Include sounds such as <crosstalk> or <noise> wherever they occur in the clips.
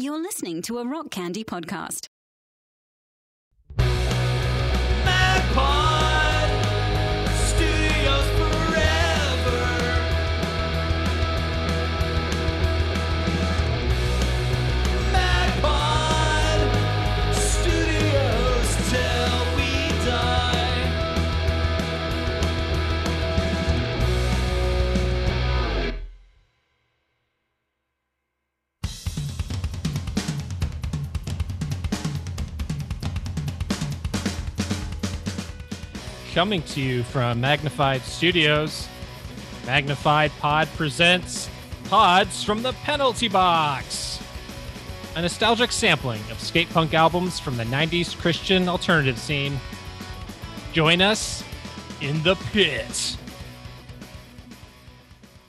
You're listening to a Rock Candy podcast. Coming to you from Magnified Studios, Magnified Pod presents Pods from the Penalty Box, a nostalgic sampling of skate punk albums from the 90s Christian alternative scene. Join us in the pit.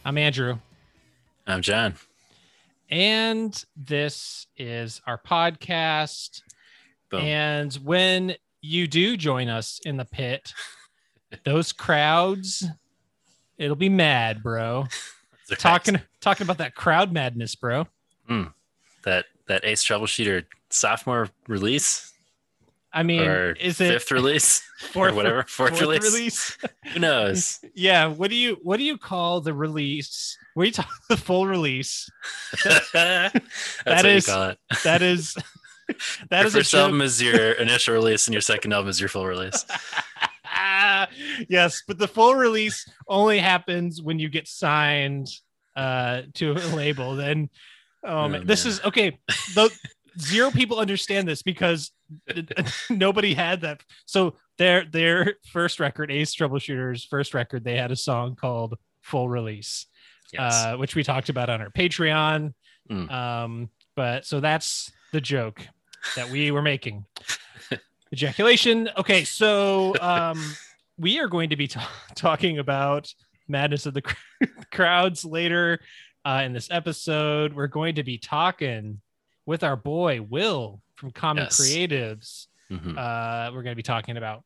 I'm Andrew, I'm John. and this is our podcast. Boom. And when you do join us in the pit, those crowds, it'll be mad, bro. Talking talking about that crowd madness, bro. Hmm. that that Ace Troubleshooter sophomore release I mean, or is it fifth release <laughs> fourth or whatever fourth, release. release? Who knows? <laughs> yeah. What do you what do you call the release? You talk <laughs> the full release? That what is- you call it. That is that your is first album is your initial release, and your second album is your full release. <laughs> yes, but the full release only happens when you get signed uh to a <laughs> label. Then oh, Oh, man. this is okay. Though zero people understand this because <laughs> nobody had that. So their their first record, Ace Troubleshooters' first record, they had a song called Full Release, Yes. uh, which we talked about on our Patreon. Mm. Um, but so that's the joke that we were making. Ejaculation. Okay, so um, we are going to be ta- talking about madness of the cr- <laughs> crowds later uh, in this episode. We're going to be talking with our boy Will from Common Yes. Creatives. Mhm. Uh, we're going to be talking about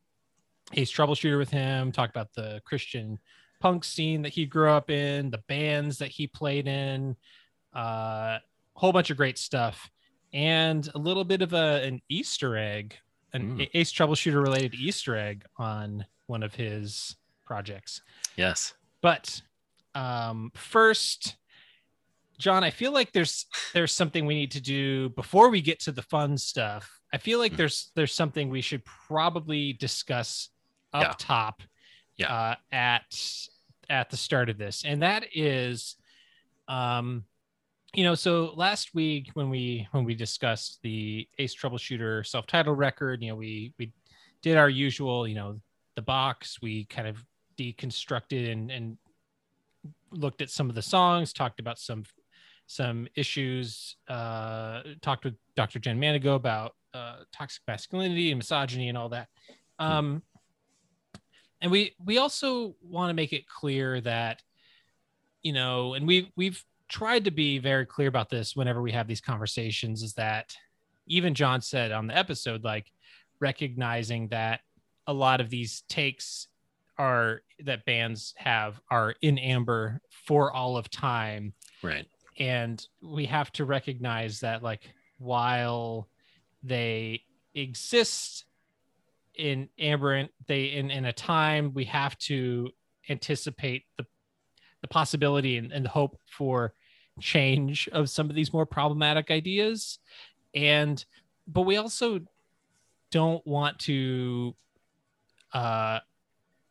Ace Troubleshooter with him, talk about the Christian punk scene that he grew up in, the bands that he played in, uh, whole bunch of great stuff, and a little bit of a, an Easter egg, an Mm. Ace Troubleshooter related Easter egg on one of his projects. yes. But um, first, John, I feel like there's there's something we need to do before we get to the fun stuff. I feel like Mhm. there's there's something we should probably discuss up Yeah. top, Yeah. uh, at at the start of this, and that is, um, you know, so last week when we when we discussed the Ace Troubleshooter self-titled record, you know, we we did our usual, you know, the box. We kind of deconstructed and, and looked at some of the songs, talked about some some issues, uh, talked with Dr. Jen Manigo about uh, toxic masculinity and misogyny and all that. Um, and we we also want to make it clear that you know, and we we've tried to be very clear about this whenever we have these conversations, is that even John said on the episode, like recognizing that a lot of these takes are that bands have are in amber for all of time Right. and we have to recognize that like while they exist in amber and they in, in a time we have to anticipate the the possibility and, and the hope for change of some of these more problematic ideas. And but we also don't want to uh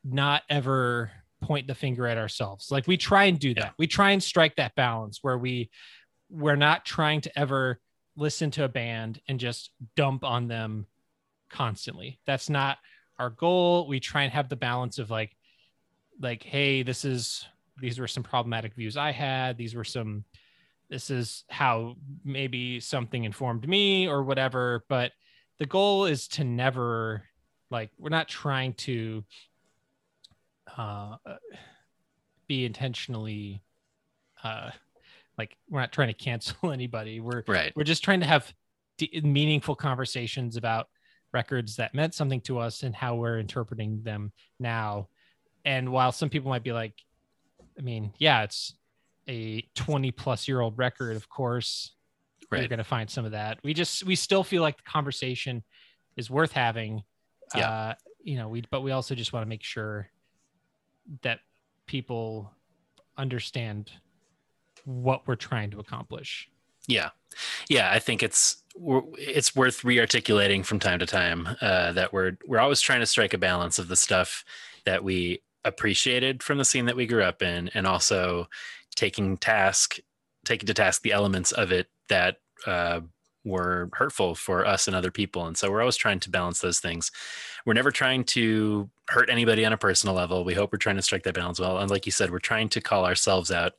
not ever point the finger at ourselves. Like we try and do that. We try and strike that balance where we we're not trying to ever listen to a band and just dump on them constantly. That's not our goal. We try and have the balance of like like hey this is these were some problematic views i had. These were some this is how maybe something informed me or whatever but the goal is to never like we're not trying to uh be intentionally uh like we're not trying to cancel <laughs> anybody. We're Right. we're just trying to have d- meaningful conversations about records that meant something to us and how we're interpreting them now. And while some people might be like i mean yeah it's a 20 plus year old record of course you're going to find some of that. We just we still feel like the conversation is worth having. Yeah. Uh, you know, we but we also just want to make sure that people understand what we're trying to accomplish. Yeah, yeah. I think it's it's worth re-articulating from time to time uh, that we're we're always trying to strike a balance of the stuff that we appreciated from the scene that we grew up in, and also taking task taking to task the elements of it that uh, were hurtful for us and other people. And so we're always trying to balance those things. We're never trying to hurt anybody on a personal level. We hope we're trying to strike that balance well. And like you said, we're trying to call ourselves out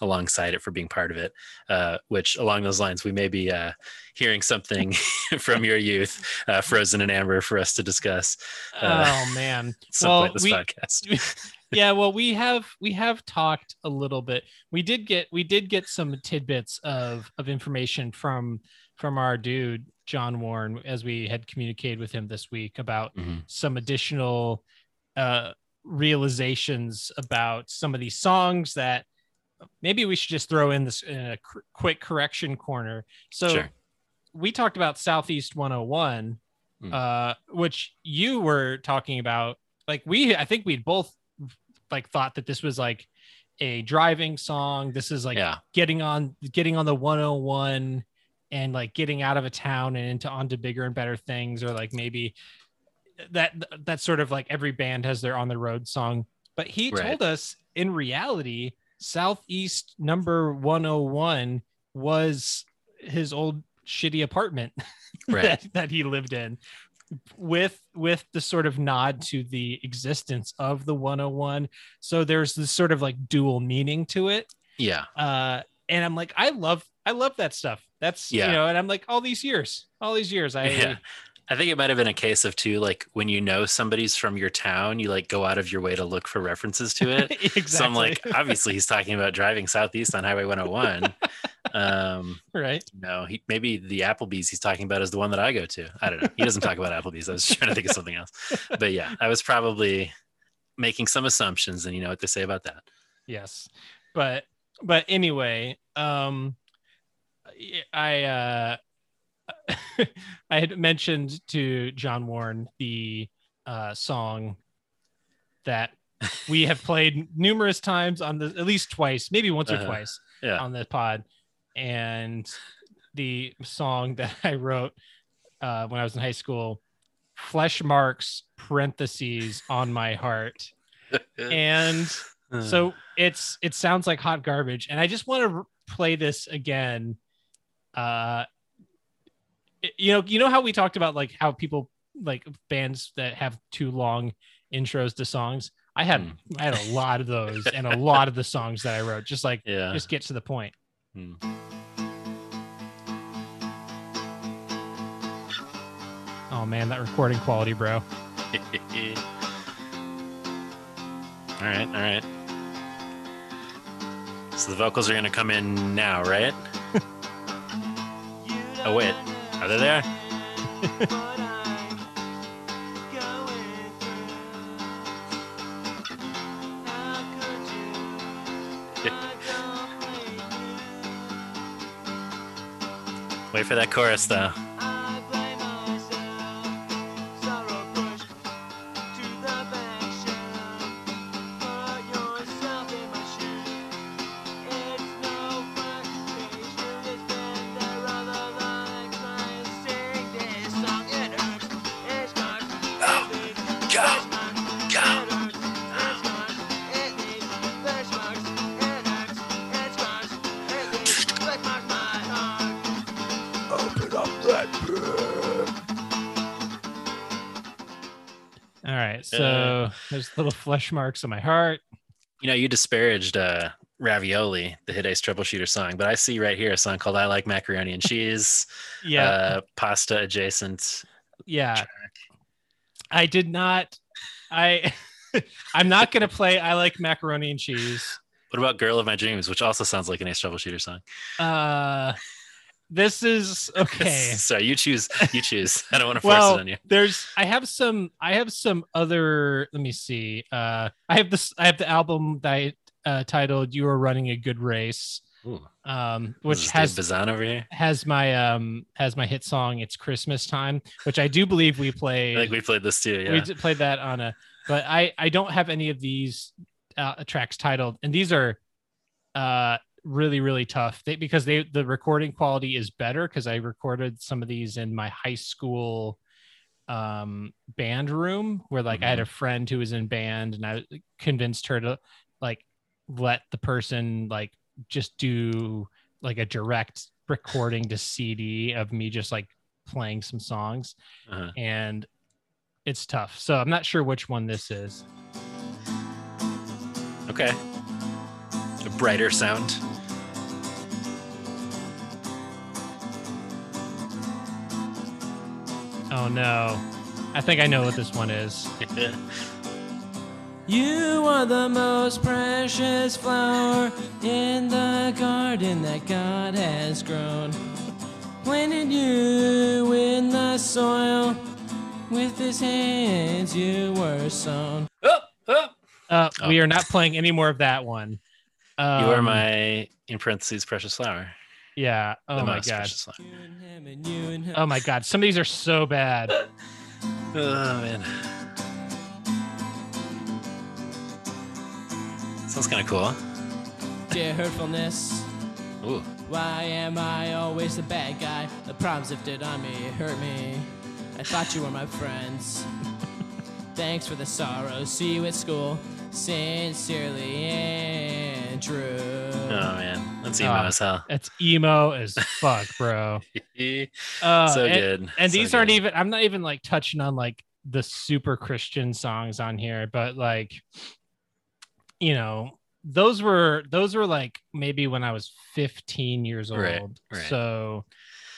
alongside it for being part of it. Uh, which along those lines, we may be uh, hearing something <laughs> from your youth, uh, Frozen in Amber, for us to discuss Uh, oh man. <laughs> Well, point in this we- podcast. <laughs> yeah well we have we have talked a little bit we did get we did get some tidbits of of information from from our dude john Warne as we had communicated with him this week about Mhm. some additional uh realizations about some of these songs that maybe we should just throw in this in a cr- quick correction corner so Sure. we talked about southeast 101 Mm. uh which you were talking about like we i think we'd both like thought that this was like a driving song this is like yeah, getting on getting on the 101 and like getting out of a town and into onto bigger and better things or like maybe that that's sort of like every band has their on the road song. But he Right. told us in reality southeast number 101 was his old shitty apartment <laughs> right. that, that he lived in with with the sort of nod to the existence of the 101 so there's this sort of like dual meaning to it. Yeah, uh and i'm like i love i love that stuff that's Yeah. you know and i'm like all these years all these years i yeah. I think it might have been a case of too, like when you know somebody's from your town, you like go out of your way to look for references to it. exactly <laughs> So I'm like, obviously he's talking about driving southeast on Highway 101. <laughs> um, right no, he maybe the Applebee's he's talking about is the one that I go to. I don't know. He doesn't talk about Applebee's. I was trying to think of something else. But yeah, I was probably making some assumptions, and you know what they say about that. yes but but anyway um i uh <laughs> i had mentioned to john Warne the uh song that we have <laughs> played numerous times on the at least twice maybe once or Uh-huh. twice Yeah. on the pod and the song <laughs> that i wrote uh when i was in high school flesh marks parentheses on my heart and so it's it sounds like hot garbage and i just want to play this again uh you know you know how we talked about like how people like bands that have too long intros to songs i had Hmm. i had a lot of those and a lot of the songs that i wrote just like yeah. just get to the point Hmm. oh man that recording quality bro <laughs> all right, all right. So the vocals are going to come in now, right? Oh, wait. Are they there? <laughs> Wait for that chorus, though. Little flesh marks on my heart. You know, you disparaged uh, Ravioli, the Hit Ace Troubleshooter song, but I see right here a song called I Like Macaroni and Cheese, <laughs> yeah. Uh, pasta adjacent. yeah. i did not i <laughs> i'm not gonna play i like macaroni and cheese. What about Girl of My Dreams, which also sounds like an Ace Troubleshooter song? uh this is okay <laughs> Sorry, you choose. You choose. I don't want to force well it on you. there's i have some i have some other let me see uh i have this i have the album that I, uh titled you are running a good race Ooh. um, which has Bazan over here. has my um has my hit song "It's Christmas Time," which I do believe we played. I think we played this too. We Yeah. did played that on a, but I I don't have any of these uh, tracks titled, and these are uh really really tough they, because they the recording quality is better because I recorded some of these in my high school um band room where like I had a friend who was in band and I convinced her to like let the person like just do like a direct recording to CD of me just like playing some songs Uh-huh. and it's tough. So I'm not sure which one this is. Okay. Brighter sound. Oh no. I think I know what this one is. <laughs> You are the most precious flower in the garden that God has grown. Planted you in the soil, with his hands you were sown. oh, oh. Uh, Oh. We are not playing any more of that one. Um, You are my in parentheses precious flower. Yeah. The Oh my most god. precious flower. You and him and you and him. Oh my god. Some of these are so bad. Oh man. Sounds kind of cool. Dear hurtfulness. Ooh. Why am I always the bad guy? The problems lifted on me hurt me. I thought you were my friends. <laughs> Thanks for the sorrow. See you at school. Sincerely, Andrew. Oh man, that's emo Ah. as hell. It's emo as fuck, bro. <laughs> so Uh, and, good. and So these aren't even i'm not even like touching on like the super christian songs on here but like you know those were those were like maybe when i was 15 years old Right, right. so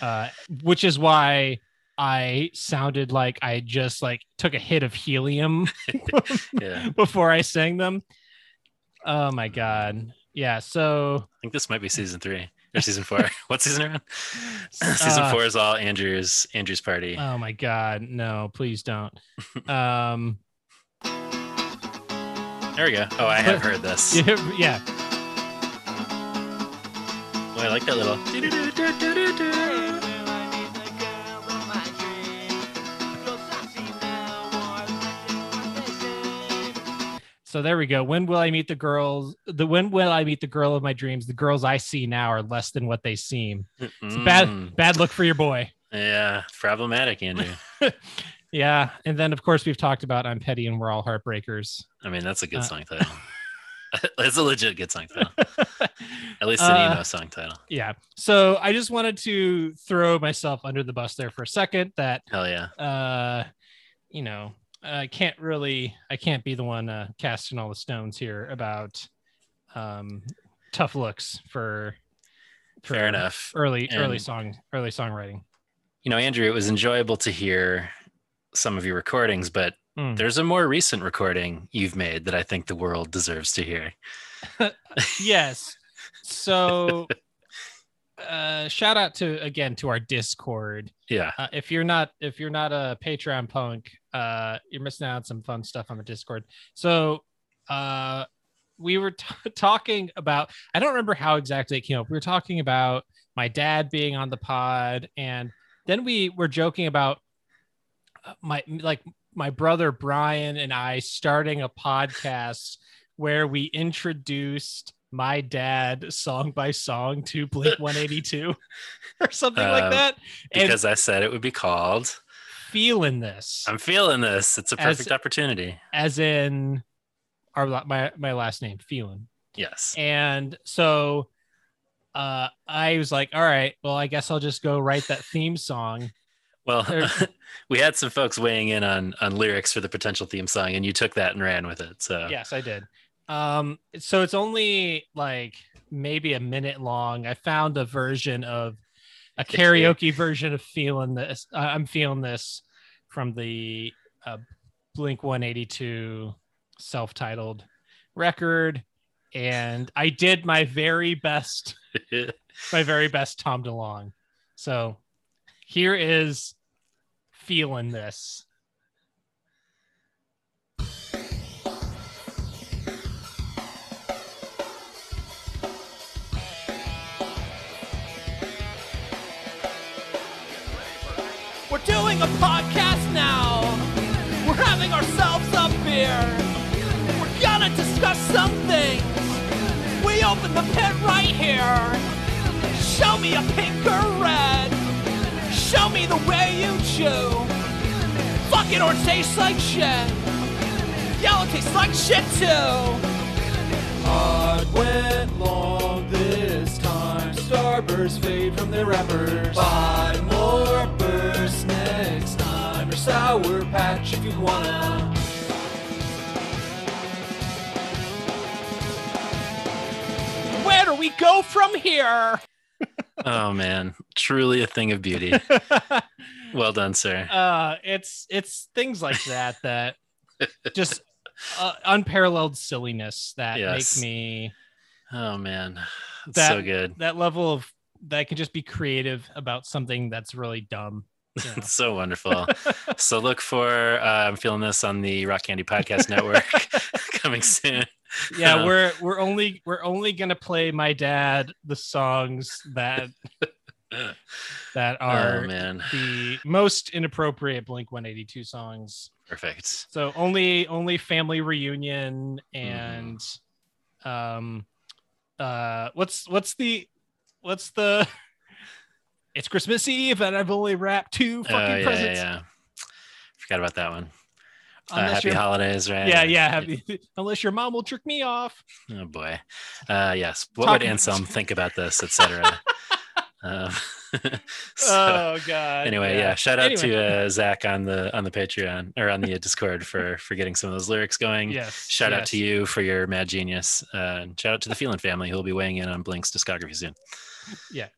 uh which is why i sounded like i just like took a hit of helium <laughs> <laughs> Yeah. before i sang them oh my god yeah so I think this might be season three or season four. <laughs> what season are we on? season Uh, four is all Andrew's Andrew's party. oh my god no please don't <laughs> um there we go. Oh, I have <laughs> heard this. yeah, Oh, I like that little. So there we go. When will I meet the girls? The when will I meet the girl of my dreams? The girls I see now are less than what they seem. It's a Mm, bad bad look for your boy. Yeah, problematic, Andrew. <laughs> Yeah, and then of course we've talked about I'm petty and we're all heartbreakers. I mean, that's a good Uh, song title. <laughs> it's a legit good song title. <laughs> At least an Uh, emo song title. yeah. So I just wanted to throw myself under the bus there for a second. That Hell yeah. uh, you know, I can't really, I can't be the one uh, casting all the stones here about um, tough looks for, for Fair enough. Early, early And- song, early songwriting. You know, Andrew, it was enjoyable to hear some of your recordings, but Mm. there's a more recent recording you've made that I think the world deserves to hear. <laughs> yes. So, <laughs> uh, shout out to again to our Discord. Yeah. Uh, if you're not if you're not a Patreon punk, uh, you're missing out on some fun stuff on the Discord. So, uh, we were t- <laughs> talking about. I don't remember how exactly it came up. We were talking about my dad being on the pod, and then we were joking about uh, my like my brother Brian and I starting a podcast where we introduced my dad song by song to Blink <laughs> 182 or something like Um, that. And Because I said it would be called feeling this I'm feeling this. It's a As- perfect opportunity. as in our my my last name, feeling. Yes. And so uh I was like, all right, well, I guess I'll just go write that theme song. Well, <laughs> we had some folks weighing in on on lyrics for the potential theme song, and you took that and ran with it. So Yes, I did. Um, so it's only like maybe a minute long. I found a version of a karaoke version of feeling this. Uh, I'm feeling this from the uh, Blink 182 self-titled record, and I did my very best, <laughs> my very best Tom DeLonge. So here is feeling this. Doing a podcast now. We're having ourselves a beer. We're gonna discuss some things. We open the pit right here. Show me a pink or red. Show me the way you chew. Fucking orange tastes like shit. Yellow tastes like shit too. Hard went long this time. Starburst fade from their wrappers. Buy more sour patch if you wanna. Where do we go from here? <laughs> Oh man, truly a thing of beauty. <laughs> Well done, sir. uh it's it's things like that that <laughs> just uh, unparalleled silliness that Yes. make me Oh man, it's That- so good. that level of that can just be creative about something that's really dumb It's so wonderful. so look for uh, I'm feeling this on the Rock Candy Podcast Network <laughs> coming soon. yeah Uh, we're we're only we're only gonna play my dad the songs that <laughs> that Oh are man, the most inappropriate blink 182 songs perfect. so only only family reunion Mm-hmm. and um uh what's what's the what's the it's christmas eve and i've only wrapped two fucking yeah, yeah, presents yeah. Forgot about that one. Uh, happy holidays, right? yeah yeah happy, <laughs> unless your mom will trick me off Oh boy. Uh, yes. What Talking- would Anselm <laughs> think about this, etc. <laughs> um, so, oh god anyway, yeah. Shout out Anyway. to uh, Zach on the on the Patreon or on the Discord for for getting some of those lyrics going. yes Shout out to you for your mad genius. Uh, and shout out to the Phelan family who will be weighing in on Blink's discography soon. Yeah.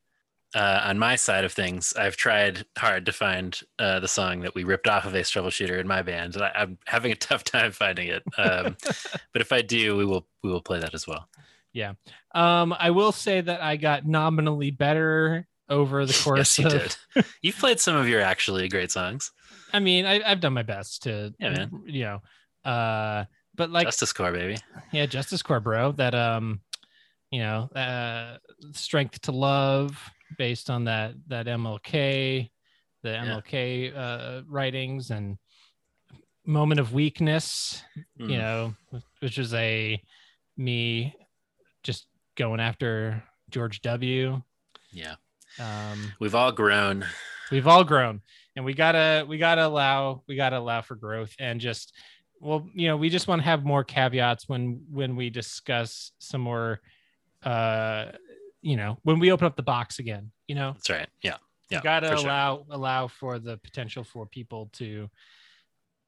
Uh, on my side of things, I've tried hard to find uh, the song that we ripped off of Ace Troubleshooter in my band, and I, I'm having a <laughs> tough time finding it. Um, <laughs> but if I do, we will we will play that as well. Yeah, um i will say that i got nominally better over the <laughs> course yes, you of did. You've played some of your actually great songs. i mean I, i've done my best to Yeah, man. you know uh but like Justice Core, baby. yeah justice core bro that um you know uh strength to love based on that that mlk the Yeah. mlk uh writings and moment of weakness you Mm. know which is a me just going after george w Yeah, um we've all grown. we've all grown and we gotta we gotta allow we gotta allow for growth and just well you know we just want to have more caveats when when we discuss some more uh you know when we open up the box again you know That's right. Yeah, yeah. you gotta for sure. allow allow for the potential for people to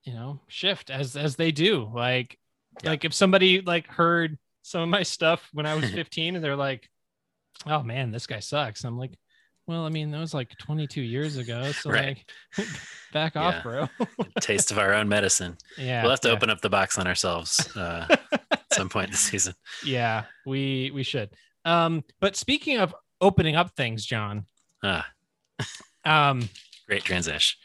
you know shift as as they do like Yeah. like if somebody like heard some of my stuff when i was <laughs> 15 and they're like oh man this guy sucks i'm like well i mean that was like 22 years ago <laughs> so Right. like <laughs> back Yeah. off bro Taste of our own medicine. yeah we'll have to yeah. open up the box on ourselves uh, at some point this season. yeah we we should um but speaking of opening up things john Ah, um great transition.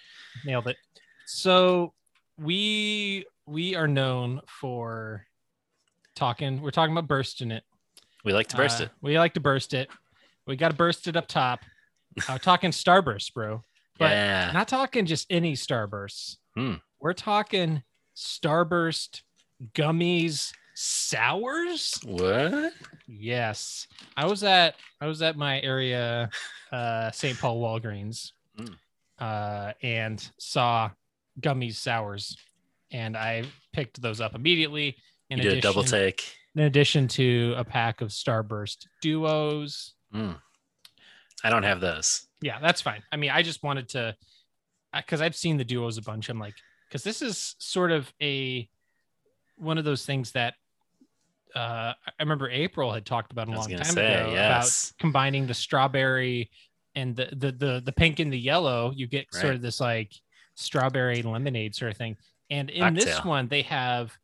nailed it so we we are known for talking we're talking about bursting it We like to burst Uh, it. we like to burst it we got to burst it up top <laughs> uh, talking starburst bro but yeah. not talking just any starbursts Hmm. we're talking starburst gummies sours What? yes i was at i was at my area uh st paul walgreens Mm. uh and saw gummies sours and i picked those up immediately in you did a double take. in addition to a pack of starburst duos Mm. I don't have those. yeah that's fine i mean i just wanted to because i've seen the duos a bunch i'm like because this is sort of a one of those things that uh i remember april had talked about a long time say, ago yes. about combining the strawberry and the the the, the pink and the yellow you get sort of this like strawberry lemonade sort of thing and in this one they have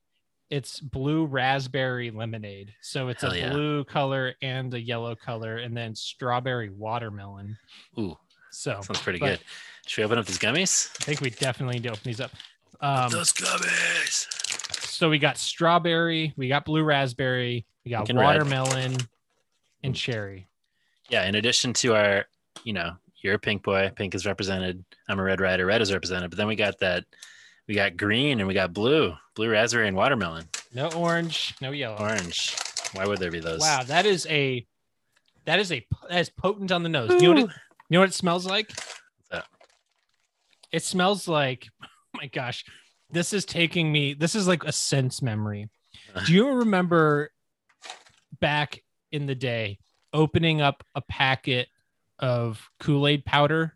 it's blue raspberry lemonade so it's Hell a yeah. blue color and a yellow color and then strawberry watermelon Ooh, so sounds pretty good. Should we open up these gummies? I think we definitely need to open these up. Um, those gummies. So we got strawberry, we got blue raspberry, we got and red. watermelon, and mm. cherry. Yeah. In addition to our, you know, You're a pink boy. Pink is represented. I'm a red rider. Red is represented. But then we got that. We got green and we got blue. Blue raspberry and watermelon. No orange, no yellow. Orange. Why would there be those? Wow, that is a that is a that is potent on the nose. You know what it, you know what it smells like? that? It smells like <laughs> oh my gosh. This is taking me this is like a sense memory. Do you remember back in the day opening up a packet of Kool-Aid powder?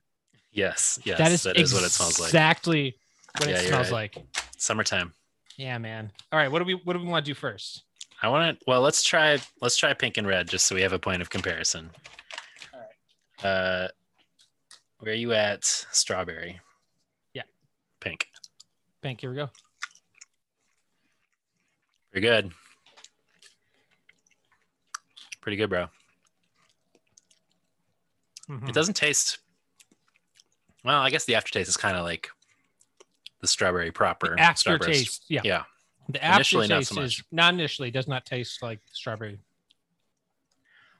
Yes. Yes. that is that is what it smells like. Exactly what Yeah, it smells right. like. Summertime. Yeah, man. All right, what do we what do we want to do first? I want to. Well, let's try. Let's try pink and red, just so we have a point of comparison. All right. Uh, where are you at? Strawberry. Pink, here we go. Pretty good. Pretty good, bro. Mhm. It doesn't taste. Well, I guess the aftertaste is kind of like the strawberry proper. Starburst. aftertaste. Yeah. Yeah. The Initially, not aftertaste so is not initially does not taste like strawberry.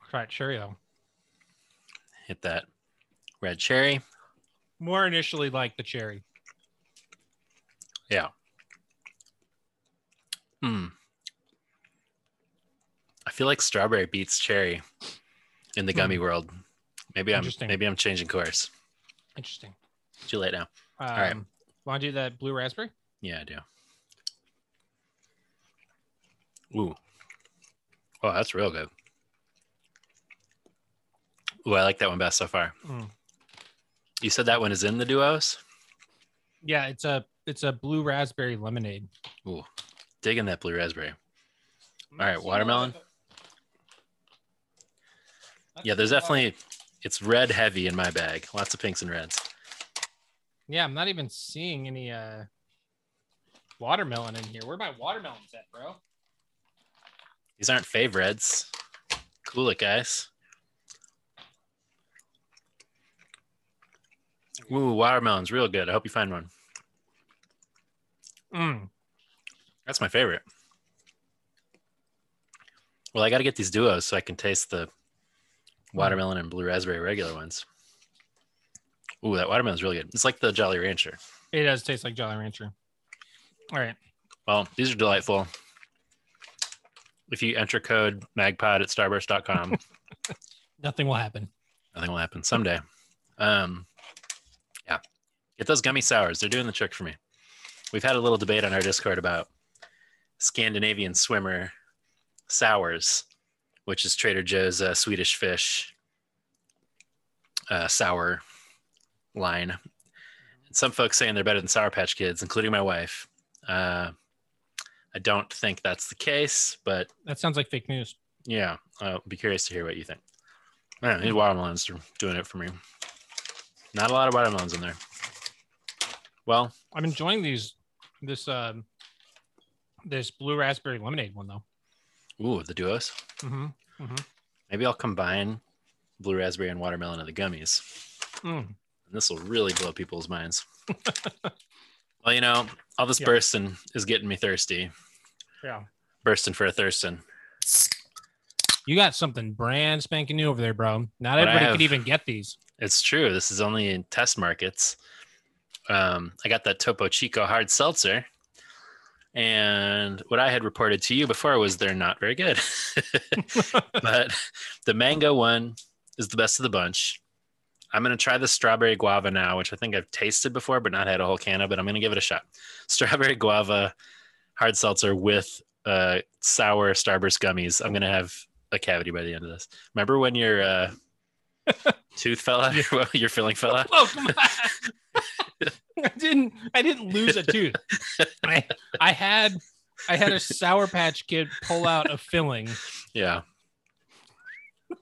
Try it cherry though. Hit that red cherry. More initially like the cherry. Yeah. Hmm. I feel like strawberry beats cherry in the gummy world. Maybe I'm Hmm. Maybe I'm changing course. Interesting. Too late now. Um, right. Want to do that blue raspberry? Yeah, I do. Ooh. Oh, that's real good. Ooh, I like that one best so far. Mm. You said that one is in the duos? Yeah, it's a it's a blue raspberry lemonade. Ooh. Digging that blue raspberry. All right, watermelon. Yeah, there's definitely it's red heavy in my bag. Lots of pinks and reds. Yeah, I'm not even seeing any uh watermelon in here. Where my watermelons at, bro? These aren't favorites. Cool it, guys. Ooh, watermelon's real good. I hope you find one. Mm. That's my favorite. Well, I got to get these duos so I can taste the watermelon and blue raspberry regular ones. Ooh, that watermelon's really good. It's like the Jolly Rancher. It does taste like Jolly Rancher. All right. Well, these are delightful. If you enter code magpod at starburst.com, <laughs> Nothing will happen. nothing will happen someday. Um, yeah, get those gummy sours. They're doing the trick for me. We've had a little debate on our Discord about Scandinavian swimmer sours, which is Trader Joe's uh, Swedish fish uh, sour line. Some folks saying they're better than Sour Patch Kids, including my wife. Uh, I don't think that's the case, but That sounds like fake news. yeah, I'll be curious to hear what you think. Man, these watermelons are doing it for me. Not a lot of watermelons in there. Well, I'm enjoying these this um this blue raspberry lemonade one though. ooh, the duos. Mm-hmm. Maybe I'll combine blue raspberry and watermelon in the gummies. Mm. And this will really blow people's minds. <laughs> well, you know, all this Yeah. bursting is getting me thirsty. Yeah. Bursting for a thirsting. You got something brand spanking new over there, bro. Not But everybody have- could even get these. It's true. This is only in test markets. Um, I got that Topo Chico hard seltzer. And what I had reported to you before was they're not very good. <laughs> but the mango one is the best of the bunch. I'm going to try the strawberry guava now, which I think I've tasted before, but not had a whole can of, but I'm going to give it a shot. <laughs> Strawberry guava hard seltzer with uh, sour Starburst gummies. I'm going to have a cavity by the end of this. Remember when your uh, <laughs> tooth fell out? Well, your filling fell out? Oh. <laughs> I didn't I didn't lose a tooth. <laughs> I, I had I had a sour patch kid pull out a filling. Yeah. <laughs>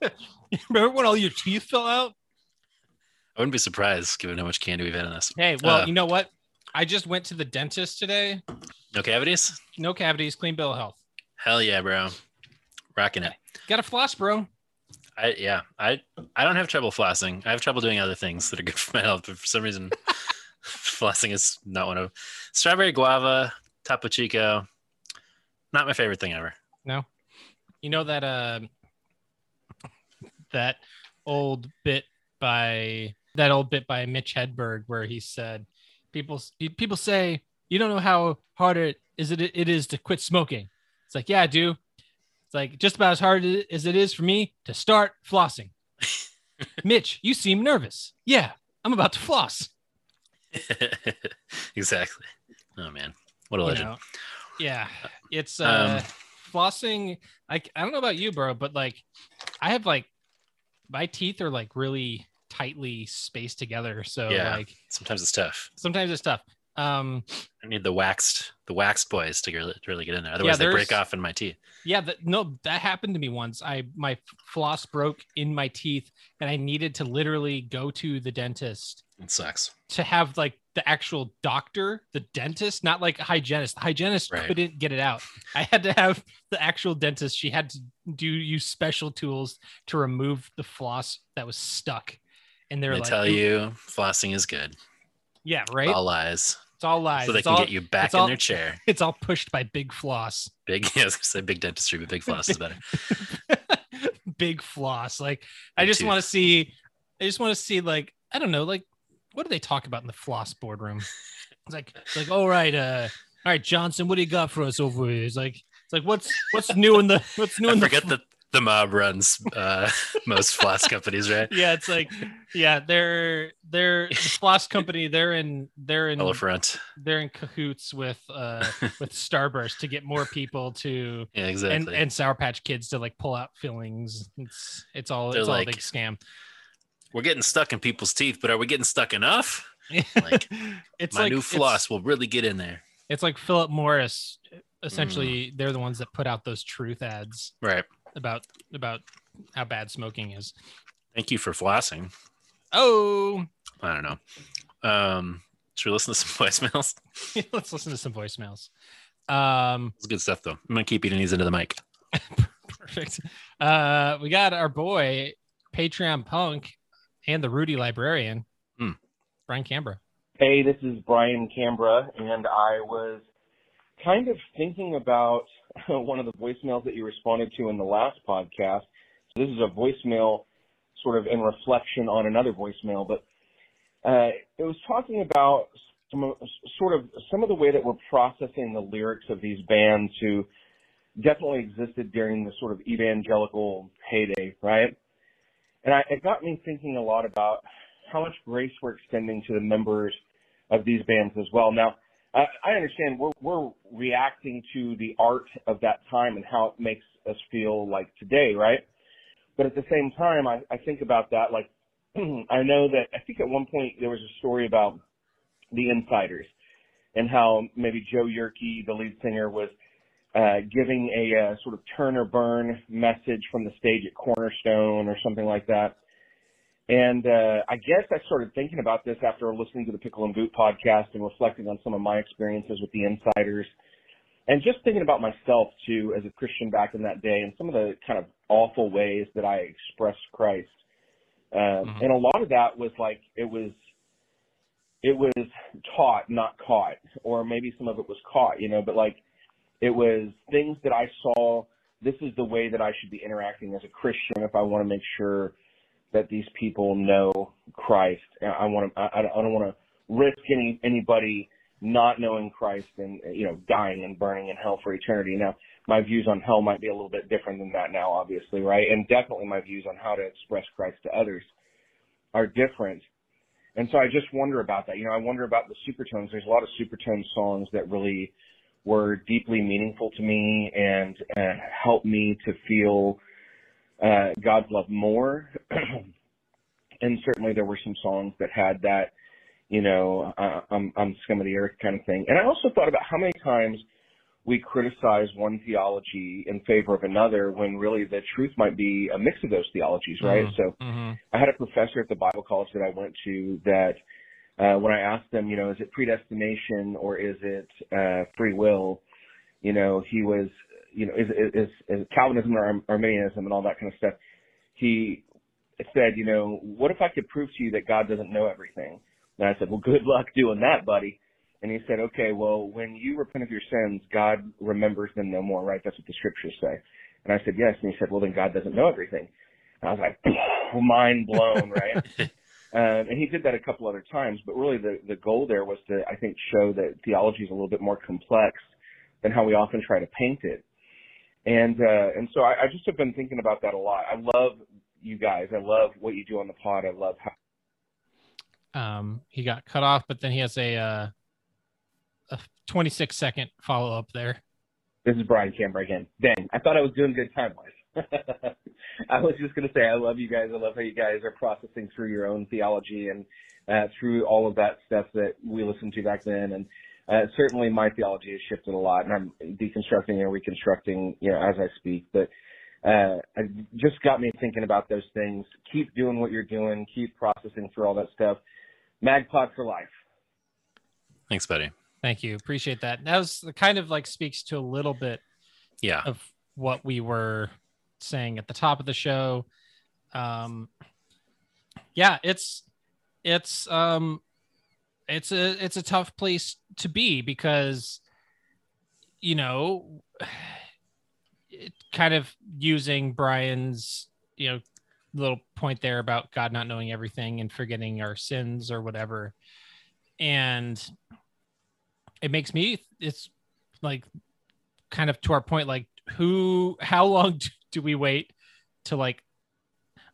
Remember when all your teeth fell out? I wouldn't be surprised given how much candy we've had in this. Hey, well, Uh, you know what? I just went to the dentist today. No cavities? No cavities, clean bill of health. Hell yeah, bro. Rocking it. Got a floss, bro. I yeah, I I don't have trouble flossing. I have trouble doing other things that are good for my health, but for some reason <laughs> flossing is not one of strawberry guava, Topo Chico. Not my favorite thing ever. No. You know that uh that old bit by that old bit by Mitch Hedberg where he said, "People people say you don't know how hard it is it it is to quit smoking." It's like, yeah, I do. It's like just about as hard as it is for me to start flossing. <laughs> Mitch, you seem nervous. Yeah, I'm about to floss. <laughs> exactly. Oh man, what a You legend. know, yeah, it's uh, Um, flossing. Like I don't know about you, bro, but like I have like my teeth are like really tightly spaced together. So Yeah. like Sometimes it's tough. sometimes it's tough. Um, I need the waxed the waxed boys to really, really get in there. Otherwise, they break off in my teeth. yeah, that no, that happened to me once. I my floss broke in my teeth, and I needed to literally go to the dentist It sucks. to have like the actual doctor, the dentist, not like a hygienist. The hygienist Right. couldn't get it out. I had to have the actual dentist. She had to do use special tools to remove the floss that was stuck. And they're They like, tell you flossing is good. Yeah, right. All lies. it's all lies. so they it's can all, get you back in all- their chair. <laughs> It's all pushed by big floss. Big, <laughs> yeah, I was gonna say big dentistry, but big floss is better. <laughs> big floss. Like I just want to see. I just want to see like I don't know like what do they talk about in the floss boardroom? It's like it's like all right, uh, all right, Johnson, what do you got for us over here? It's like it's like what's what's new in the what's new I in the forget that the mob runs uh, <laughs> most floss companies, right? yeah, it's like yeah, they're they're the floss company. They're in they're in Elefront. they're in cahoots with uh <laughs> with Starburst to get more people to Yeah, and exactly. and Sour Patch Kids to like pull out fillings. It's it's all They're it's all a like- big scam. We're getting stuck in people's teeth, but are we getting stuck enough? <laughs> Like, it's My like new floss will really get in there. It's, like Philip Morris. Essentially, Mm. they're the ones that put out those truth ads Right. About about how bad smoking is. Thank you for flossing. Oh, I don't know. Um, should we listen to some <laughs> voicemails? <laughs> let's listen to some voicemails. Um, It's good stuff, though. I'm gonna keep eating these into the mic. <laughs> perfect. Uh, we got our boy Patreon Punk and the Rudy Librarian, Hmm. Brian Cambra. Hey, this is Brian Cambra, and I was kind of thinking about <laughs> one of the voicemails that you responded to in the last podcast. This is a voicemail sort of in reflection on another voicemail, but uh, it was talking about some sort of some of the way that we're processing the lyrics of these bands who definitely existed during the sort of evangelical heyday, right? And I, it got me thinking a lot about how much grace we're extending to the members of these bands as well. Now, I, I understand we're, we're reacting to the art of that time and how it makes us feel like today, right? But at the same time, I, I think about that like, <clears throat> I know that I think at one point there was a story about the Insyderz and how maybe Joe Yerke, the lead singer, was uh, giving a uh, sort of turn or burn message from the stage at Cornerstone or something like that. And uh, I guess I started thinking about this after listening to the Pickle and Boot podcast and reflecting on some of my experiences with the Insyderz, and just thinking about myself too as a Christian back in that day and some of the kind of awful ways that I expressed Christ. Uh, Mhm. And a lot of that was like it was it was taught, not caught, or maybe some of it was caught, you know, but like it was things that I saw. This is the way that I should be interacting as a Christian if I want to make sure that these people know Christ. I want to. I, don't want to risk any anybody not knowing Christ and you know dying and burning in hell for eternity. Now, my views on hell might be a little bit different than that now, obviously, right? And definitely my views on how to express Christ to others are different. And so I just wonder about that. You know, I wonder about the supertones. There's a lot of supertone songs that really were deeply meaningful to me and uh, helped me to feel uh, God's love more. <clears throat> and certainly there were some songs that had that, you know, uh, I'm, I'm scum of the earth kind of thing. And I also thought about how many times we criticize one theology in favor of another when really the truth might be a mix of those theologies, right? Mhm. So Mhm. I had a professor at the Bible college that I went to that uh, when I asked them, you know, is it predestination or is it uh, free will? You know, he was, you know, is is, is Calvinism or Arminianism and all that kind of stuff. He said, you know, what if I could prove to you that God doesn't know everything? And I said, well, <laughs> good luck doing that, buddy. And he said, okay, well, when you repent of your sins, God remembers them no more, right? That's what the scriptures say. And I said, yes. And he said, well, then God doesn't know everything. And I was like, <laughs> mind blown, right? <laughs> Um, and he did that a couple other times, but really the, the goal there was to, I think, show that theology is a little bit more complex than how we often try to paint it. And, uh, and so I, I just have been thinking about that a lot. I love you guys. I love what you do on the pod. I love how. Um, he got cut off, but then he has a, uh, a 26 second follow up there. This is Brian Camber again. Dang, I thought I was doing good time wise. <laughs> I was just going to say, I love you guys. I love how you guys are processing through your own theology and uh, through all of that stuff that we listened to back then. And uh, certainly my theology has shifted a lot, and I'm deconstructing and reconstructing, you know, as I speak. But uh, it just got me thinking about those things. Keep doing what you're doing. Keep processing through all that stuff. Magpod for life. Thanks, buddy. Thank you. Appreciate that. That was kind of like speaks to a little bit Yeah. of what we were saying at the top of the show. Um, yeah, it's it's um it's a it's a tough place to be because you know it kind of using Brian's you know little point there about God not knowing everything and forgetting our sins or whatever. And it makes me it's like kind of to our point like who how long <laughs> do we wait to like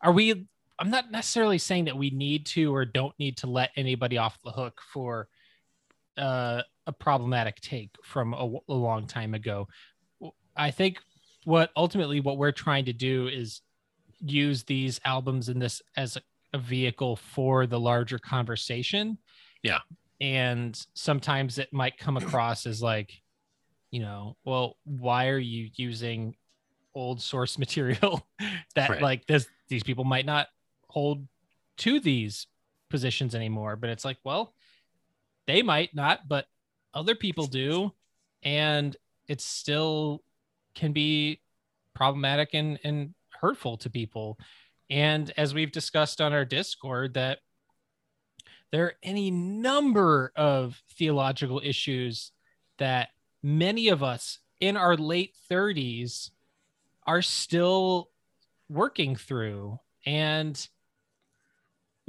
are we i'm not necessarily saying that we need to or don't need to let anybody off the hook for uh, a problematic take from a, a long time ago i think what ultimately what we're trying to do is use these albums in this as a, vehicle for the larger conversation Yeah. and sometimes it might come across as like you know well why are you using old source <laughs> material that Right. like this these people might not hold to these positions anymore but it's like well they might not but other people do. And it still can be problematic and and hurtful to people. And as we've discussed on our discord that there are any number of theological issues that many of us in our late 30s are still working through. And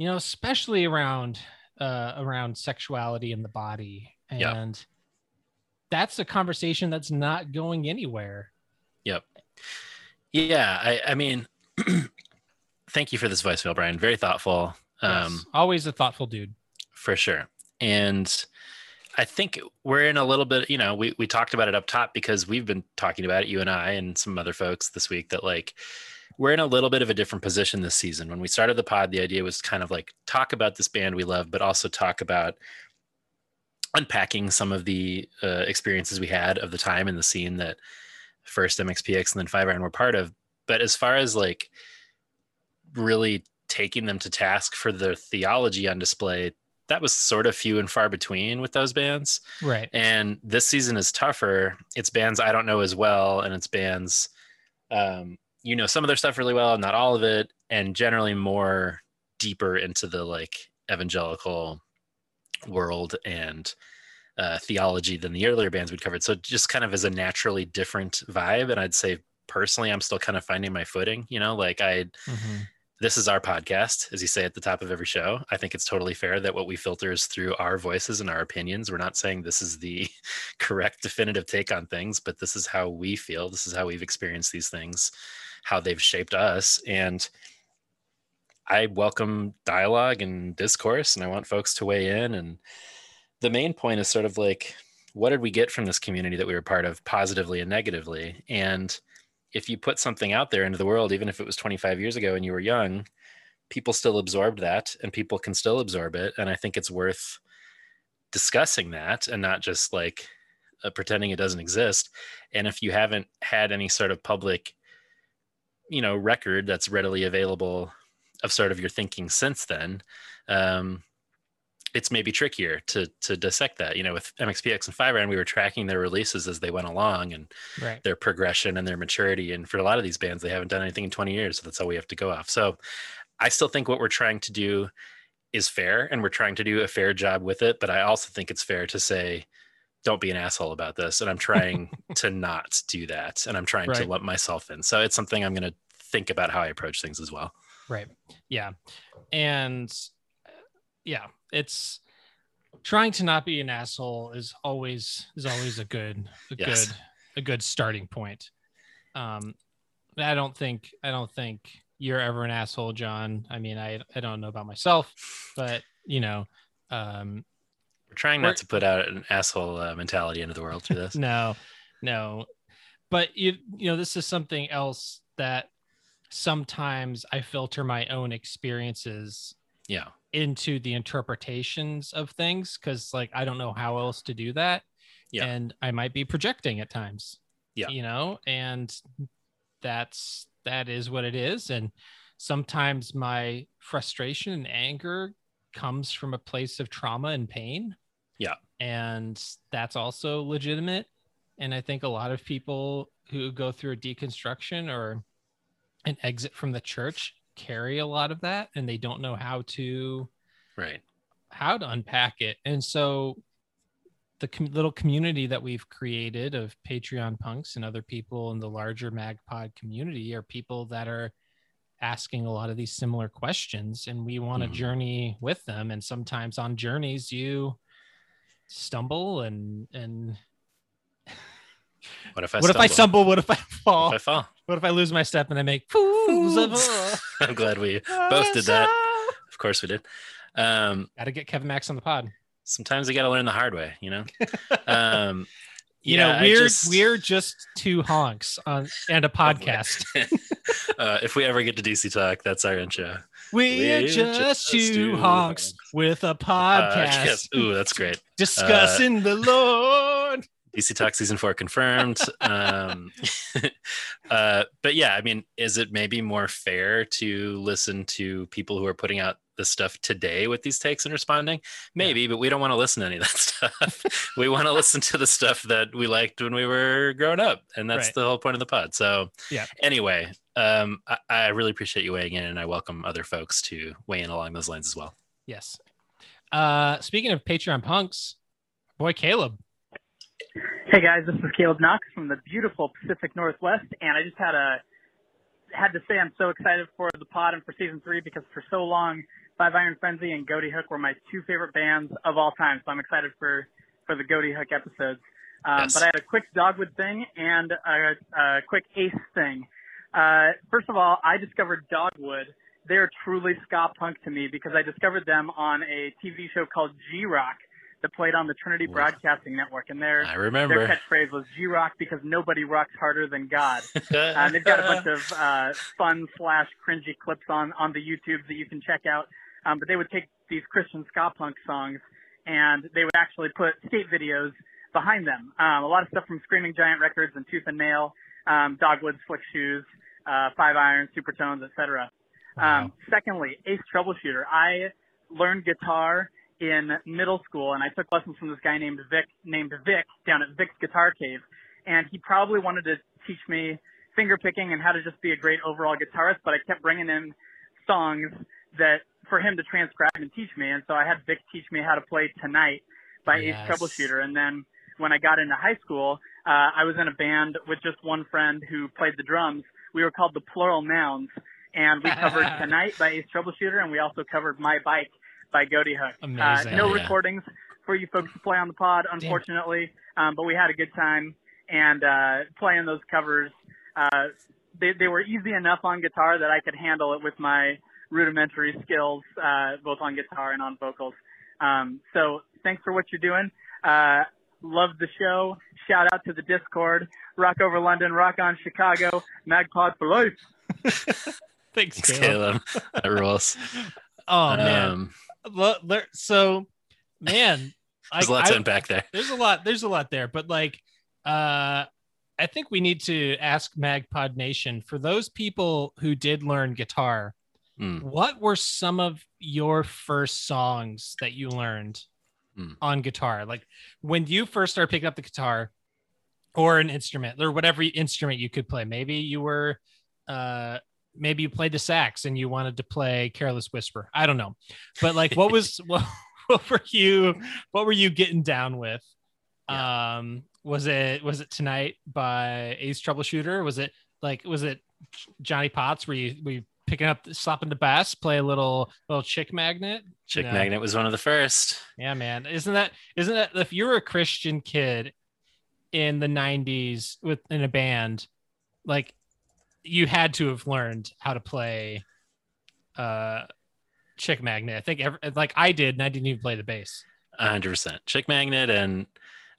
you know especially around uh around sexuality in the body and Yeah. that's a conversation that's not going anywhere Yep. Yeah. I, I mean, <clears throat> thank you for this voicemail, Brian. Very thoughtful. Um, Yes, always a thoughtful dude for sure. And I think we're in a little bit, you know, we, we talked about it up top because we've been talking about it, you and I and some other folks this week, that like we're in a little bit of a different position this season. When we started the pod, the idea was kind of like talk about this band we love, but also talk about unpacking some of the uh, experiences we had of the time in the scene that first MXPX and then Five Iron were part of. But as far as like really taking them to task for their theology on display, that was sort of few and far between with those bands. right And this season is tougher. It's bands I don't know as well, and it's bands um, you know some of their stuff really well, not all of it, and generally more deeper into the like evangelical world and uh, theology than the earlier bands we'd covered. So just kind of as a naturally different vibe. And I'd say personally, I'm still kind of finding my footing. You know, like I Mhm. this is our podcast, as you say at the top of every show. I think it's totally fair that what we filter is through our voices and our opinions. We're not saying this is the <laughs> correct, definitive take on things, but this is how we feel. This is how we've experienced these things, how they've shaped us. And I welcome dialogue and discourse, and I want folks to weigh in. And the main point is sort of like, what did we get from this community that we were part of, positively and negatively? And if you put something out there into the world, even if it was 25 years ago and you were young, people still absorbed that and people can still absorb it. And I think it's worth discussing that and not just like uh, pretending it doesn't exist. And if you haven't had any sort of public, you know, record that's readily available of sort of your thinking since then, um, it's maybe trickier to to dissect that. You know, with MXPX and Five Iron, we were tracking their releases as they went along, and right their progression and their maturity. And for a lot of these bands, they haven't done anything in 20 years. So that's all we have to go off. So I still think what we're trying to do is fair and we're trying to do a fair job with it. But I also think it's fair to say, don't be an asshole about this. And I'm trying <laughs> to not do that. And I'm trying to let myself in. So it's something I'm going to think about how I approach things as well. Right. Yeah. And yeah, it's trying to not be an asshole is always is always a good a Yes. good a good starting point. Um, I don't think I don't think you're ever an asshole, John. I mean, I I don't know about myself, but you know, um, trying not to put out an asshole uh, mentality into the world through this. <laughs> no, no. But you you know, this is something else that sometimes I filter my own experiences Yeah. into the interpretations of things because like I don't know how else to do that. Yeah. And I might be projecting at times. Yeah. You know, and that's that is what it is. And sometimes my frustration and anger comes from a place of trauma and pain. Yeah. And that's also legitimate. And I think a lot of people who go through a deconstruction or an exit from the church carry a lot of that and they don't know how to Right. how to unpack it and so the com- little community that we've created of patreon punks and other people in the larger magpod community are people that are asking a lot of these similar questions and we want to Mhm. journey with them and sometimes on journeys you stumble and and <laughs> What if I what if i stumble what if i fall What if I fall? what if i lose my step and i make fools of? <laughs> I'm glad we <laughs> both did that. Of course we did. Um, Gotta get Kevin Max on the pod. sometimes you got to learn the hard way, you know. Um, You yeah, know, we're just- we're just two honks on and a <laughs> podcast. <laughs> uh, if we ever get to DC Talk, that's our intro. We're We're just, just two honks honks. with a Uh, podcast yes. Ooh, that's great. discussing the Lord. <laughs> DC Talk season four confirmed. Um, uh, but yeah, I mean, is it maybe more fair to listen to people who are putting out this stuff today with these takes and responding? Maybe, but we don't want to listen to any of that <laughs> stuff. we want to <laughs> listen to the stuff that we liked when we were growing up, and that's Right. the whole point of the pod. So, Yeah. Anyway, um, I, I really appreciate you weighing in, and I welcome other folks to weigh in along those lines as well. Yes. Uh, speaking of Patreon punks, boy Caleb. Hey guys, this is Caleb Knox from the beautiful Pacific Northwest, and I just had a had to say I'm so excited for the pod and for season three because for so long, Five Iron Frenzy and Ghoti Hook were my two favorite bands of all time. So I'm excited for for the Ghoti Hook episodes. Um, Yes. But I had a quick Dogwood thing and a, a quick Ace thing. Uh, first of all, I discovered Dogwood. They're truly ska punk to me because I discovered them on a TV show called G Rock that played on the Trinity Wow. Broadcasting Network, and they're I their catchphrase was G Rock because nobody rocks harder than God. Uh, <laughs> they've got a bunch <laughs> of uh, fun slash cringy clips on on the YouTube that you can check out. Um, but they would take these Christian ska punk songs and they would actually put skate videos behind them. Um, a lot of stuff from Screaming Giant Records and Tooth and Nail, um, Dogwood Slick Shoes, uh, Five Iron, Supertones, etc. Um, secondly, Ace Troubleshooter. I learned guitar in middle school, and I took lessons from this guy named Vic, named Vic, down at Vic's Guitar Cave, and he probably wanted to teach me finger picking and how to just be a great overall guitarist. But I kept bringing in songs that for him to transcribe and teach me, and so I had Vic teach me how to play Tonight by Yes. Ace Troubleshooter, and then when I got into high school, uh, I was in a band with just one friend who played the drums. We were called the Plural Nouns, and we covered <laughs> Tonight by Ace Troubleshooter, and we also covered My Bike by Ghoti Hook. Amazing. Uh, no Yeah. recordings for you folks to play on the pod, unfortunately, um, but we had a good time and uh, playing those covers. Uh, they, they were easy enough on guitar that I could handle it with my rudimentary skills, uh, both on guitar and on vocals. Um, so thanks for what you're doing. Uh, love the show. Shout out to the Discord. Rock over London, rock on Chicago, Magpod for life. <laughs> Thanks, Thanks, Caleb. Caleb. That rules. <laughs> Oh man. Um, Lo- there- So, man, <laughs> there's I- a lot to I- unpack there. there's a lot there's a lot there but like uh i think we need to ask magpod nation for those people who did learn guitar Mm. what were some of your first songs that you learned Mm. on guitar? Like when you first started picking up the guitar or an instrument or whatever instrument you could play maybe you were uh maybe you played the sax and you wanted to play careless whisper. I don't know. But like what was <laughs> what, what were you what were you getting down with? Um was it was it tonight by ace troubleshooter? Was it like was it johnny potts? Were you we picking up, slapping the bass, play a little little chick magnet. Chick No. Magnet was one of the first. Yeah, man. Isn't that isn't that if you were a Christian kid in the 90s with in a band, like you had to have learned how to play uh Chick Magnet. I think every, like I did, and I didn't even play the bass. hundred percent. Chick Magnet and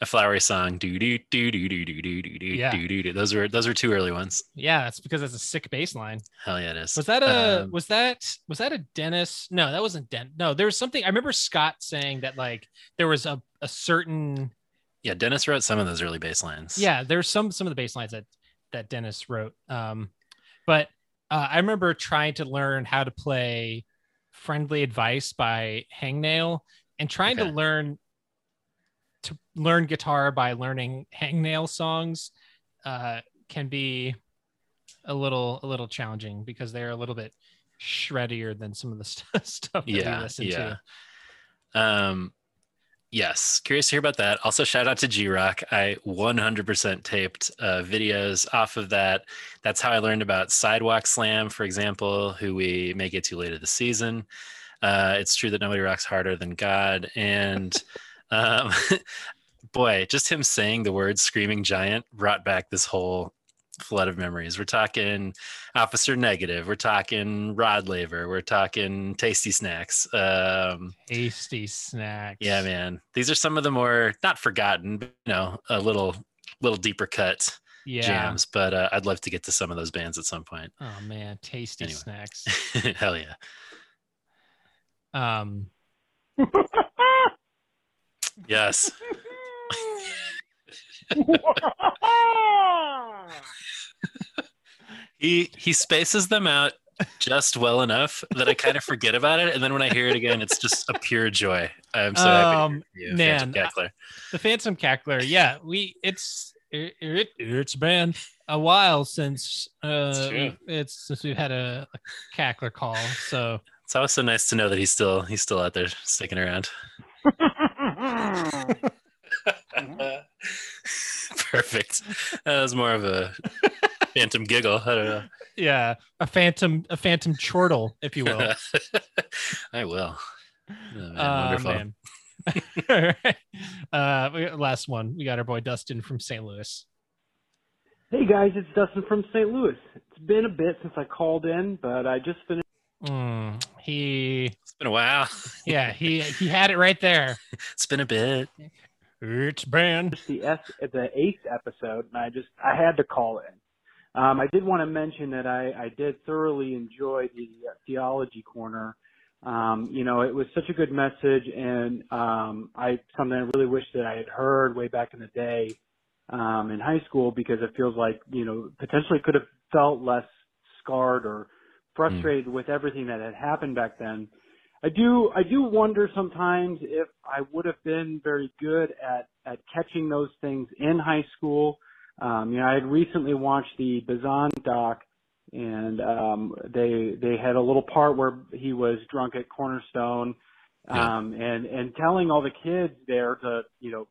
a flowery song. Do do do do do do do do do do do. Those were those were two early ones. Yeah, that's because it's a sick bass line. Hell yeah, it is. Was that a Um, was that was that a Dennis? No, that wasn't Den. No, there was something. I remember Scott saying that like there was a, a certain yeah, Dennis wrote some of those early bass lines. yeah there's some some of the bass lines that that dennis wrote um but uh, i remember trying to learn how to play friendly advice by hangnail and trying Okay. to learn to learn guitar by learning hangnail songs uh can be a little a little challenging because they're a little bit shreddier than some of the <laughs> st- stuff that we yeah, listen yeah. to Um, yes, curious to hear about that. Also, shout out to G Rock. I 100% taped uh, videos off of that. That's how I learned about Sidewalk Slam, for example, who we may get to later this season. Uh, it's true that nobody rocks harder than God, and <laughs> um, <laughs> boy, just him saying the word "screaming giant" brought back this whole flood of memories. We're talking Officer Negative. We're talking Rod Laver. We're talking Tasty Snacks. Um, tasty snacks yeah, man. These are some of the more not forgotten, but you know, a little little deeper cut yeah jams. But uh, I'd love to get to some of those bands at some point. oh man tasty Anyway. snacks <laughs> Hell yeah. um <laughs> Yes. <laughs> he he spaces them out just well enough that I kind of forget about it, and then when I hear it again, it's just a pure joy. I'm so happy. Um, you, man, Phantom Cackler. the Phantom Cackler. Yeah, we it's it, it it's been a while since uh It's it's since we've had a, a cackler call. So It's always so nice to know that he's still he's still out there sticking around. <laughs> <laughs> Perfect. That was more of a phantom giggle. I don't know. yeah, a phantom a phantom chortle, if you will. <laughs> I will. Oh, man, Uh, wonderful. man. <laughs> All right. uh, last one. We got our boy Dustin from St. Louis. Hey guys, it's Dustin from St. Louis. It's been a bit since I called in, but I just finished Mm, he, It's been a while. yeah, he he had it right there. <laughs> It's been a bit. It's been the S the eighth episode, and I just I had to call in. Um, I did want to mention that I, I did thoroughly enjoy the uh, theology corner. Um, you know, it was such a good message, and um, I something I really wish that I had heard way back in the day um, in high school because it feels like you know potentially could have felt less scarred or frustrated with everything that had happened back then. I do I do wonder sometimes if I would have been very good at at catching those things in high school. Um, you know, I had recently watched the Bazan doc, and um, they they had a little part where he was drunk at Cornerstone, Yeah. um, and and telling all the kids there to you know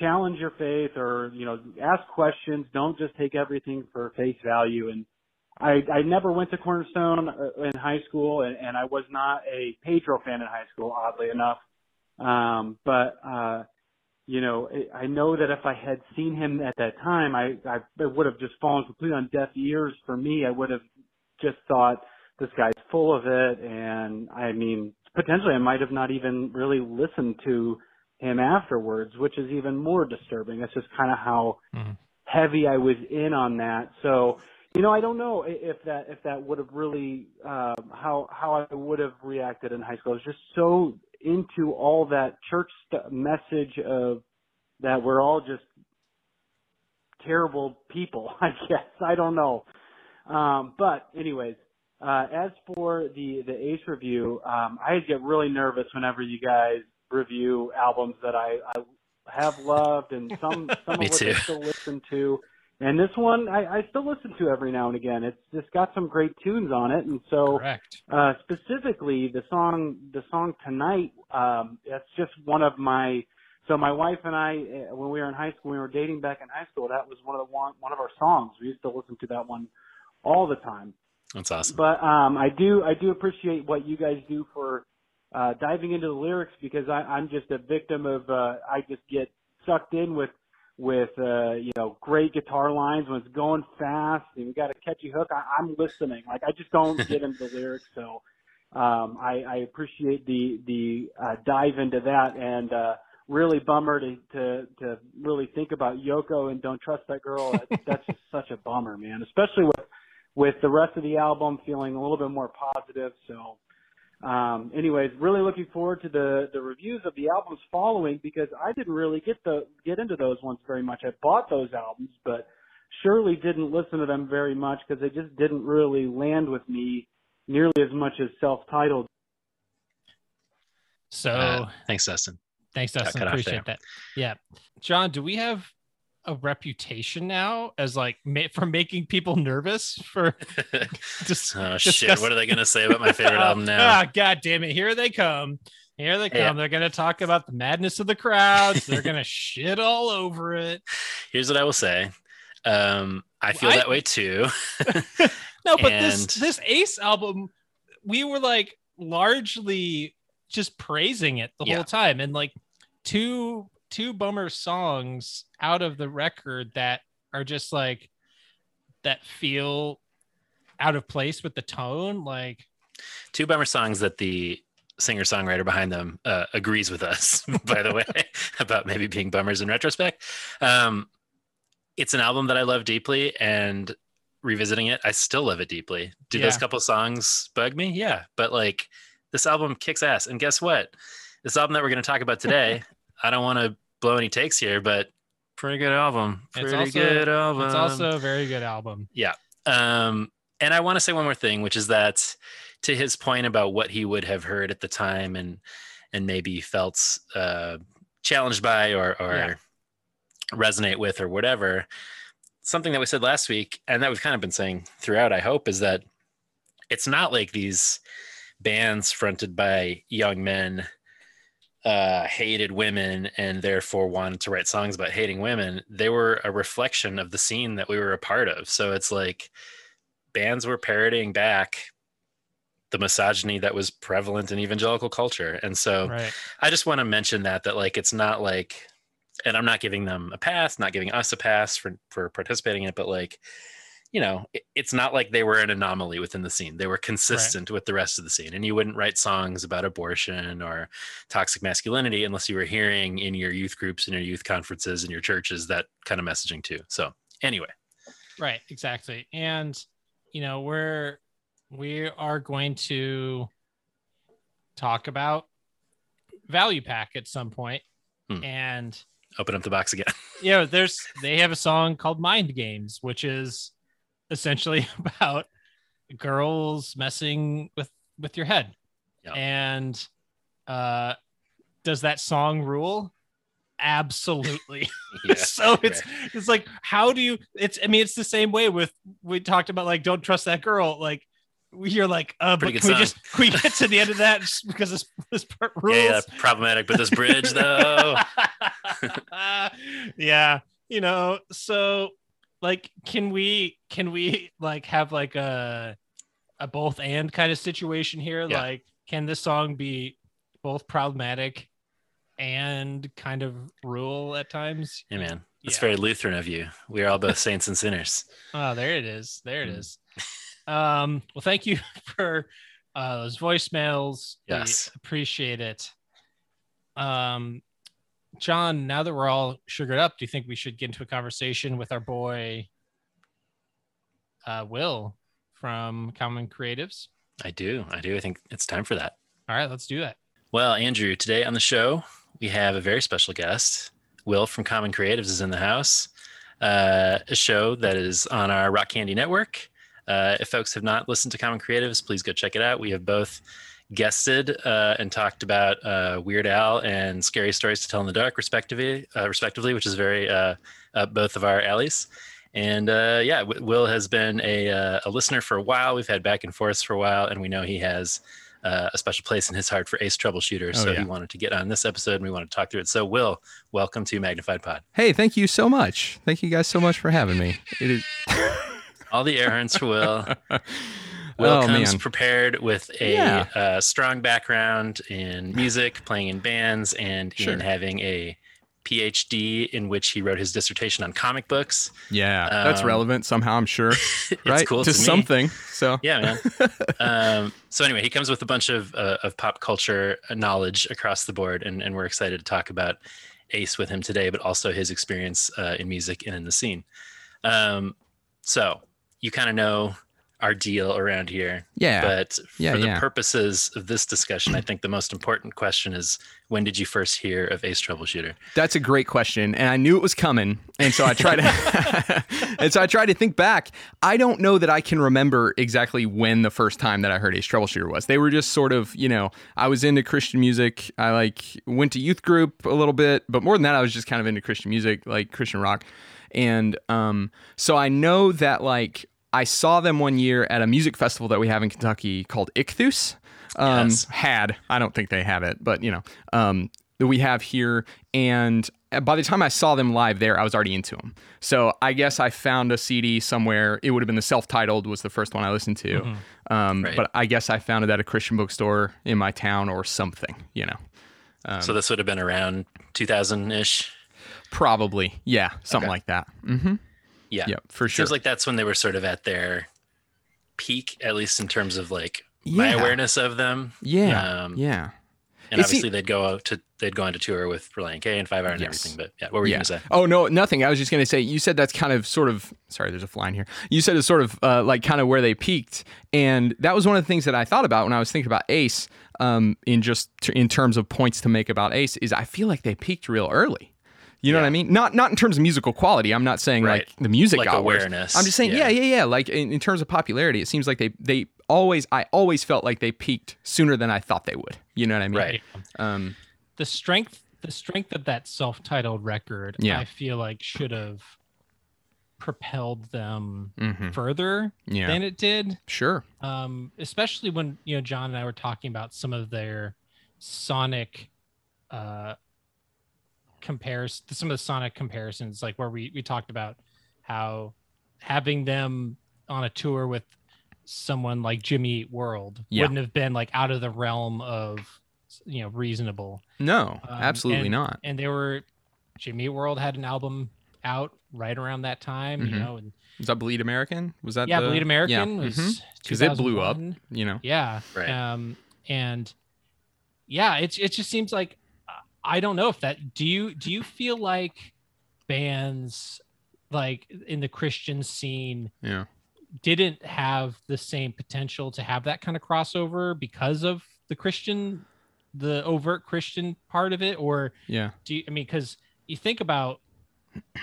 challenge your faith or you know ask questions. Don't just take everything for face value. And I I never went to Cornerstone uh, in high school, and, and I was not a Pedro fan in high school, oddly enough. Um, but uh, you know, I I know that if I had seen him at that time, I I it would have just fallen completely on deaf ears for me. I would have just thought this guy's full of it, and I mean, potentially I might have not even really listened to him afterwards, which is even more disturbing. That's just kind of how Mhm. heavy I was in on that. So, you know, I don't know if that if that would have really uh, how how I would have reacted in high school. I was just so into all that church st- message of that we're all just terrible people. <laughs> I guess I don't know. Um, but anyways, uh, as for the the Ace review, um, I get really nervous whenever you guys review albums that I, I have loved and some some <laughs> of which I still listen to. And this one I, I still listen to every now and again. It's just got some great tunes on it, and so correct. uh, specifically the song the song tonight um that's just one of my so my wife and I uh, when we were in high school we were dating back in high school that was one of the one one of our songs we used to listen to that one all the time That's awesome. But um, I do I do appreciate what you guys do for uh, diving into the lyrics because I, I'm just a victim of uh, I just get sucked in with with uh, you know great guitar lines when it's going fast and we got a catchy hook. I, I'm listening. Like I just don't <laughs> get into the lyrics, so um, I, I appreciate the the uh, dive into that and. uh really bummer to, to to really think about Yoko and Don't Trust That Girl. That's, <laughs> that's just such a bummer, man. Especially with with the rest of the album feeling a little bit more positive. So, um, anyways, really looking forward to the the reviews of the albums following because I didn't really get the get into those ones very much. I bought those albums, but surely didn't listen to them very much because they just didn't really land with me nearly as much as self-titled. So Uh, thanks, Dustin. thanks, got Dustin. Appreciate that. Yeah, John, do we have a reputation now as like ma- for making people nervous for <laughs> <laughs> just oh shit! What are they gonna say about my favorite <laughs> album now? Ah, god damn it! Here they come. Here they come. Yeah. They're gonna talk about the madness of the crowds. They're gonna shit all over it. Here's what I will say. Um, I feel I- that way too. No, but this this Ace album, we were like largely just praising it the Yeah. whole time, and like two two bummer songs out of the record that are just like that feel out of place with the tone. Like, Two bummer songs that the singer songwriter behind them uh, agrees with us, <laughs> by the way, <laughs> about maybe being bummers in retrospect. Um, it's an album that I love deeply, and revisiting it, I still love it deeply. Do those couple songs bug me? Yeah, but like this album kicks ass. And guess what? This album that we're going to talk about today, <laughs> I don't want to blow any takes here, but pretty good album. It's Pretty also- good album. it's also a very good album. Yeah. Um, and I want to say one more thing, which is that to his point about what he would have heard at the time and and maybe felt uh, challenged by or or Yeah. resonate with or whatever. Something that we said last week, and that we've kind of been saying throughout, I hope, is that it's not like these bands fronted by young men uh, hated women and therefore wanted to write songs about hating women. They were a reflection of the scene that we were a part of. So it's like bands were parodying back the misogyny that was prevalent in evangelical culture. And so Right. I just want to mention that that like it's not like and I'm not giving them a pass, not giving us a pass for for participating in it, but like you know, it, it's not like they were an anomaly within the scene. They were consistent with the rest of the scene. And you wouldn't write songs about abortion or toxic masculinity unless you were hearing in your youth groups and your youth conferences and your churches that kind of messaging too. So, anyway, Right, exactly. And you know, we're we are going to talk about Value Pac at some point. Hmm. And open up the box again. <laughs> yeah, there's they have a song called Mind Games, which is essentially <laughs> about girls messing with with your head. Yeah. And uh does that song rule? Absolutely. <laughs> <laughs> Yeah, so it's it's like how do you it's i mean it's the same way with we talked about like don't trust that girl like you're like uh but can we just can we get to the end of that because this this part rules yeah, yeah, problematic, but this bridge though. yeah you know so like can we can we like have like a a both and kind of situation here Yeah. like can this song be both problematic and kind of rule at times Yeah, man. That's Yeah. very Lutheran of you. We are all both saints and sinners. <laughs> Oh, there it is. There it Mm. is. Um, well, thank you <laughs> for uh, those voicemails. We Yes. appreciate it. Um, John, now that we're all sugared up, do you think we should get into a conversation with our boy uh, Will from Common Creatives? I do. I do. I think it's time for that. All right, let's do that. Well, Andrew, today on the show, we have a very special guest. Will from Common Creatives is in the house. Uh, a show that is on our Rock Candy Network. Uh, if folks have not listened to Common Creatives, please go check it out. We have both guested uh, and talked about uh, Weird Al and Scary Stories to Tell in the Dark, respectively, uh, respectively, which is very uh, uh, both of our alleys. And uh, yeah, Will has been a, uh, a listener for a while. We've had back and forth for a while, and we know he has uh, a special place in his heart for Ace Troubleshooter. Oh, so yeah. he wanted to get on this episode, and we want to talk through it. So, Will, welcome to Magnified Pod. Hey, thank you so much. Thank you guys so much for having me. It is <laughs> All the errands for Will. <laughs> Will Oh, comes man. prepared with a Yeah. uh, strong background in <sighs> music, playing in bands, and Sure. in having a PhD in which he wrote his dissertation on comic books. Yeah, that's Um, relevant somehow. I'm sure. <laughs> it's right cool to, to me. something. So <laughs> Yeah, man. <laughs> um, so anyway, he comes with a bunch of uh, of pop culture knowledge across the board, and, and we're excited to talk about Ace with him today, but also his experience uh, in music and in the scene. Um, so you kind of know our deal around here, yeah, but for Yeah, the yeah. purposes of this discussion, I think the most important question is when did you first hear of Ace Troubleshooter? That's a great question, and I knew it was coming, and so I tried to, <laughs> and so I tried to think back. I don't know that I can remember exactly when the first time that I heard Ace Troubleshooter was. They were just sort of, you know, I was into Christian music. I like went to youth group a little bit, but more than that, I was just kind of into Christian music, like Christian rock, and um, so I know that like I saw them one year at a music festival that we have in Kentucky called Ichthus. Um, Yes. Had I don't think they have it, but you know, um, that we have here. And by the time I saw them live there, I was already into them. So I guess I found a CD somewhere. It would have been the self-titled was the first one I listened to. Um, Right. But I guess I found it at a Christian bookstore in my town or something. You know, Um, so this would have been around 2000 ish. probably yeah, something Okay. like that. Mm-hmm. Yeah. Yeah, for sure. Seems like that's when they were sort of at their peak, at least in terms of like my awareness of them. yeah, Um, yeah. And obviously they'd go out to they'd go on to tour with Relient K and Five Iron and Yes. everything. But yeah, what were you yeah. gonna say? Oh no, nothing. I was just gonna say you said that's kind of sort of sorry. There's a fly in here. You said it's sort of uh, like kind of where they peaked, and that was one of the things that I thought about when I was thinking about Ace. Um, in just t- in terms of points to make about Ace, is I feel like they peaked real early. You know what I mean? Not not in terms of musical quality. I'm not saying Right. like the music Like got worse. awareness. I'm just saying, yeah, Yeah. yeah, yeah. Like in, in terms of popularity, it seems like they they always I always felt like they peaked sooner than I thought they would. You know what I mean? Right. Um, the strength the strength of that self-titled record Yeah. i feel like should have propelled them mhm. further Yeah. than it did Sure. um especially when you know john and i were talking about some of their sonic uh compares some of the sonic comparisons like where we we talked about how having them on a tour with someone like jimmy Eat world Yeah. wouldn't have been like out of the realm of you know reasonable No, Um, absolutely and- not. and they were Jimmy Eat World had an album out right around that time, Mhm. you know, and Was that Bleed American? Was that yeah, the, Bleed American yeah, was mhm. 'Cause it blew up. You know. Yeah, Right. Um, and yeah, it it just seems like I don't know if that. Do you do you feel like bands like in the Christian scene Yeah. didn't have the same potential to have that kind of crossover because of the Christian, the overt Christian part of it, or Yeah. do you, I mean, because you think about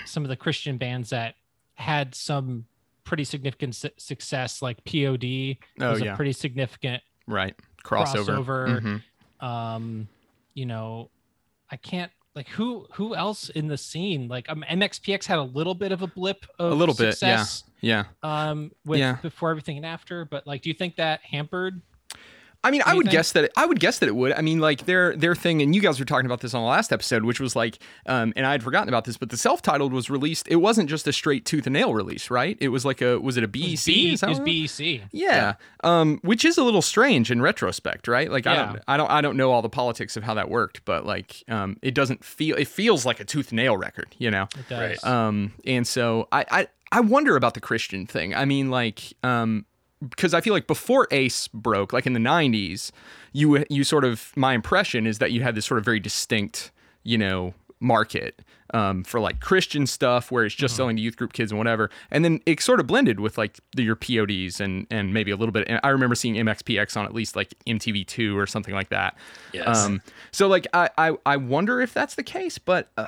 some of the Christian bands that had some pretty significant su- success, like POD Oh was yeah. a pretty significant right. Crossover. crossover. Mhm. um you know i can't like who who else in the scene like um, mxpx had a little bit of a blip of A little bit, yeah. Yeah. um with Yeah. before everything and after but like do you think that hampered I mean, I would Anything? guess that I would guess that it would. I mean, like their their thing, and you guys were talking about this on the last episode, which was like, um, and I had forgotten about this, but the self-titled was released. It wasn't just a straight tooth and nail release, right? It was like a was it a it was, BEC? B, it was what it was? bec Yeah, um, which is a little strange in retrospect, right? Like I don't, I don't, I don't know all the politics of how that worked, but like, um, it doesn't feel, it feels like a tooth and nail record, you know? it does Right. Um, and so I, I, I wonder about the Christian thing. I mean, like, um, because I feel like before Ace broke, like in the '90s, you you sort of my impression is that you had this sort of very distinct, you know, market um, for like Christian stuff, where it's just selling to youth group kids and whatever, and then it sort of blended with like the, your PODs and and maybe a little bit. And I remember seeing MXPX on at least like MTV2 or something like that. Yes. Um, so like I, I I wonder if that's the case, but uh,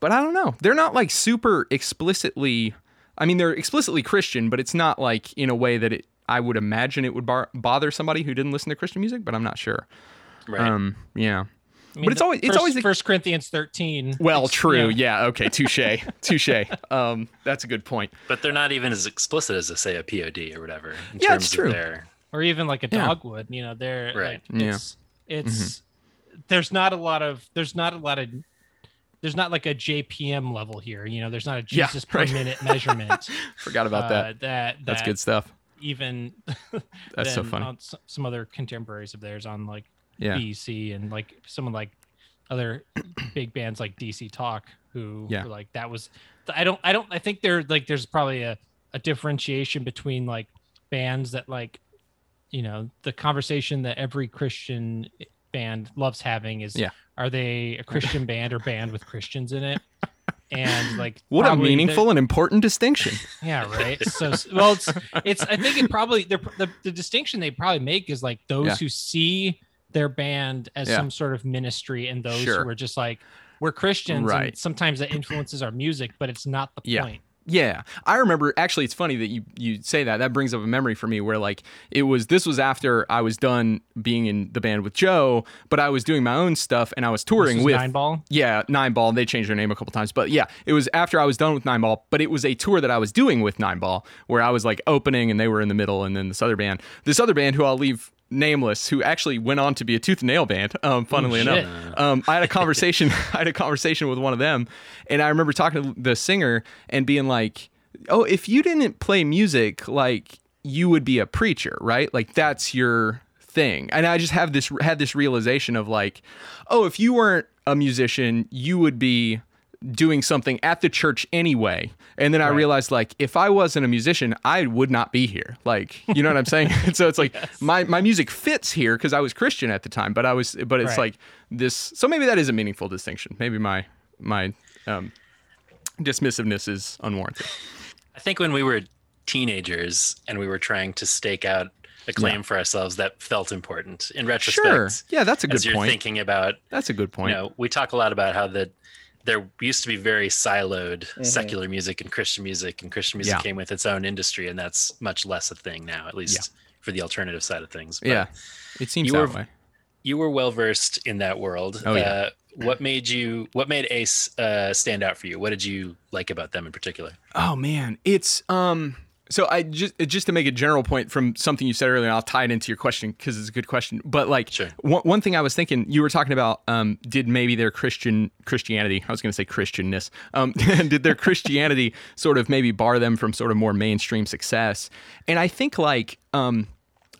but I don't know. They're not like super explicitly. I mean, they're explicitly Christian, but it's not like in a way that it. I would imagine it would bar- bother somebody who didn't listen to Christian music, but I'm not sure. right. Um, yeah. I mean, but it's the always- it's first, always the- first corinthians 13 Well, true. yeah. Yeah. Okay. Touche. <laughs> Touche. Um, that's a good point. but they're not even as explicit as to say a POD or whatever. In Yeah, terms it's true. Of their, or even like a Yeah. dogwood you know they're Right. like Yeah. it's it's there's not a lot of there's not a lot of there's not like a jpm level here you know there's not a Yeah, jesus per right. minute measurement <laughs> Forgot about uh, that. that That's that good stuff. Even <laughs> That's so than funny. on some other contemporaries of theirs on like Yeah. BC and like someone like other <clears throat> big bands like DC Talk who Yeah. were like that was I don't I don't I think there like there's probably a, a differentiation between like bands that like you know the conversation that every Christian band loves having is Yeah. are they a Christian band or band with Christians in it <laughs> and <laughs> like What a probably the- meaningful and important distinction. <laughs> yeah, right. So well, it's it's. I think it probably the the, the distinction they probably make is like those Yeah. who see their band as Yeah. some sort of ministry, and those Sure. who are just like we're Christians, Right. and sometimes that influences our music, but it's not the Yeah. point. Yeah, I remember. Actually, it's funny that you you say that. That brings up a memory for me where like it was. This was after I was done being in the band with Joe, but I was doing my own stuff and I was touring was with Nine Ball. Yeah, Nine Ball. They changed their name a couple times, but yeah, it was after I was done with Nine Ball. But it was a tour that I was doing with Nine Ball where I was like opening and they were in the middle, and then this other band, this other band who I'll leave nameless, who actually went on to be a Tooth and Nail band. Um, funnily shit. enough, um, I had a conversation. <laughs> I had a conversation with one of them, and I remember talking to the singer and being like, "Oh, if you didn't play music, like you would be a preacher, right? Like that's your." thing and i just have this had this realization of like oh if you weren't a musician you would be doing something at the church anyway. And then i realized like if i wasn't a musician i would not be here. Like you know what i'm saying? <laughs> So it's like my my music fits here because i was christian at the time but i was but it's Right. like this so maybe that is a meaningful distinction. Maybe my my um dismissiveness is unwarranted. I think when we were teenagers and we were trying to stake out a claim for ourselves, that felt important. In retrospect, sure yeah that's a as good you're point. thinking about, that's a good point. you know, we talk a lot about how the there used to be very siloed secular music and Christian music, and Christian music Yeah. came with its own industry, and that's much less a thing now, at least for the alternative side of things. But yeah it seems you that were- way you were well versed in that world. Oh, yeah. Uh, what made you? What made Ace uh, stand out for you? What did you like about them in particular? Oh man, it's um. So I just just to make a general point from something you said earlier, and I'll tie it into your question because it's a good question. But like Sure. one, one thing I was thinking, you were talking about, um, did maybe their Christian Christianity? I was going to say Christianness. Um, <laughs> did their Christianity sort of maybe bar them from sort of more mainstream success? And I think like um,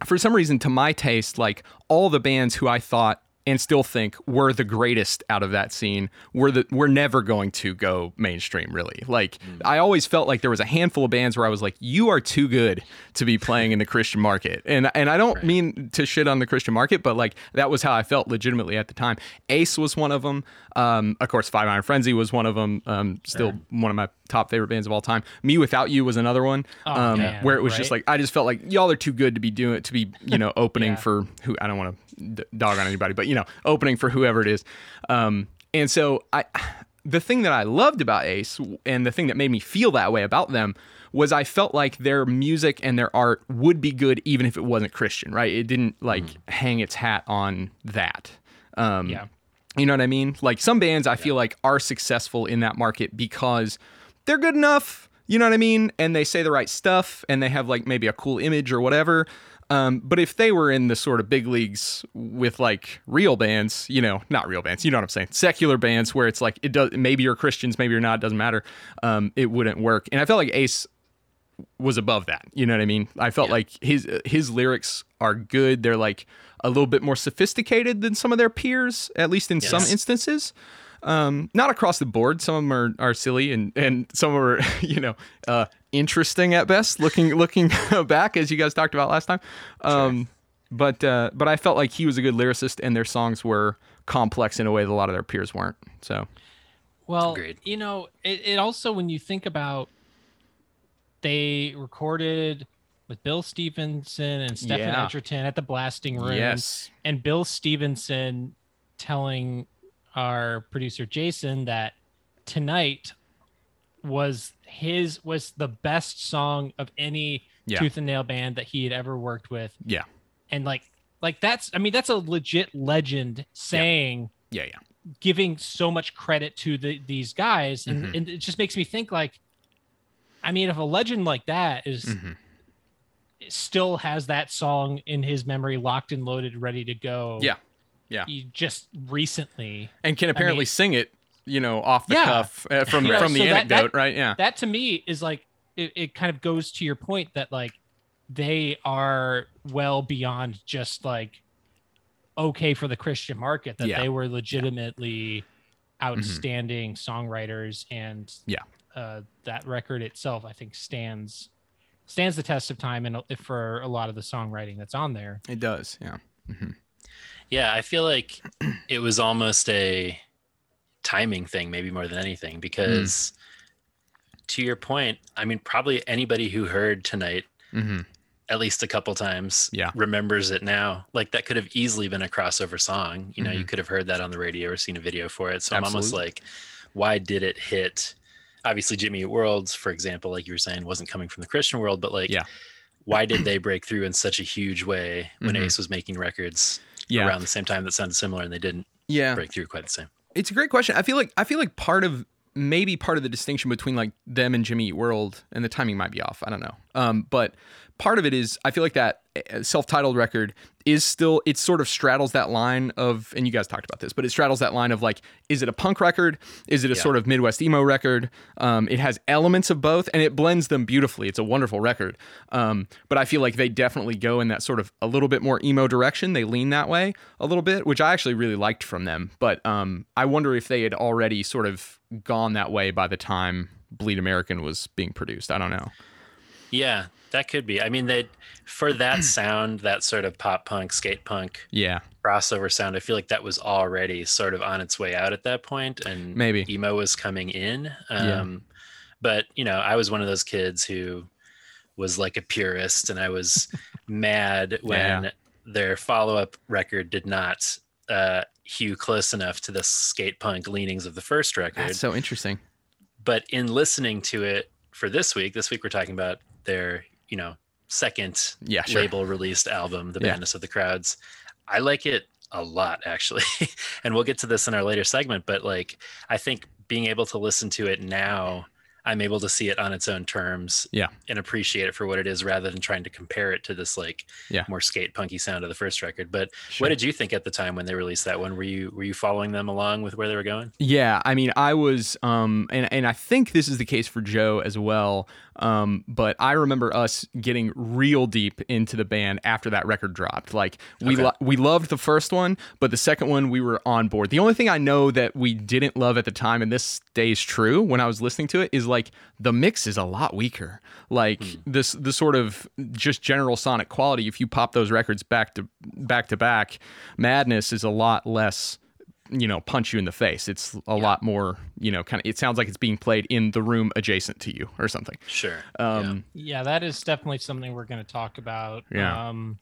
for some reason, to my taste, like all the bands who I thought and still think we're the greatest out of that scene. Were the we're never going to go mainstream really. Like mm. i always felt like there was a handful of bands where i was like you are too good to be playing in the christian market. And and i don't mean to shit on the christian market but like that was how i felt legitimately at the time. Ace was one of them um, of course five iron frenzy was one of them um, still one of my top favorite bands of all time me without you was another one um, man, where it was just like I just felt like y'all are too good to be doing to be you know <laughs> opening Yeah. for who I don't want to d- dog on anybody, but you know opening for whoever it is. Um, and so I, the thing that I loved about Ace and the thing that made me feel that way about them was I felt like their music and their art would be good even if it wasn't Christian, right? It didn't like hang its hat on that. Um, Yeah. You know what I mean? Like some bands I feel like are successful in that market because they're good enough, you know what I mean? And they say the right stuff and they have like maybe a cool image or whatever. Um, but if they were in the sort of big leagues with like real bands, you know, not real bands, you know what I'm saying? Secular bands where it's like it does maybe you're Christians, maybe you're not, it doesn't matter. Um, it wouldn't work. And I felt like Ace was above that. You know what I mean? I felt like his his lyrics are good. They're like a little bit more sophisticated than some of their peers, at least in some instances. Um, not across the board. Some of them are, are silly and, and some are, <laughs> you know, uh, interesting at best. Looking <laughs> looking <laughs> back, as you guys talked about last time. Um, But uh, but I felt like he was a good lyricist, and their songs were complex in a way that a lot of their peers weren't. So Well, Agreed. you know, it, it also when you think about they recorded with Bill Stevenson and Stephen Yeah. Egerton at the blasting room. yes, And Bill Stevenson telling our producer Jason that tonight was his was the best song of any Yeah. tooth and nail band that he had ever worked with. yeah, And like like that's I mean that's a legit legend saying yeah, yeah. giving so much credit to the these guys and, Mhm. and it just makes me think like i mean if a legend like that is Mhm. Still has that song in his memory locked and loaded ready to go Yeah. Yeah. He just recently and can apparently mean- sing it, you know, off the Yeah. cuff uh, from know, from the that- anecdote, that- right? Yeah, that to me is like it, it kind of goes to your point that like they are well beyond just like okay for the Christian market. That Yeah. they were legitimately outstanding songwriters, and Yeah. uh, that record itself, I think, stands stands the test of time, and for a lot of the songwriting that's on there. It does. Yeah. Yeah, I feel like <clears throat> it was almost a timing thing, maybe more than anything, because to your point, I mean, probably anybody who heard tonight hmm at least a couple times Yeah. remembers it now. Like that could have easily been a crossover song. You know, you Mhm. could have heard that on the radio or seen a video for it. So I'm almost like, why did it hit? Obviously, Jimmy Worlds, for example, like you were saying, wasn't coming from the Christian world, but like, Yeah. why did they break through in such a huge way when Mhm. Ace was making records Yeah. around the same time that sounded similar and they didn't Yeah. break through quite the same? It's a great question. I feel like I feel like part of maybe part of the distinction between like them and Jimmy Eat World and the timing might be off. I don't know. Um, but part of it is I feel like that self-titled record is still it sort of straddles that line of and you guys talked about this, but it straddles that line of like is it a punk record? Is it a Yeah. sort of Midwest emo record? Um, it has elements of both and it blends them beautifully. It's a wonderful record. Um, but I feel like they definitely go in that sort of a little bit more emo direction. They lean that way a little bit, which I actually really liked from them. But um, I wonder if they had already sort of gone that way by the time Bleed American was being produced. I don't know. Yeah, that could be. I mean, they for that <clears throat> sound, that sort of pop punk, skate punk Yeah, crossover sound, I feel like that was already sort of on its way out at that point, and Maybe. emo was coming in. Yeah. Um, But you know, I was one of those kids who was like a purist, and I was <laughs> mad when Yeah. their follow up record did not uh, hew close enough to the skate punk leanings of the first record. that's so interesting. but in listening to it for this week, this week we're talking about their, you know, second Yeah, sure. label released album, The Yeah. Madness of the Crowds. I like it a lot actually. <laughs> and we'll get to this in our later segment, but like I think being able to listen to it now, I'm able to see it on its own terms Yeah. and appreciate it for what it is rather than trying to compare it to this like Yeah. more skate punky sound of the first record. But Sure. what did you think at the time when they released that one? Were you were you following them along with where they were going? Yeah, I mean, I was, um, and and I think this is the case for Joe as well. Um, but I remember us getting real deep into the band after that record dropped. Like we Okay. lo- we loved the first one, but the second one we were on board. The only thing I know that we didn't love at the time, and this stays true when I was listening to it, is like the mix is a lot weaker. Like this the sort of just general sonic quality. If you pop those records back to back to back, Madness is a lot less you know punch you in the face it's a lot more you know kind of it sounds like it's being played in the room adjacent to you or something Sure. um Yeah, that is definitely something we're going to talk about. Yeah. Um,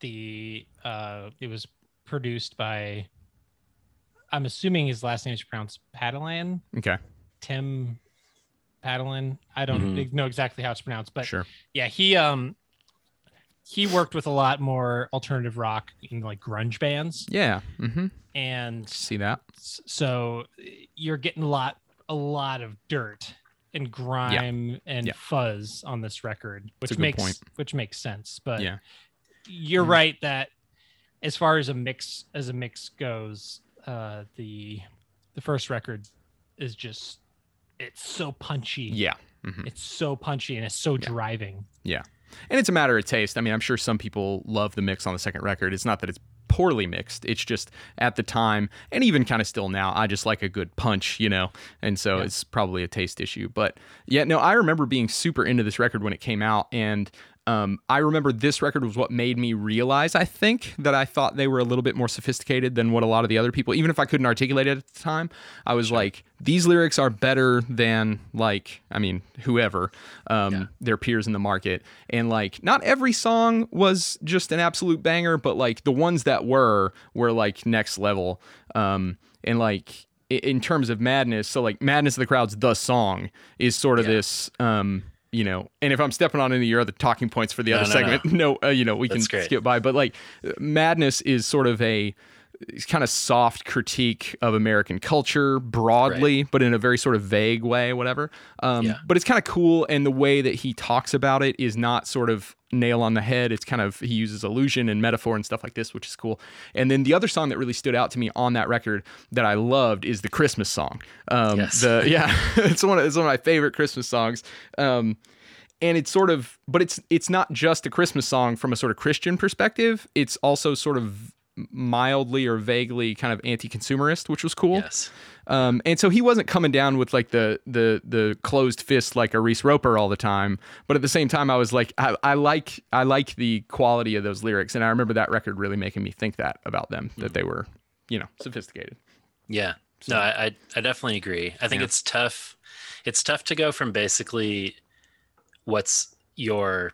the uh, it was produced by. I'm assuming his last name is pronounced Padalan, okay Tim Padalan. I don't Mhm. know exactly how it's pronounced, but sure yeah, he um he worked with a lot more alternative rock in like grunge bands, yeah mm-hmm and see that so you're getting a lot a lot of dirt and grime and Yeah. fuzz on this record which makes point. which makes sense but Yeah. you're Mhm. right that as far as a mix as a mix goes uh the the first record is just it's so punchy yeah hmm it's so punchy and it's so driving. Yeah. and it's a matter of taste i mean i'm sure some people love the mix on the second record it's not that it's poorly mixed. It's just at the time and even kind of still now i just like a good punch you know? And so Yeah. it's probably a taste issue. But yeah no i remember being super into this record when it came out and um, I remember this record was what made me realize, I think, that I thought they were a little bit more sophisticated than what a lot of the other people, even if I couldn't articulate it at the time, I was like, these lyrics are better than, like, I mean, whoever, um, Yeah. their peers in the market. And, like, not every song was just an absolute banger, but, like, the ones that were, were, like, next level. Um, and, like, in terms of madness, so, like, Madness of the Crowds, the song, is sort of Yeah. this. Um, you know, and if I'm stepping on any of your other talking points for the No, other no, segment, no, <laughs> uh, you know, we That's can great. skip by. But like, madness is sort of a kind of soft critique of American culture broadly, but in a very sort of vague way, whatever. Um, Yeah. But it's kind of cool, and the way that he talks about it is not sort of nail on the head. It's kind of he uses illusion and metaphor and stuff like this, which is cool. And then the other song that really stood out to me on that record that I loved is the Christmas song. Um, Yes. The <laughs> yeah, it's one of it's one of my favorite Christmas songs. Um, and it's sort of but it's it's not just a christmas song from a sort of christian perspective it's also sort of mildly or vaguely kind of anti-consumerist which was cool Yes. um, and so he wasn't coming down with like the the the closed fist like a Reese Roper all the time. But at the same time, I was like, I, I like I like the quality of those lyrics, and I remember that record really making me think that about them that they were, you know, sophisticated. Yeah. No, I, I I definitely agree. I think Yeah. it's tough. It's tough to go from basically what's your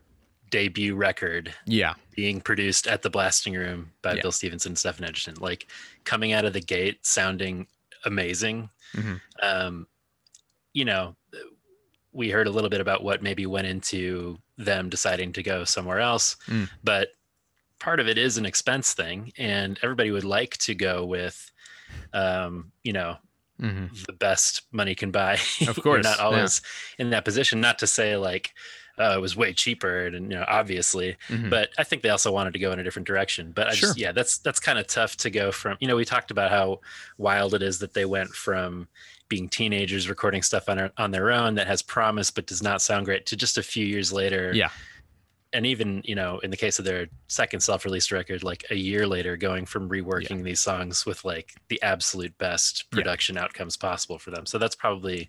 debut record Yeah, being produced at the blasting room by Yeah. Bill Stevenson and Stephen Egerton, like coming out of the gate sounding amazing. Mhm. Um, you know, we heard a little bit about what maybe went into them deciding to go somewhere else, Mm. but part of it is an expense thing, and everybody would like to go with, um, you know, hmm the best money can buy. Of <laughs> course, not yeah. always in that position. Not to say like uh, it was way cheaper, and you know, obviously, Mhm. but I think they also wanted to go in a different direction. But I Sure. just, yeah, that's that's kind of tough to go from. You know, we talked about how wild it is that they went from being teenagers recording stuff on their, on their own that has promise but does not sound great to just a few years later. yeah, And even, you know, in the case of their second self-released record, like a year later, going from reworking these songs with like the absolute best Yeah. production outcomes possible for them. So that's probably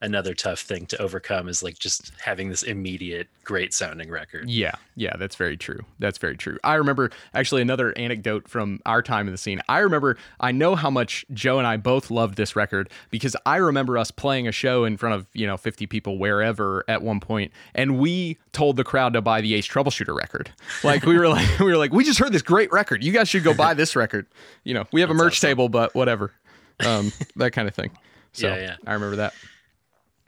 another tough thing to overcome is like just having this immediate great sounding record. yeah, yeah. That's very true. That's very true. I remember actually another anecdote from our time in the scene. I remember I know how much Joe and I both loved this record because I remember us playing a show in front of you know 50 people wherever at one point, and we told the crowd to buy the Ace Troubleshooter record. Like we were <laughs> like we were like we just heard this great record. You guys should go buy this record. You know we have a merch awesome. table, but whatever, um, that kind of thing. <laughs> So Yeah, yeah. I remember that.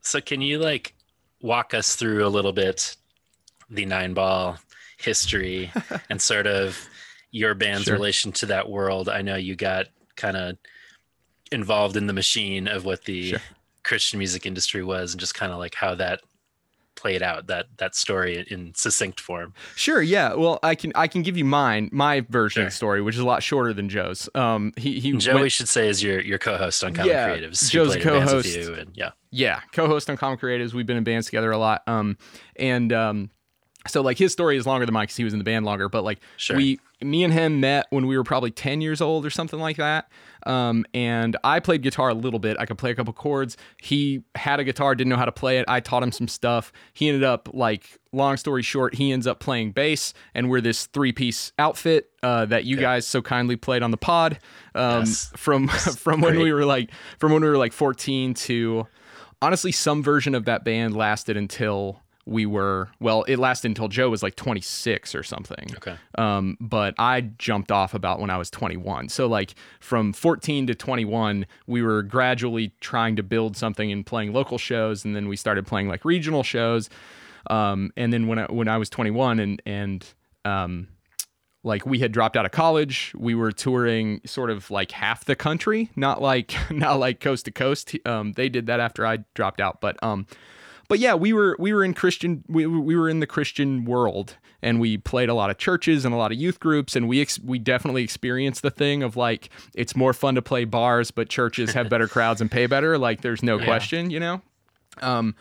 So can you like walk us through a little bit the nine ball history <laughs> and sort of your band's Sure. relation to that world? I know you got kind of involved in the machine of what the Sure. Christian music industry was and just kind of like how that played out that that story in succinct form. Sure. Yeah. Well, I can I can give you mine my version of the story, which is a lot shorter than Joe's. Um, he he Joe, went- we should say is your your co-host on Common Yeah, Creatives. Joe's a played with co-host. you and yeah. Yeah, co-host on Common Creatives. We've been in bands together a lot. Um, and um, so like his story is longer than mine because he was in the band longer. But like Sure. we, me and him met when we were probably ten years old or something like that. Um, and I played guitar a little bit. I could play a couple chords. He had a guitar, didn't know how to play it. I taught him some stuff. He ended up like, long story short, he ends up playing bass, and we're this three-piece outfit uh, that you guys so kindly played on the pod. Um, Yes. from <laughs> from when we were like from when we were like 14 to honestly some version of that band lasted until we were well it lasted until joe was like 26 or something. Okay. um, but i jumped off about when i was 21 so like from 14 to 21 we were gradually trying to build something and playing local shows and then we started playing like regional shows. Um, and then when I, when I was 21 and and um, like we had dropped out of college. We were touring sort of like half the country not like <laughs> not like coast to coast. Um they did that after i dropped out but um but yeah we were we were in christian we, we were in the christian world and we played a lot of churches and a lot of youth groups and we ex- we definitely experienced the thing of like it's more fun to play bars but churches have better crowds and pay better. Like there's no question you know? Um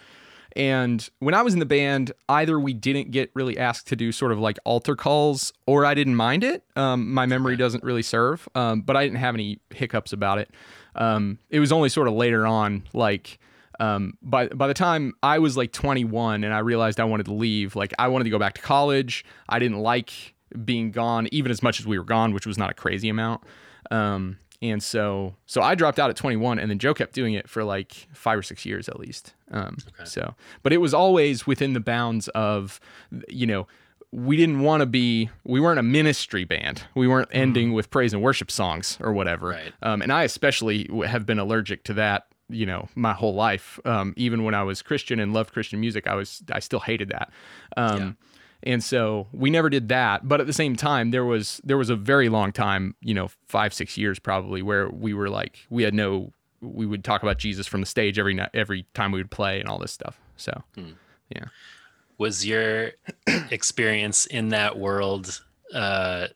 and when I was in the band, either we didn't get really asked to do sort of like altar calls, or I didn't mind it. Um, my memory doesn't really serve, um, but I didn't have any hiccups about it. Um, it was only sort of later on, like um, by by the time I was like 21 and I realized I wanted to leave, like I wanted to go back to college. I didn't like being gone, even as much as we were gone, which was not a crazy amount. Um, and so so I dropped out at 21 and then Joe kept doing it for like 5 or 6 years at least. Um so but it was always within the bounds of you know we didn't want to be we weren't a ministry band. We weren't ending with praise and worship songs or whatever. Right. Um and I especially have been allergic to that you know my whole life um even when I was Christian and loved Christian music I was I still hated that. Um and so we never did that. But at the same time there was there was a very long time you know five six years probably where we were like we had no we would talk about jesus from the stage every night every time we would play and all this stuff. So yeah. Was your <clears throat> experience in that world uh,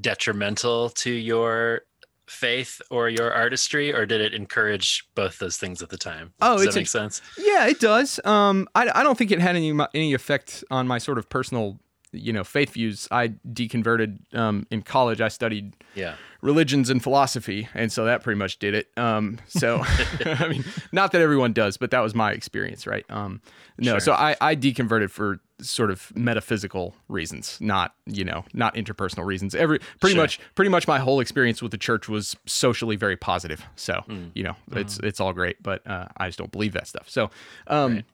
detrimental to your faith or your artistry, or did it encourage both those things at the time? Oh, Does that a- sense? Yeah, it does. Um, I, I don't think it had any any effect on my sort of personal, you know, faith views. I deconverted um, in college. I studied Yeah. religions and philosophy, and so that pretty much did it. Um, so, <laughs> I mean, not that everyone does, but that was my experience, right? Um, no, Sure. so I, I deconverted for sort of metaphysical reasons, not you know, not interpersonal reasons. Every pretty Sure. much, pretty much, my whole experience with the church was socially very positive. So, Mm. you know, Mm-hmm. it's it's all great, but uh, I just don't believe that stuff. So, um,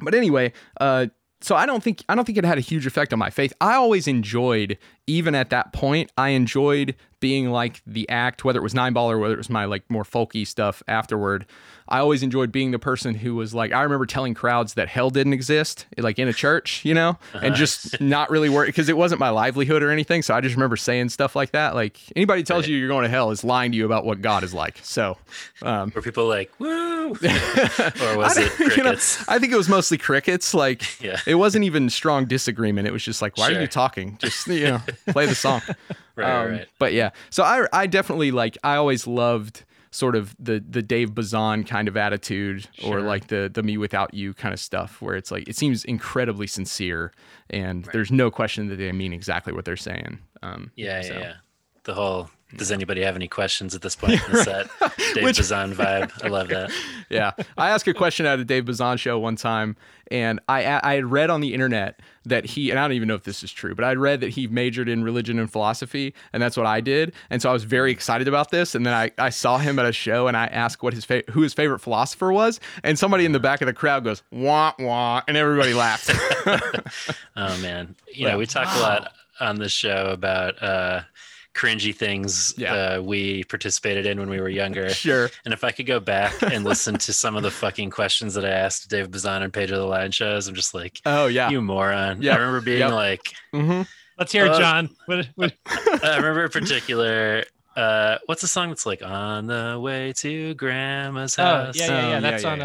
but anyway, uh, so I don't think I don't think it had a huge effect on my faith. I always enjoyed, even at that point, I enjoyed being like the act, whether it was nine ball or whether it was my like more folky stuff afterward. I always enjoyed being the person who was like, I remember telling crowds that hell didn't exist, like in a church, you know, and just not really worry because it wasn't my livelihood or anything. So I just remember saying stuff like that. Like anybody tells Right. you you're going to hell is lying to you about what God is like. So, um, Were people like, woo? <laughs> or was I it don't- you know, crickets? I think it was mostly crickets. Like, Yeah. it wasn't even strong disagreement. It was just like, why are you talking? Just you know, play the song. <laughs> Right, Um, right. But yeah, so I I definitely like I always loved sort of the the Dave Bazan kind of attitude or like the the mewithoutYou kind of stuff where it's like it seems incredibly sincere and there's no question that they mean exactly what they're saying. Um, Yeah, so. yeah, yeah. The whole. Does anybody have any questions at this <laughs> point in the set? <laughs> Dave Which- Bazan vibe. I love that. <laughs> yeah. I asked a question at a Dave Bazan show one time, and I I had read on the internet that he and I don't even know if this is true, but I read that he majored in religion and philosophy, and that's what I did. And so I was very excited about this. And then I, I saw him at a show, and I asked what his fa- who his favorite philosopher was, and somebody in the back of the crowd goes wah wah, and everybody laughed. Oh man, you Yeah. know we talk a lot on this show about uh, cringy things Yeah. uh, we participated in when we were younger. <laughs> sure. And if I could go back and listen to some of the fucking questions that I asked Dave Bazan and Pedro the Lion shows, I'm just like, Oh yeah. you moron. Yep. I remember being Yep. like, mm-hmm. Let's hear it, Uh, John. What, what, <laughs> I remember in particular. Uh, what's the song that's like on the way to grandma's oh, house? yeah, yeah, Oh, yeah. yeah, That's yeah, on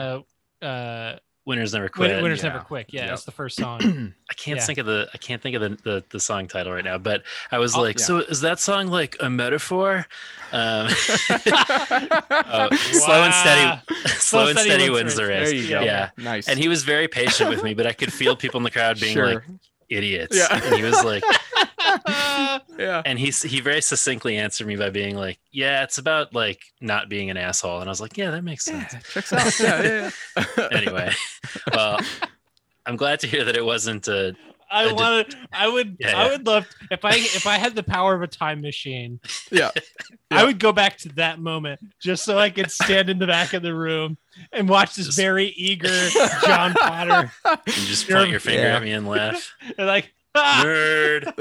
a uh, Winners never quit. Win- Winners yeah. Never quit. Yeah, Yep. that's the first song. <clears throat> I can't Yeah. think of the I can't think of the, the, the song title right now, but I was Oh, like, yeah. so is that song like a metaphor? Um, uh, <laughs> <laughs> Slow and steady, <laughs> slow and steady wins the race. There you go. Yeah. Nice. And he was very patient with me, but I could feel people in the crowd being Sure. like idiots. Yeah. And he was like, yeah. and he he very succinctly answered me by being like, yeah, it's about like not being an asshole. And I was like, yeah, that makes sense. Yeah, checks out. Yeah, yeah, yeah. <laughs> Anyway, well, I'm glad to hear that it wasn't a I did- want. I would. Yeah, I would love if I if I had the power of a time machine. yeah. <laughs> I would go back to that moment just so I could stand in the back of the room and watch this Just- very eager John Potter. you just <laughs> point your finger Yeah. at me and laugh. and like! Nerd.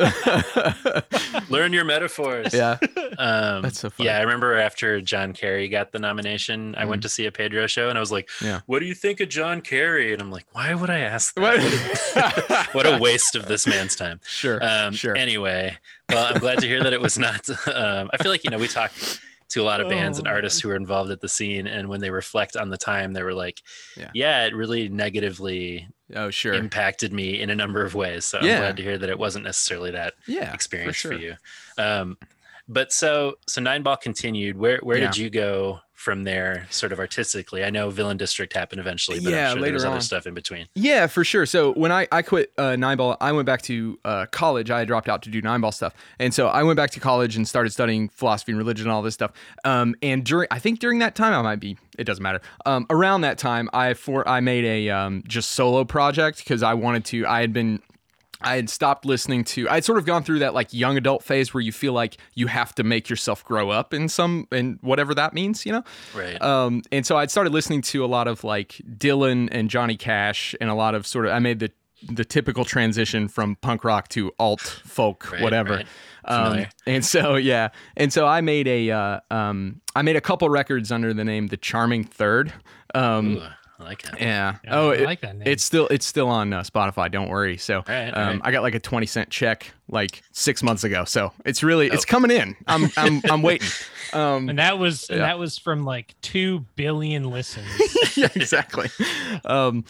<laughs> Learn your metaphors. yeah. Um, That's so funny. Yeah, I remember after John Kerry got the nomination, I went to see a Pedro show and I was like, Mm-hmm. Yeah. What do you think of John Kerry? And I'm like, Why would I ask that? <laughs> what a waste of this man's time. Sure. Um, sure. Anyway, well, I'm glad to hear that it was not. Um, I feel like, you know, we talk to a lot of bands and Oh. artists who are involved at the scene. And when they reflect on the time, they were like, Yeah. yeah, it really negatively oh, sure. impacted me in a number of ways. So Yeah. I'm glad to hear that it wasn't necessarily that yeah. experience for, sure. you. Um, but so so nine ball continued. Where where Yeah. did you go from there, sort of artistically? I know Villain District happened eventually, but Yeah, I'm sure there was later other stuff in between. Yeah, for sure. So when I, I quit uh, nine ball, I went back to uh, college. I had dropped out to do nine ball stuff, and so I went back to college and started studying philosophy and religion and all this stuff. Um, and during, I think during that time, I might be. It doesn't matter. Um, around that time, I for I made a um, just solo project because I wanted to. I had been I had stopped listening to. I'd sort of gone through that like young adult phase where you feel like you have to make yourself grow up in some in whatever that means, you know. Right. Um, and so I'd started listening to a lot of like Dylan and Johnny Cash and a lot of sort of. I made the the typical transition from punk rock to alt folk, Right, whatever. right. Um, and so yeah, and so I made a uh, um, I made a couple records under the name The Charming Third. Um, I like it. Yeah. Yeah, oh, I it- like that name. it's still it's still on uh, Spotify. Don't worry. So right, all um, right. I got like a twenty cent check like six months ago. So it's really it's Oh. coming in. I'm I'm I'm waiting. <laughs> Um, and that was and that was from like two billion listens. <laughs> yeah, exactly. Um,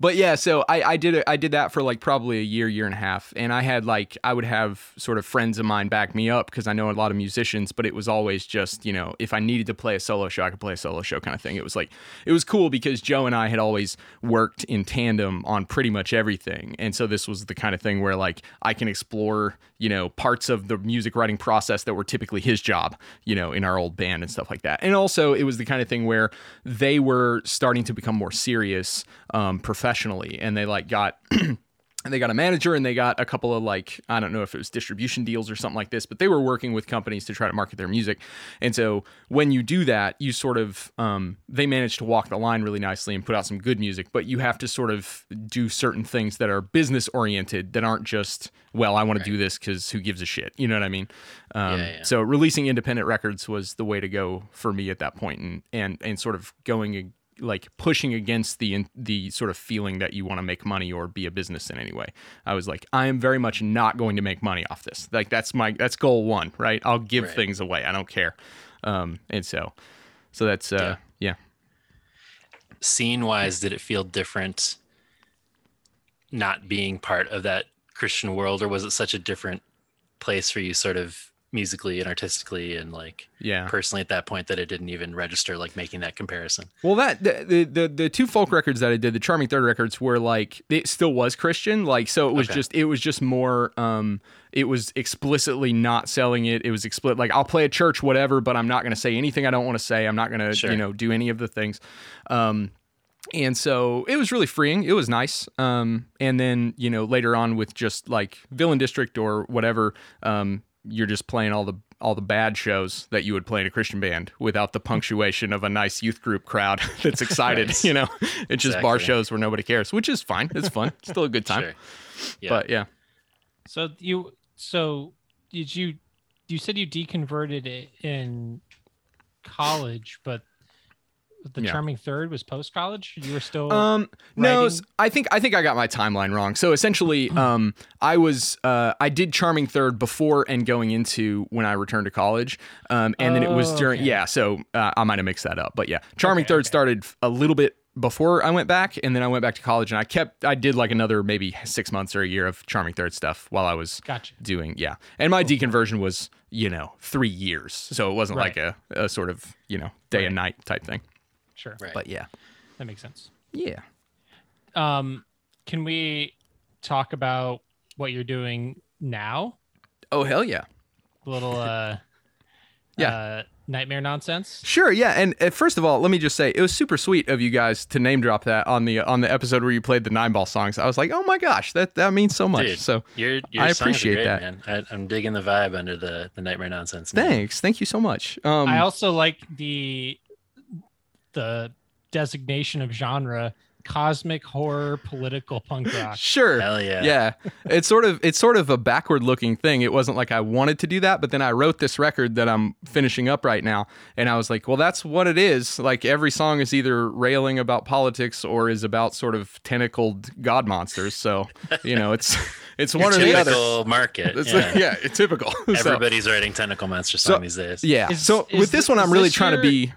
but yeah, so I, I did. I did that for like probably a year, year and a half, and I had like I would have sort of friends of mine back me up because I know a lot of musicians, but it was always just you know if I needed to play a solo show, I could play a solo show kind of thing. It was like it was cool because Joe and I had always worked in tandem on pretty much everything, and so this was the kind of thing where like I can explore you know parts of the music writing process that were typically his job, you know, in our old band and stuff like that. And also it was the kind of thing where they were starting to become more serious um, professionally, and they like got. <clears throat> And they got a manager and they got a couple of like I don't know if it was distribution deals or something like this, but they were working with companies to try to market their music. And so when you do that, you sort of um, they manage to walk the line really nicely and put out some good music, but you have to sort of do certain things that are business oriented that aren't just well I want to do this because who gives a shit, you know what I mean? Um, Yeah, yeah. So releasing independent records was the way to go for me at that point, and and and sort of going like pushing against the the sort of feeling that you want to make money or be a business in any way. I was like, I am very much not going to make money off this. Like that's my that's goal one, right? I'll give Right. things away. I don't care. Um, and so, so that's uh, yeah. Scene wise, did it feel different not being part of that Christian world, or was it such a different place for you, sort of musically and artistically and like Yeah. personally at that point that it didn't even register like making that comparison? Well, that the, the the the two folk records that I did, the Charming Third records, were like it still was Christian, like so it was Okay. just it was just more um it was explicitly not selling it. It was explicit like I'll play a church whatever, but I'm not going to say anything I don't want to say. I'm not going to Sure. you know do any of the things. Um and so it was really freeing. It was nice. Um, and then you know later on with just like Villain District or whatever, um, you're just playing all the all the bad shows that you would play in a Christian band without the punctuation of a nice youth group crowd <laughs> that's <laughs> excited. Right. You know, it's just bar shows where nobody cares, which is fine. It's fun. It's <laughs> still a good time. Sure. Yeah. But yeah, So you so did you you said you deconverted it in college, but the Yeah. charming third was post college. You were still Um, no, I think I think I got my timeline wrong. So essentially, <clears throat> um, I was uh, I did Charming Third before and going into when I returned to college, um, and then it was Oh, during okay. yeah. So uh, I might have mixed that up, but yeah, Charming Okay, Third okay. started a little bit before I went back, and then I went back to college, and I kept I did like another maybe six months or a year of Charming Third stuff while I was Gotcha. doing yeah, and my deconversion was you know three years, so it wasn't Right. like a, a sort of you know day Right. and night type thing. Sure. Right. But yeah, That makes sense. yeah. Um, can we talk about what you're doing now? Oh hell yeah. A little uh <laughs> Yeah. uh, nightmare nonsense. Sure, yeah, and uh, first of all, let me just say it was super sweet of you guys to name drop that on the on the episode where you played the nine ball songs. I was like, oh my gosh, that that means so much. Dude, so your, your I appreciate great, that. man. I, I'm digging the vibe under the, the nightmare nonsense. man. thanks, thank you so much. Um, I also like the the designation of genre cosmic horror political punk rock. <laughs> sure, Hell yeah. yeah, it's sort of it's sort of a backward looking thing. It wasn't like I wanted to do that, but then I wrote this record that I'm finishing up right now, and I was like, well, that's what it is. Like every song is either railing about politics or is about sort of tentacled god monsters. So you know, it's <laughs> it's Your one or the other. typical market. It's yeah. <laughs> yeah, it's typical. So- Everybody's writing tentacle monster So- these days. Yeah. Is- so is with this thi- one, I'm really this trying your- to be.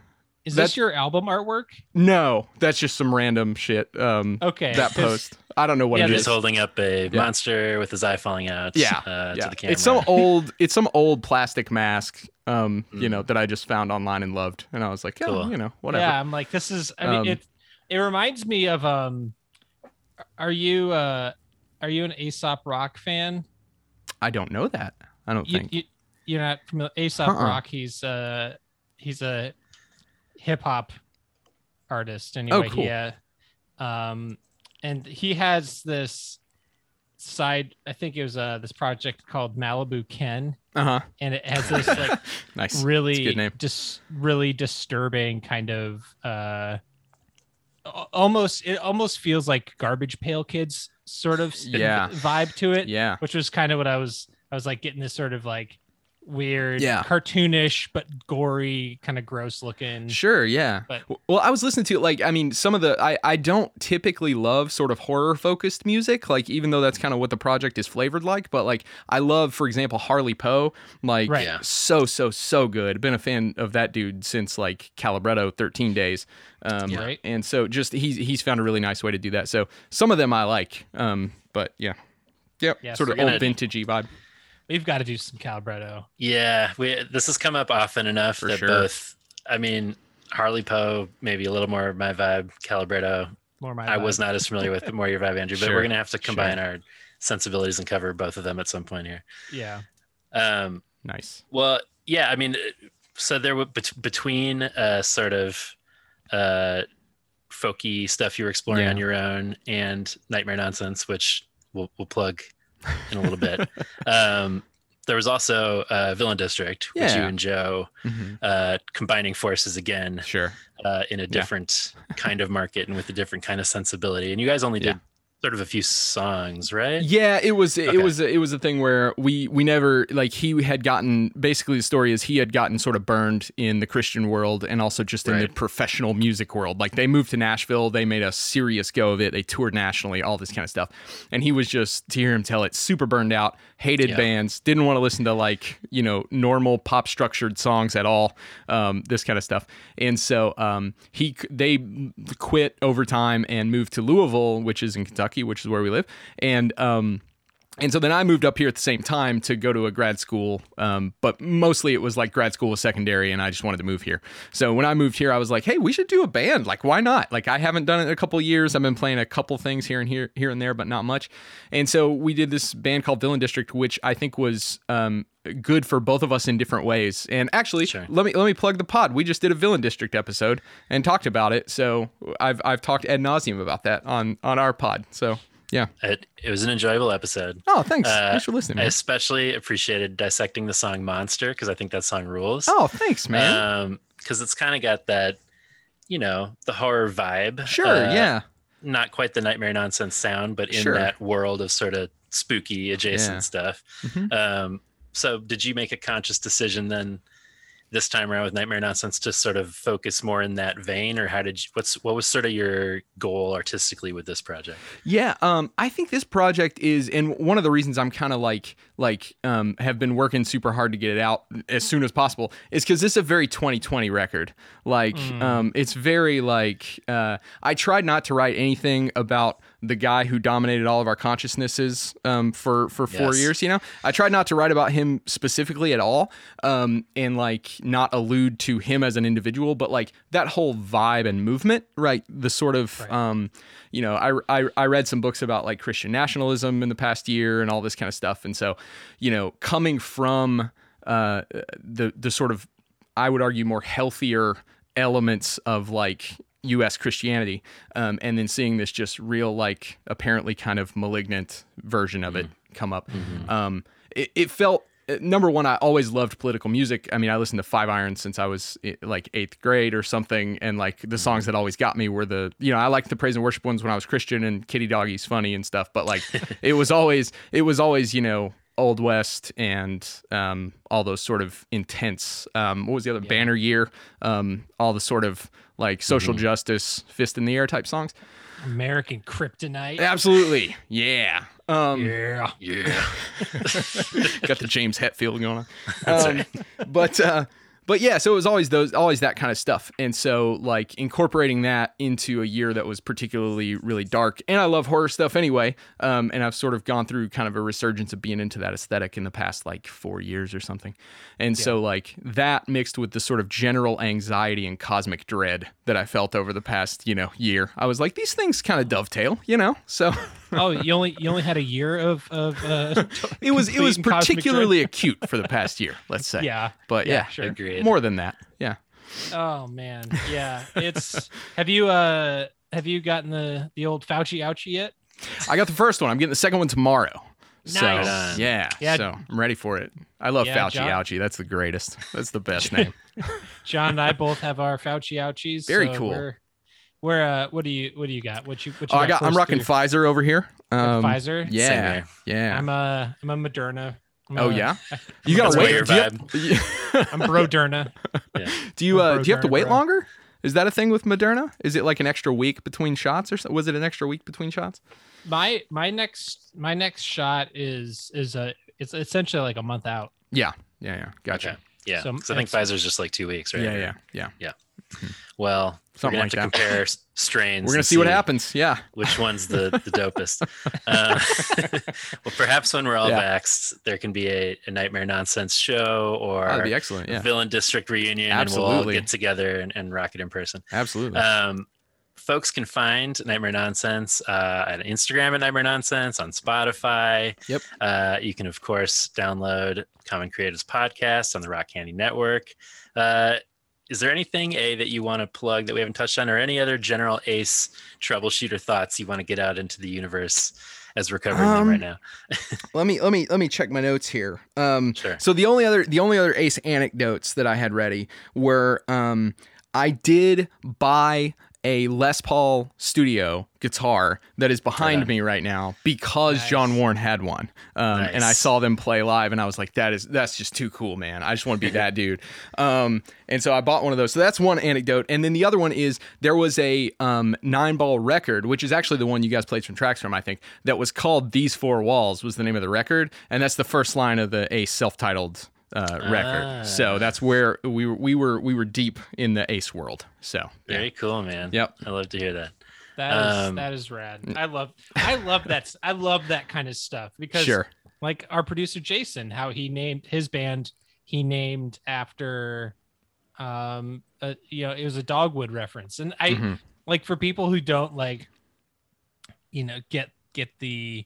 Is That- this your album artwork? No, that's just some random shit. Um, Okay. that <laughs> post. I don't know what Yeah, it You're is. just holding up a monster with his eye falling out yeah, uh, yeah. to the camera. It's some old. It's some old plastic mask. Um, you Mm. know that I just found online and loved, and I was like, oh, Cool. you know, whatever. Yeah, I'm like, this is. I mean, Um, it it reminds me of um. Are you uh, are you an Aesop Rock fan? I don't know that. I don't You, think. you you're not familiar. Aesop Uh-uh. Rock. He's uh he's a hip hop artist. Anyway, Oh, cool. he, uh, um, and he has this side. I think it was uh this project called Malibu Ken, Uh huh. and it has this like <laughs> nice. Really good name. just really disturbing kind of uh almost it almost feels like garbage pail kids sort of Yeah. vibe to it Yeah. which was kind of what i was i was like getting this sort of like weird, Yeah. cartoonish but gory, kind of gross looking. Sure, yeah. But- well, I was listening to like I mean some of the I I don't typically love sort of horror focused music like even though that's kind of what the project is flavored like, but like I love for example Harley Poe like Right. Yeah. so so so good. Been a fan of that dude since like Calibretto 13 days. Um Yeah. Right. and so just he's he's found a really nice way to do that. So some of them I like. Um but yeah. Yep, Yeah, sort so of old gonna- vintagey vibe. We've got to do some Calibretto. Yeah, we this has come up often enough For that sure. both. I mean, Harley Poe maybe a little more of my vibe. Calibretto, More my. I vibe. was not as familiar with, but more your vibe, Andrew. But Sure, we're gonna have to sure. combine our sensibilities and cover both of them at some point here. Yeah. Um, Nice. well, yeah, I mean, so there were bet- between uh, sort of uh, folky stuff you were exploring Yeah. on your own and Nightmare Nonsense, which we'll we'll plug in a little bit. <laughs> Um, there was also uh, Villain District, which you and Joe Mhm. uh, combining forces again Sure. uh, in a different kind of market and with a different kind of sensibility. And you guys only did Yeah. Sort of a few songs, right? Yeah, it was it was it was a thing where we we never like he had gotten basically the story is he had gotten sort of burned in the Christian world and also just in the professional music world. Like they moved to Nashville, they made a serious go of it. They toured nationally, all this kind of stuff. And he was just to hear him tell it super burned out, hated Yeah. bands, didn't want to listen to like, you know, normal pop structured songs at all. Um, this kind of stuff. And so um he they quit over time and moved to Louisville, which is in Kentucky, which is where we live. And um and so then I moved up here at the same time to go to a grad school, um, but mostly it was like grad school was secondary, and I just wanted to move here. So when I moved here, I was like, "Hey, we should do a band. Like, why not? Like, I haven't done it in a couple of years. I've been playing a couple things here and here, here and there, but not much." And so we did this band called Villain District, which I think was um, good for both of us in different ways. And actually, Sure. let me let me plug the pod. We just did a Villain District episode and talked about it. So I've I've talked ad nauseum about that on on our pod. So yeah. It, it was an enjoyable episode. Oh, thanks. Uh, thanks for listening. I especially appreciated dissecting the song Monster because I think that song rules. Oh, thanks, man. Um, because it's kind of got that, you know, the horror vibe. Sure, Uh, yeah. Not quite the nightmare nonsense sound, but in Sure. that world of sort of spooky adjacent Yeah. stuff. Mhm. Um, so did you make a conscious decision then this time around with Nightmare Nonsense to sort of focus more in that vein, or how did you, what's what was sort of your goal artistically with this project? Yeah, um, I think this project is, and one of the reasons I'm kind of like, like, um, have been working super hard to get it out as soon as possible is because this is a very 2020 record. Like, um, it's very like, uh, I tried not to write anything about the guy who dominated all of our consciousnesses um, for for four Yes. years. You know, I tried not to write about him specifically at all, um, and like not allude to him as an individual, but like that whole vibe and movement, right? The sort of, um, you know, I, I I read some books about like Christian nationalism in the past year and all this kind of stuff, and so, you know, coming from uh, the the sort of, I would argue, more healthier elements of like U.S. Christianity, um, and then seeing this just real, like, apparently kind of malignant version of it come up. Um, it, it felt uh, number one. I always loved political music. I mean, I listened to Five Iron since I was eh, like eighth grade or something, and like the songs that always got me were the you know I liked the praise and worship ones when I was Christian and Kitty Doggy's funny and stuff, but like <laughs> it was always it was always you know Old West and um, all those sort of intense. Um, what was the other Banner Year? Um, all the sort of like social justice, fist in the air type songs. American Kryptonite. Absolutely, yeah. Um, Yeah. Yeah, <laughs> got the James Hetfield going on. Um, but uh, but yeah, so it was always those, always that kind of stuff, and so like incorporating that into a year that was particularly really dark. And I love horror stuff anyway, um, and I've sort of gone through kind of a resurgence of being into that aesthetic in the past like four years or something. And so like that mixed with the sort of general anxiety and cosmic dread that I felt over the past you know year, I was like these things kind of dovetail, you know. So <laughs> Oh, you only you only had a year of of uh, <laughs> it was it was and cosmic dread? particularly acute for the past year, let's say. Yeah. But Yeah, yeah, sure. Agreed. more than that. Yeah. Oh man, yeah. It's have you uh have you gotten the the old Fauci ouchie yet? I got the first one. I'm getting the second one tomorrow. So Nice. yeah, Yeah. So I'm ready for it. I love Yeah, Fauci John- Ouchie. That's the greatest. That's the best <laughs> name. John and I both have our Fauci ouchies. Very so cool. We're, we're uh, what do you what do you got? What you what you Oh, I got. I'm rocking through? Pfizer over here. Um, Pfizer? Yeah. Yeah. I'm a I'm a Moderna. I'm Oh a- yeah, <laughs> you gotta wait. your Do you, have, <laughs> I'm bro Derna. do you, uh, do you have to wait bro. longer? Is that a thing with Moderna? Is it like an extra week between shots, or so? was it an extra week between shots? My my next my next shot is is a it's essentially like a month out. Yeah, yeah, yeah. Gotcha. Okay. Yeah. so I think Pfizer's just like two weeks, right? Yeah, Yeah, yeah, yeah. Well, Something we're like gonna have that. compare <laughs> strains. We're gonna see what happens. Yeah. Which one's the, <laughs> the dopest? Uh, <laughs> well, perhaps when we're all Yeah. vaxxed, there can be a, a nightmare nonsense show or be excellent. Yeah. villain district reunion, and we'll all get together and, and rock it in person. Absolutely. Um, folks can find Nightmare Nonsense uh, on Instagram at Nightmare Nonsense, on Spotify. Yep. Uh, you can, of course, download Common Creatives Podcast on the Rock Candy Network. Uh, is there anything, A, that you want to plug that we haven't touched on, or any other general ACE troubleshooter thoughts you want to get out into the universe as we're covering them Um, right now? <laughs> let me let me let me check my notes here. Um, Sure. So the only other the only other Ace anecdotes that I had ready were um, I did buy a Les Paul Studio guitar that is behind me right now because John Warne had one, um, and I saw them play live, and I was like, "That is that's just too cool, man! I just want to be that <laughs> dude." Um, and so I bought one of those. So that's one anecdote, and then the other one is there was a um, nine ball record, which is actually the one you guys played some tracks from, I think, that was called "These Four Walls" was the name of the record, and that's the first line of the Ace self titled uh, record. So Ah. that's where we were, we were we were deep in the Ace world. So yeah. Very cool, man. Yep. I love to hear that. That is Um, that is rad. I love I love that I love that kind of stuff because sure. like our producer Jason, how he named his band, he named after, um, uh, you know, it was a Dogwood reference, and I Mhm. like for people who don't like, you know, get get the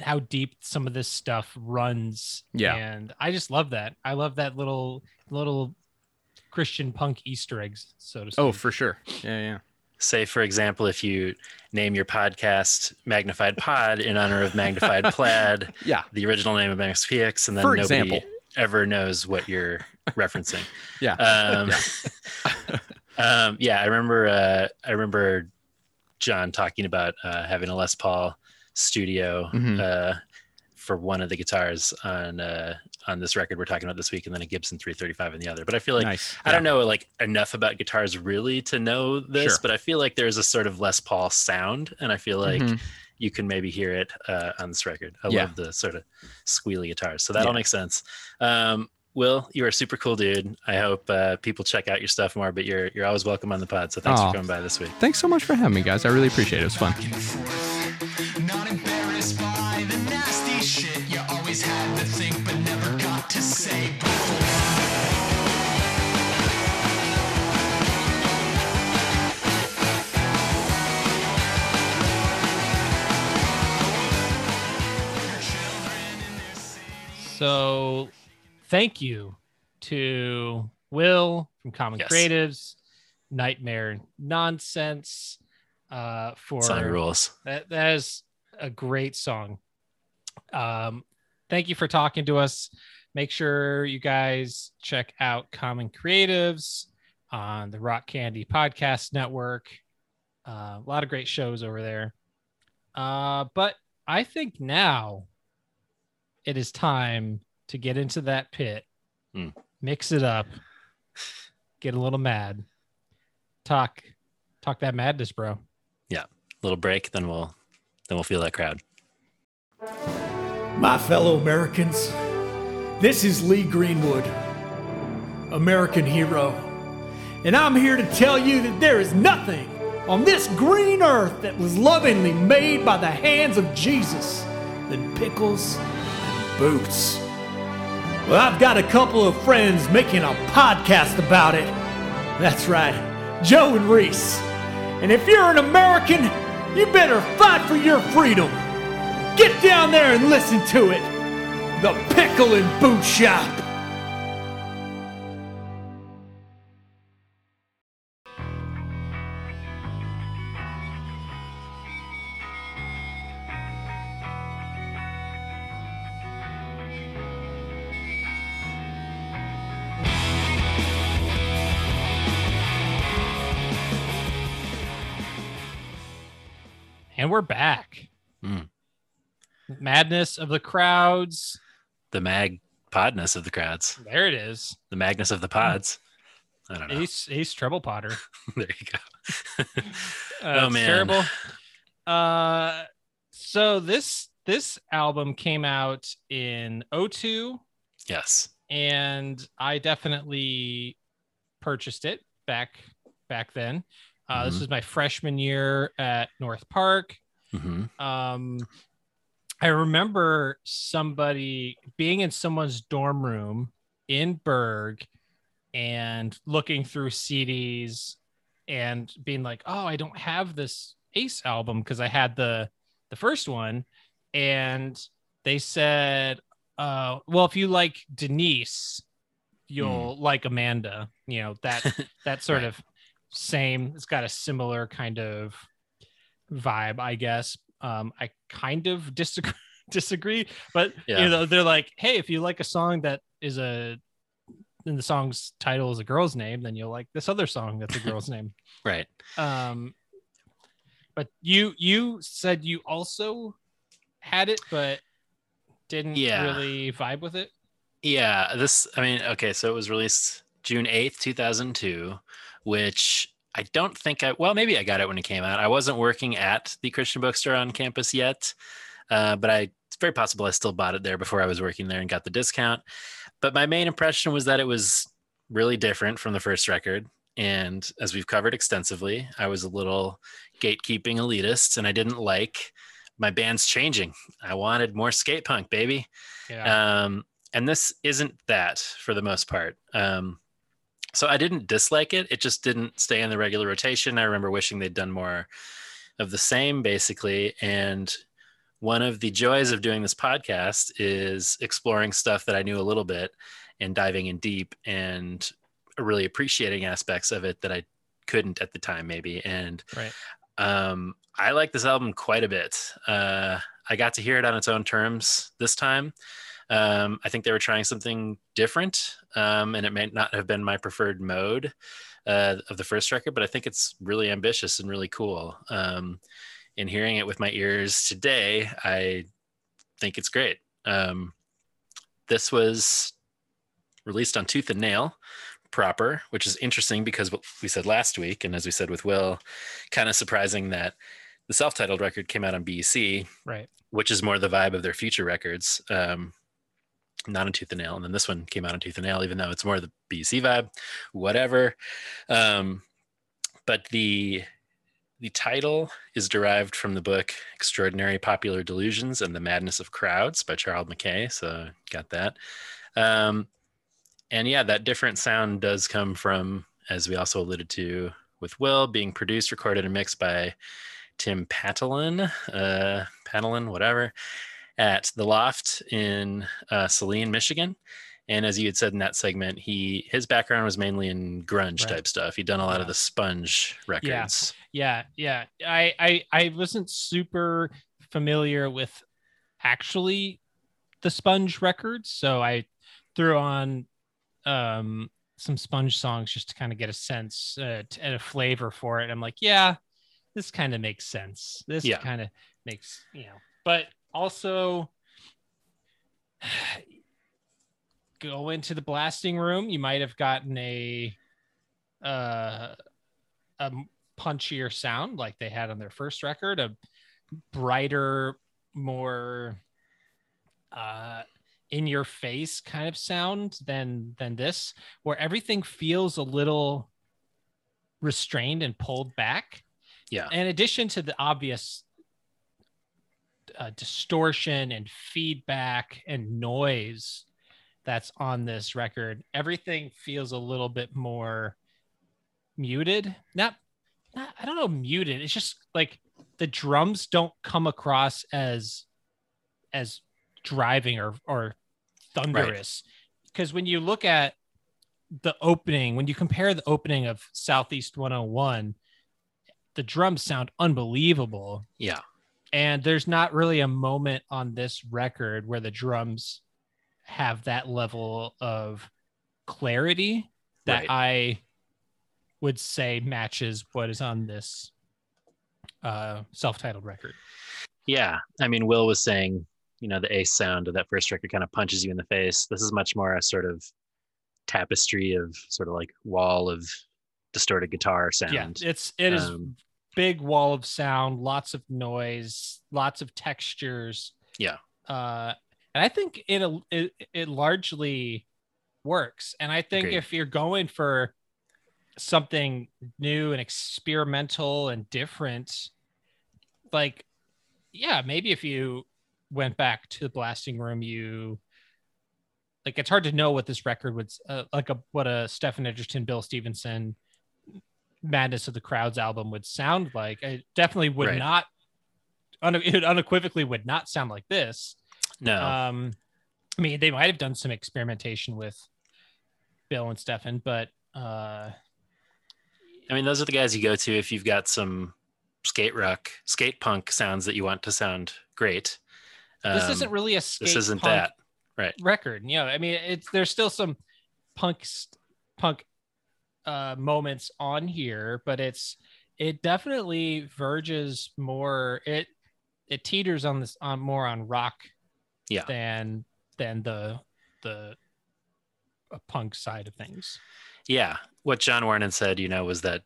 how deep some of this stuff runs. Yeah. and I just love that. I love that little little Christian punk Easter eggs, so to speak. Oh, for sure. Yeah, yeah. say for example if you name your podcast magnified pod in honor of magnified <laughs> plaid Yeah. the original name of MxPx and then For nobody example. ever knows what you're referencing <laughs> Yeah. um, <laughs> um, yeah i remember uh, i remember john talking about uh, having a les paul studio Mhm. uh, for one of the guitars on uh, on this record we're talking about this week and then a gibson 335 in the other but i feel like nice. I don't know like enough about guitars really to know this, Sure. but I feel like there's a sort of Les Paul sound, and I feel like Mhm. you can maybe hear it uh, on this record. I Yeah. love the sort of squealy guitars, so that all Yeah. makes sense. Um, Will, you are a super cool dude. I hope uh, people check out your stuff more, but you're you're always welcome on the pod. So thanks Aw. for coming by this week. Thanks so much for having me, guys. I really appreciate it. It was fun. So, thank you to Will from Common Yes. Creatives, Nightmare Nonsense, uh, for Song rules. that. That is a great song. Um, thank you for talking to us. Make sure you guys check out Common Creatives on the Rock Candy Podcast Network. Uh, a lot of great shows over there. Uh, but I think now it is time to get into that pit, Hmm. mix it up, get a little mad, talk, talk that madness, bro. Yeah, little break, then we'll then we'll feel that crowd. My fellow Americans, this is Lee Greenwood, American hero. And I'm here to tell you that there is nothing on this green earth that was lovingly made by the hands of Jesus than pickles and boots. Well, I've got a couple of friends making a podcast about it. That's right, Joe and Reese. And if you're an American, you better fight for your freedom. Get down there and listen to it. The Pickle and Boot Shop. We're back. Mm. Madness of the crowds, the mag podness of the crowds, There it is. the Magnus of the pods. I don't know. Ace Ace Treble Potter. <laughs> there you go. <laughs> Uh, Oh, man. terrible. Uh, so this this album came out in 02 yes. and I definitely purchased it back back then. Uh, This Mhm. was my freshman year at North Park. Hmm Um, I remember somebody being in someone's dorm room in Berg and looking through CDs and being like, "Oh, I don't have this Ace album because I had the the first one," and they said, uh, "Well, if you like Denise, you'll like Amanda." You know that <laughs> that sort Right. of same. It's got a similar kind of vibe, I guess. Um, I kind of disagree, <laughs> disagree, but Yeah. you know, they're like, hey, if you like a song that is a and the song's title is a girl's name, then you'll like this other song that's a <laughs> girl's name. Right. Um, but you you said you also had it, but didn't Yeah. really vibe with it. Yeah, this I mean, okay, so it was released June 8th, 2002, which I don't think I well, maybe I got it when it came out. I wasn't working at the Christian bookstore on campus yet. Uh, but I it's very possible I still bought it there before I was working there and got the discount. But my main impression was that it was really different from the first record. And as we've covered extensively, I was a little gatekeeping elitist and I didn't like my band's changing. I wanted more skate punk, baby. Yeah. Um, and this isn't that for the most part. Um, so I didn't dislike it. It just didn't stay in the regular rotation. I remember wishing they'd done more of the same, basically. And one of the joys of doing this podcast is exploring stuff that I knew a little bit and diving in deep and really appreciating aspects of it that I couldn't at the time, maybe. And right. um, I like this album quite a bit. Uh, I got to hear it on its own terms this time. Um, I think they were trying something different, um, and it may not have been my preferred mode uh, of the first record, but I think it's really ambitious and really cool. Um, in hearing it with my ears today, I think it's great. Um, this was released on Tooth and Nail proper, which is interesting because what we said last week, and as we said with Will, kind of surprising that the self-titled record came out on BEC, Right. which is more the vibe of their future records, um, not on Tooth and Nail. And then this one came out on Tooth and Nail, even though it's more the BEC vibe, whatever. Um, but the the title is derived from the book Extraordinary Popular Delusions and the Madness of Crowds by Charles Mackay. So got that. Um, and yeah, that different sound does come from, as we also alluded to with Will, being produced, recorded, and mixed by Tim Patalan, uh, Patalan, whatever, at the Loft in uh, Saline, Michigan. And as you had said in that segment, he his background was mainly in grunge Right. type stuff. He'd done a lot of the Sponge records. Yeah, yeah. yeah. I, I I wasn't super familiar with actually the Sponge records, so I threw on um some Sponge songs just to kind of get a sense uh, t- and a flavor for it. I'm like, yeah, this kind of makes sense. This Yeah. kind of makes you know, but also <sighs> go into the blasting room. You might have gotten a uh a punchier sound like they had on their first record, a brighter, more uh in your face kind of sound than than this, where everything feels a little restrained and pulled back. Yeah. In addition to the obvious uh, distortion and feedback and noise that's on this record, everything feels a little bit more muted. Not, not I don't know, muted. It's just like the drums don't come across as as driving or or thunderous. Because when you look at the opening, when you compare the opening of Southeast 101, the drums sound unbelievable. Yeah. And there's not really a moment on this record where the drums have that level of clarity that Right. I would say matches what is on this uh self-titled record. Yeah. I mean, Will was saying you know the ace sound of that first record kind of punches you in the face this is much more a sort of tapestry of sort of like wall of distorted guitar sound Yeah, it's it is Um, big wall of sound, lots of noise, lots of textures. yeah Uh, and I think it it, it largely works. And I think Agreed. if you're going for something new and experimental and different, like yeah, maybe if you went back to the blasting room, you like it's hard to know what this record would uh, like a what a Stephen Egerton, Bill Stevenson, Madness of the Crowds album would sound like. It definitely would Right. not, <laughs> it unequivocally would not sound like this. no Um, I mean, they might have done some experimentation with Bill and Stefan, but uh, i mean those are the guys you go to if you've got some skate rock skate punk sounds that you want to sound great this Um, isn't really a skate this isn't that right record. You know, I mean, it's there's still some punk punk uh, moments on here, but it's it definitely verges more. It it teeters on this on more on rock, Yeah. than than the the uh, punk side of things. yeah what john warne said you know was that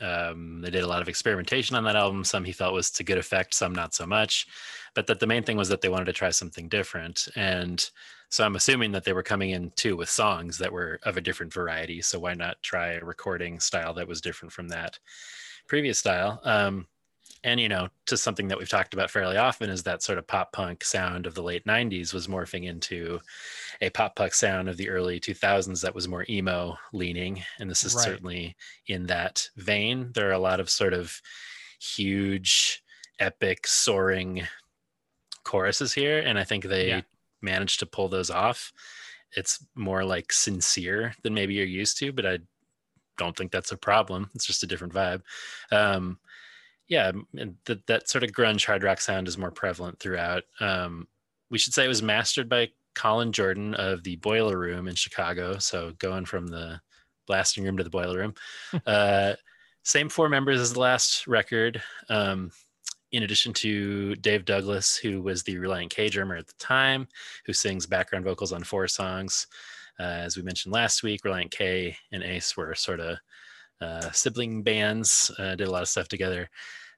um, they did a lot of experimentation on that album some he felt was to good effect some not so much but that the main thing was that they wanted to try something different and so i'm assuming that they were coming in too with songs that were of a different variety so why not try a recording style that was different from that previous style um, and you know to something that we've talked about fairly often is that sort of pop punk sound of the late 90s was morphing into a pop punk sound of the early 2000s that was more emo leaning and this is Right. certainly in that vein there are a lot of sort of huge epic soaring choruses here and i think they Yeah. Managed to pull those off it's more like sincere than maybe you're used to but i don't think that's a problem it's just a different vibe um yeah that that sort of grunge hard rock sound is more prevalent throughout um we should say it was mastered by Colin Jordan of the Boiler Room in Chicago. So going from the blasting room to the boiler room. <laughs> uh, same four members as the last record. Um, in addition to Dave Douglas, who was the Relient K drummer at the time, who sings background vocals on four songs. Uh, as we mentioned last week, Relient K and Ace were sort of uh, sibling bands, uh, did a lot of stuff together.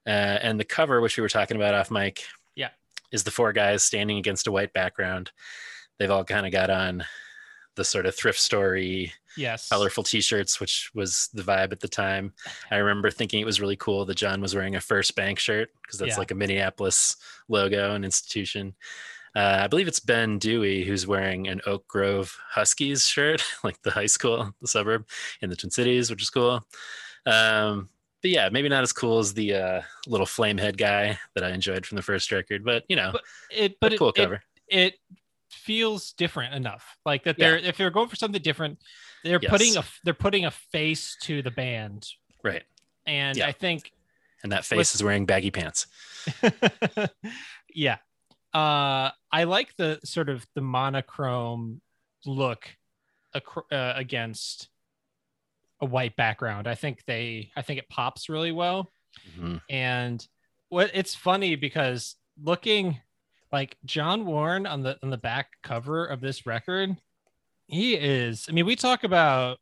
Uh, and the cover, which we were talking about off mic, Yeah. is the four guys standing against a white background. They've all kind of got on the sort of thrift story Yes. colorful t-shirts which was the vibe at the time i remember thinking it was really cool that john was wearing a first bank shirt because that's Yeah. like a minneapolis logo and institution uh, i believe it's ben dewey who's wearing an oak grove huskies shirt <laughs> like the high school the suburb in the twin cities which is cool um, but yeah maybe not as cool as the uh, little flamehead guy that i enjoyed from the first record but you know But it, but cool it, cover it, it feels different enough. Like that they're if they're going for something different, they're Yes. putting a they're putting a face to the band, right and Yeah. I think and that face With- is wearing baggy pants <laughs> yeah. Uh, I like the sort of the monochrome look acro- uh, against a white background. I think they, I think it pops really well. Mhm. And what it's funny because looking like John Warne on the on the back cover of this record, he is. I mean, we talk about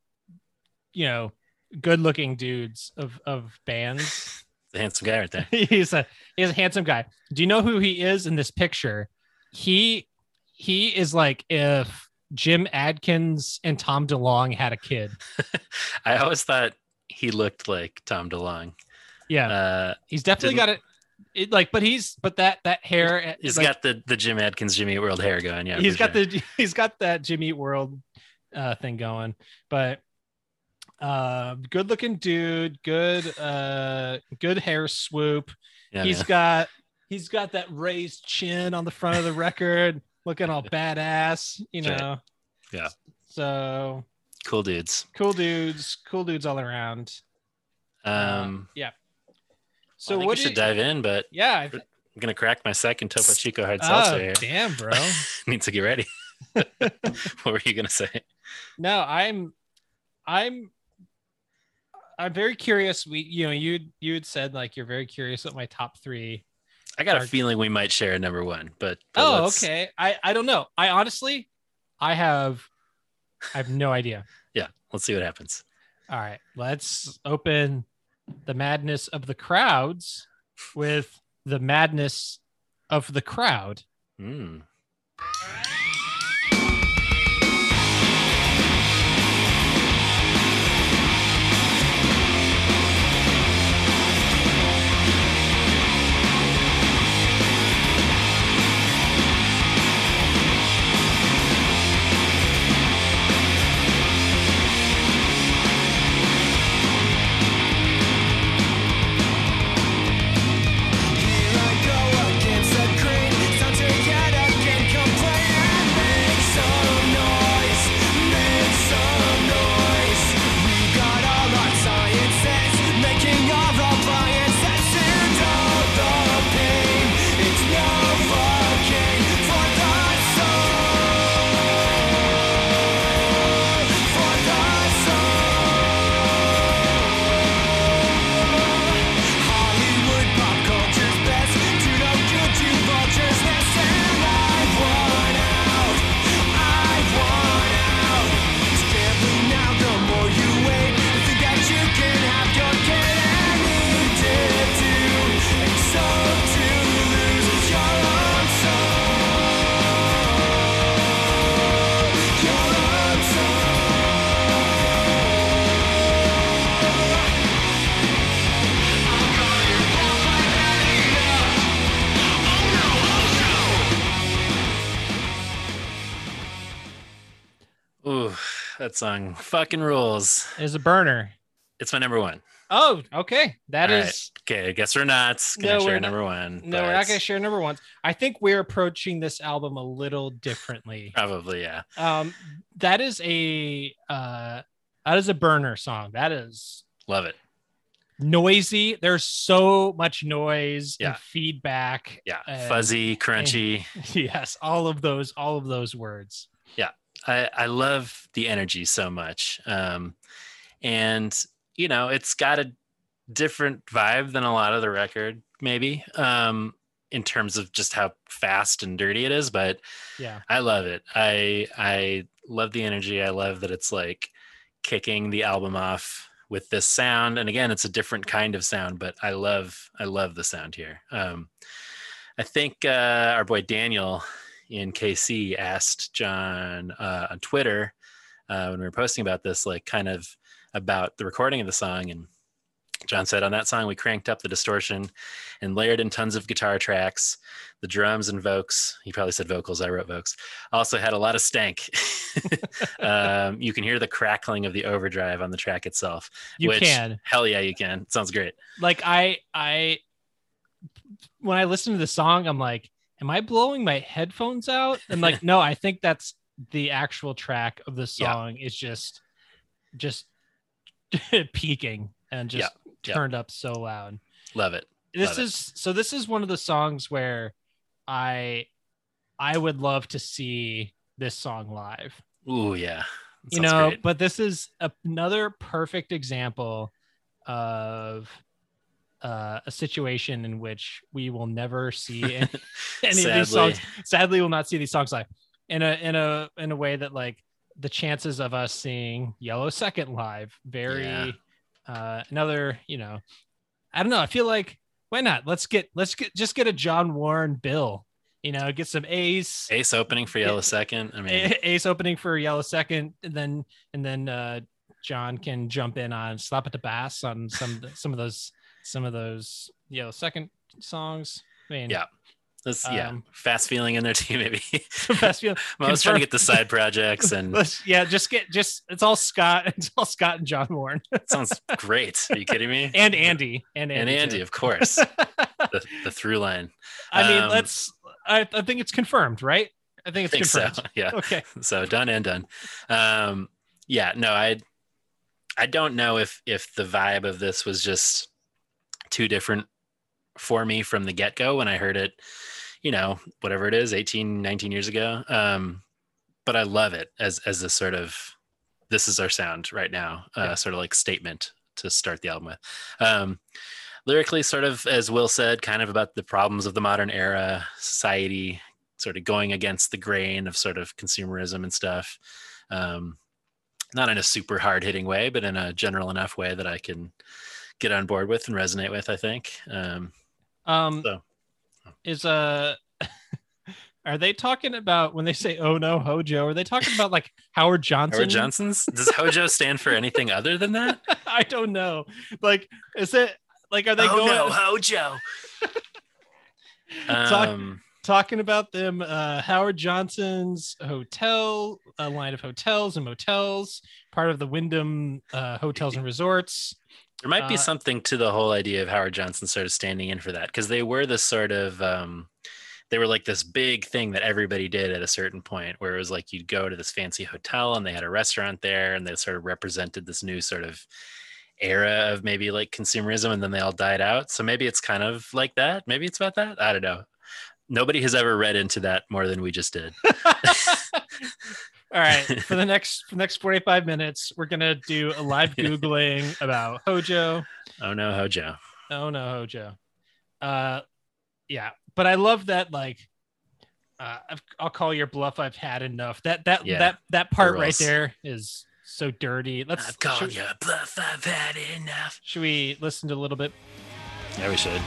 you know good looking dudes of of bands. <laughs> the handsome guy right there <laughs> he's a he's a handsome guy. Do you know who he is in this picture? He he is like if Jim Adkins and Tom DeLonge had a kid. <laughs> I always thought he looked like Tom DeLonge. Yeah, Uh, he's definitely got it. It like, but he's but that that hair. he's like, got the the Jim Adkins Jimmy Eat World hair going. Yeah, he's got sure. the <laughs> he's got that Jimmy Eat World uh thing going. But uh good looking dude, good uh good hair swoop. Yeah, he's man. got he's got that raised chin on the front of the <laughs> record, looking all badass, you Right. know. Yeah. So cool dudes. cool dudes, cool dudes all around. Um, yeah. So So I think what we should you- dive in, but Yeah. I- I'm gonna crack my second Topo Chico hard Oh, seltzer here. damn, bro. <laughs> Need to get ready. <laughs> <laughs> what were you gonna say? No, I'm I'm I'm very curious. We you know, you you had said like you're very curious what my top three I got a feeling we might share a number one, but, but Oh, let's- okay. I I don't know. I honestly, I have, I have no idea. Yeah, let's see what happens. All right, let's open the madness of the crowds with the madness of the crowd. Hmm. That song fucking rules. Is a burner. It's my number one. Oh, okay. That All is right. okay. I guess we're not gonna No, share number one. no. We're not going to share number ones. I think we're approaching this album a little differently. Probably, yeah. Um, that is a uh, that is a burner song. That is Love it. noisy. There's so much noise Yeah. and feedback. Yeah. and- Fuzzy, crunchy. <laughs> Yes, all of those, all of those words. I, I love the energy so much. Um, and you know, it's got a different vibe than a lot of the record, maybe, um, in terms of just how fast and dirty it is, but Yeah. I love it. I I love the energy. I love that it's like kicking the album off with this sound. And again, it's a different kind of sound, but I love I love the sound here. Um, I think uh, our boy Daniel in KC asked John uh, on Twitter uh, when we were posting about this, like kind of about the recording of the song, and John said on that song we cranked up the distortion and layered in tons of guitar tracks, the drums and vocals. He probably said vocals. I wrote vocals. Also had a lot of stank. <laughs> um, you can hear the crackling of the overdrive on the track itself. You which, can. Hell yeah, you can. It sounds great. Like I, I, when I listen to the song, I'm like, am I blowing my headphones out? And like, no, I think that's the actual track of the Yeah. song. Is just, just <laughs> peaking and just Yeah. turned up so loud. Love it. this Love it. is so this is one of the songs where i i would love to see this song live Ooh yeah. That you know great. but this is another perfect example of uh, a situation in which we will never see <laughs> any, any of these songs. Sadly we'll not see these songs live. In a in a in a way that like the chances of us seeing yellow second live very Yeah. uh another you know i don't know. I feel like why not? Let's get let's get just get a john warne bill you know get some ace. Ace opening for Yellow Second. I mean, ace opening for yellow second and then and then uh john can jump in on slap at the bass on some some of those some of those yellow second songs i mean Yeah. Yeah, Um, fast feeling in there too, maybe. <laughs> <laughs> best feel I'm always trying to get the side projects, and <laughs> yeah just get just it's all scott it's all scott and john warne sounds great. Are you kidding me? and andy and and andy, Andy, too. of course. the, the through line. i mean Um, let's I, I think it's confirmed right i think it's think so. confirmed Yeah. okay So done and done. Um, yeah. No, I. I don't know if if the vibe of this was just too different for me from the get go when I heard it. You know, whatever it is, 18, 19 years ago. Um, but I love it as as a sort of this is our sound right now, uh, Yeah. sort of like statement to start the album with. Um, lyrically sort of as will said kind of about the problems of the modern era society sort of going against the grain of sort of consumerism and stuff um, not in a super hard hitting way but in a general enough way that i can get on board with and resonate with i think. Um, Um, so. is uh <laughs> are they talking about when they say oh no hojo are they talking about like howard johnson howard johnson's? Does hojo stand for anything other than that? <laughs> I don't know. Like is it like are they oh going no hojo. <laughs> Talk- um, talking about them uh howard johnson's hotel a line of hotels and motels part of the wyndham uh hotels and resorts There might be Uh, something to the whole idea of Howard Johnson sort of standing in for that because they were this sort of um, they were like this big thing that everybody did at a certain point where it was like you'd go to this fancy hotel and they had a restaurant there and they sort of represented this new sort of era of maybe like consumerism and then they all died out. So maybe it's kind of like that. Maybe it's about that. I don't know. Nobody has ever read into that more than we just did. <laughs> <laughs> all right <laughs> for the next for the next 45 minutes we're gonna do a live <laughs> googling about hojo oh no, Hojo. Oh no, Hojo. Uh, yeah, but I love that. Like, uh, I've, I'll call your bluff. I've had enough. That that Yeah, that that part right there is so dirty. Let's. I've called should, you bluff. I've had enough. should we listen to a little bit? Yeah, we should.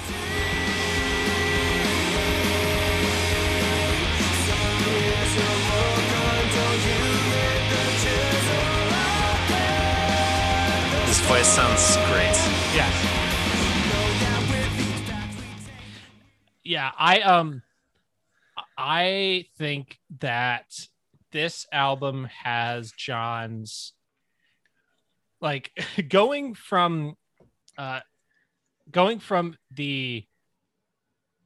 Voice sounds great. Yes. Yeah, I um, I think that this album has John's like <laughs> going from uh going from the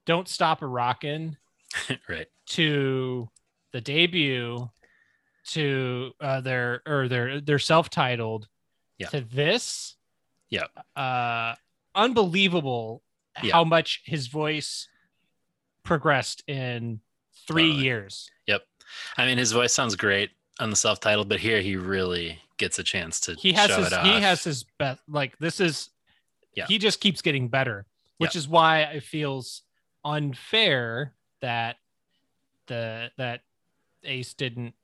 don't stop a rockin' <laughs> right. to the debut to uh their or their their self-titled Yeah. to this Yeah. uh unbelievable Yeah. how much his voice progressed in three Totally. years Yep. I mean, his voice sounds great on the self-titled, but here he really gets a chance to he has show his it off. he has his best like this is Yeah. he just keeps getting better which is why it feels unfair that the that ace didn't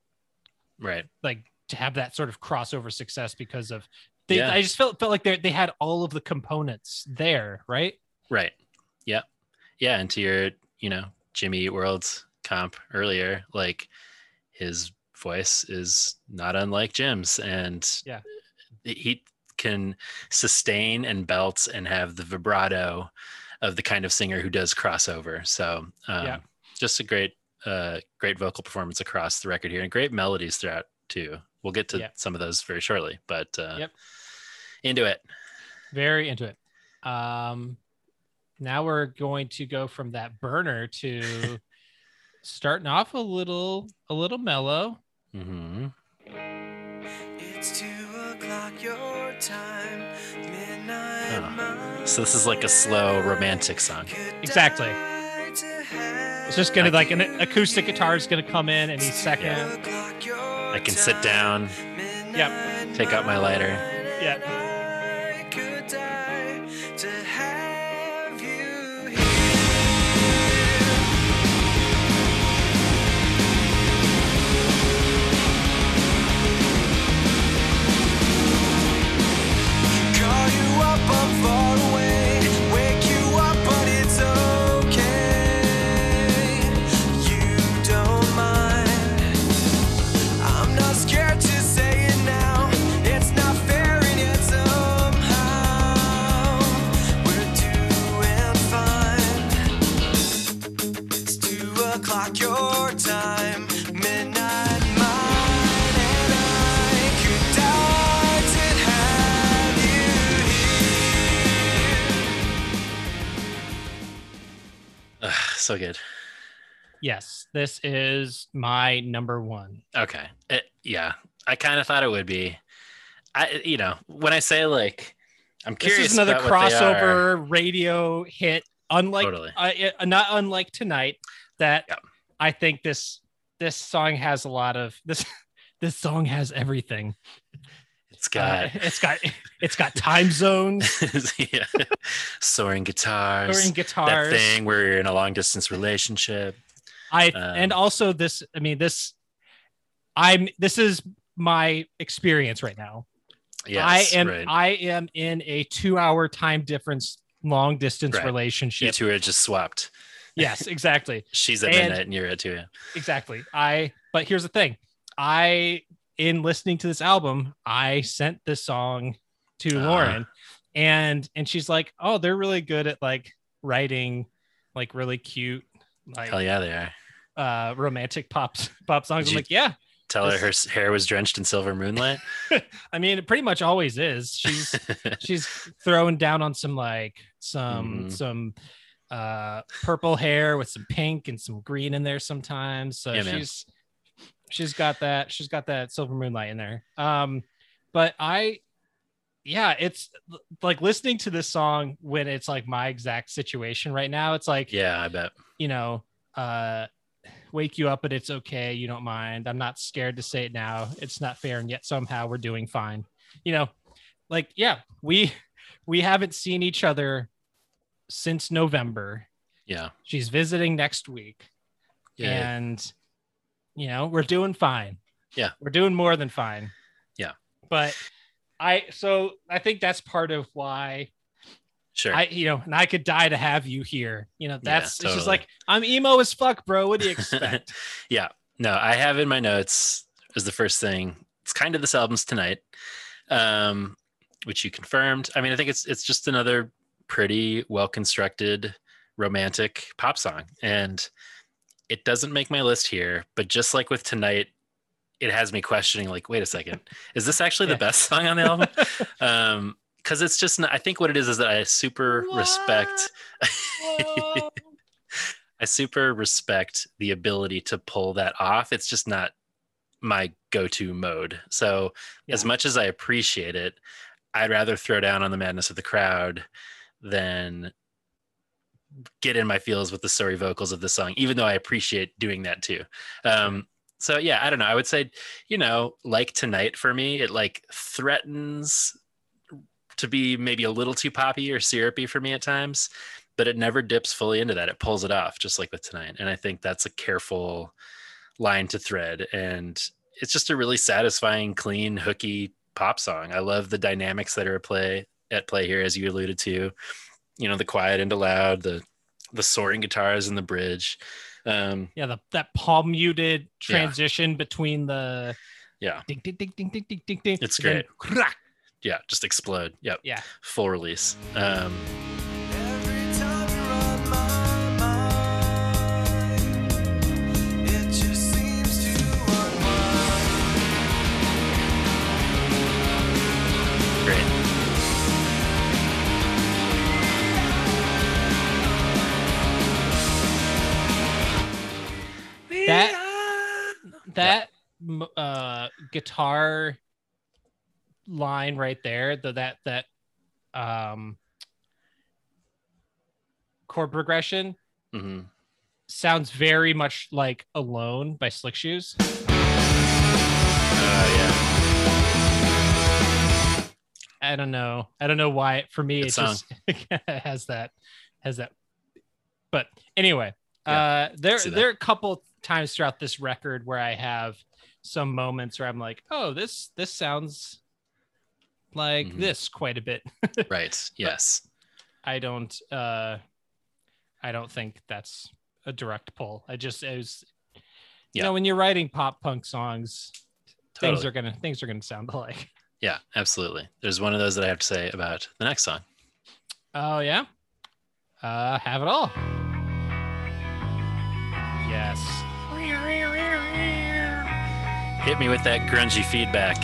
right. like to have that sort of crossover success because of they Yeah. i just felt felt like they they had all of the components there right Right. Yeah. Yeah. And to your, you know, Jimmy Eat World's comp earlier, like his voice is not unlike Jim's. And Yeah. he can sustain and belt and have the vibrato of the kind of singer who does crossover. So um, Yeah. just a great, uh, great vocal performance across the record here and great melodies throughout too. We'll get to Yeah. some of those very shortly, but uh, Yep. into it. very into it um now we're going to go from that burner to <laughs> starting off a little a little mellow Mm-hmm. It's two o'clock your time, midnight. Oh. So this is like a slow romantic song. exactly it's just gonna like an acoustic guitar is gonna come in any second I can sit down, yep. take out my lighter. yeah could so good. yes this is my number one Okay. It- yeah, I kind of thought it would be. I, you know, when I say like, I'm curious. this is another about what they are. crossover radio hit unlike Totally. uh, uh, not unlike tonight that i think this this song has a lot of this <laughs> this song has everything It's got Uh, <laughs> it's got it's got time zones, <laughs> yeah. soaring guitars. Soaring guitars. That thing where you're in a long distance relationship. I Um, and also this. I mean this. I'm. This is my experience right now. Yes, I am. right. I am in a two-hour time difference, long distance Right. You two are just swapped. Yes, exactly. <laughs> She's at And- midnight and you're at 2 a.m. exactly i but here's the thing i in listening to this album i sent this song to Ah. lauren and and she's like oh they're really good at like writing like really cute like Hell yeah, they are. uh romantic pop pop songs i'm you- like yeah Tell her This- her hair was drenched in silver moonlight. <laughs> i mean it pretty much always is she's <laughs> she's throwing down on some like some Mhm. some uh purple hair with some pink and some green in there sometimes so Yeah, man. She's got that she's got that silver moonlight in there um but i yeah it's like listening to this song when it's like my exact situation right now it's like yeah, I bet. you know uh wake you up but it's okay you don't mind i'm not scared to say it now it's not fair and yet somehow we're doing fine you know like yeah we we haven't seen each other since november Yeah. she's visiting next week Yeah. and you know we're doing fine Yeah. we're doing more than fine Yeah. but i so i think that's part of why sure. I, you know, and I could die to have you here. You know, Yeah, that's it's totally. just like I'm emo as fuck, bro. What do you expect? <laughs> yeah. No, I have in my notes is the first thing. It's kind of this album's tonight, um, which you confirmed. I mean, I think it's it's just another pretty well constructed romantic pop song, and it doesn't make my list here. But just like with tonight, it has me questioning. Like, wait a second, is this actually Yeah. the best song on the album? <laughs> um, because it's just. Not, I think what it is is that I super respect. <laughs> I super respect the ability to pull that off. It's just not my go-to mode. So as much as I appreciate it, I'd rather throw down on the madness of the crowd than get in my feels with the sorry vocals of the song, even though I appreciate doing that too. Um, so yeah, I don't know. I would say, you know, like tonight for me, it like threatens to be maybe a little too poppy or syrupy for me at times but it never dips fully into that. It pulls it off, just like with tonight. And I think that's a careful line to thread. And it's just a really satisfying, clean, hooky pop song. I love the dynamics that are at play at play here, as you alluded to you know the quiet into loud, the the soaring guitars and the bridge. Um, yeah, the, that palm muted transition yeah. between the yeah ding ding ding ding ding ding ding. ding it's great. Then, yeah, just explode. Yep. Yeah. Full release. Um, That m- uh guitar line right there, the that that um chord progression Mhm. sounds very much like Alone by Slick Shoes. Uh, yeah. I don't know. I don't know why. For me, Good it just <laughs> has that has that. But anyway, uh, there there are a couple times throughout this record where I have some moments where I'm like, oh, this this sounds like Mhm. this quite a bit. <laughs> Right. Yes. I don't. uh I don't think that's a direct pull. I just it was. You Yeah. know, when you're writing pop punk songs, things are gonna things are gonna sound <laughs> alike. Yeah, absolutely. There's one of those that I have to say about the next song. Oh yeah. Uh have it all. Hit me with that grungy feedback.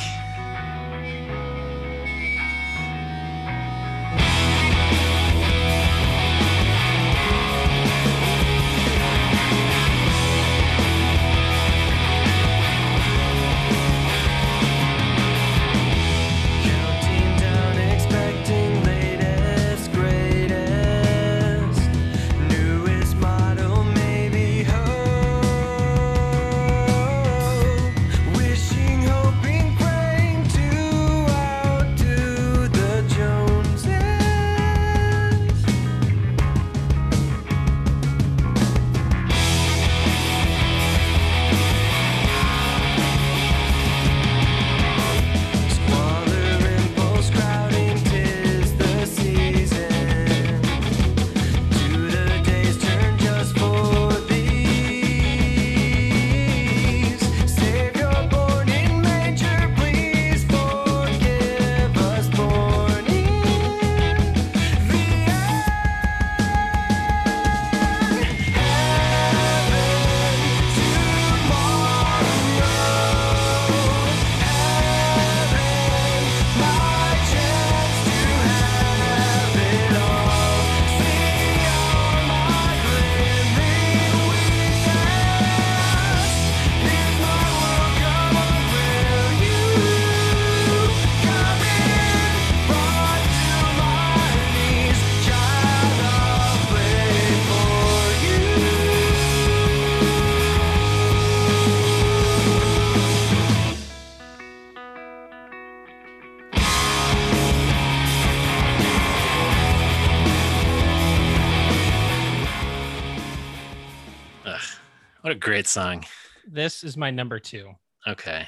Great song. This is my number two. Okay.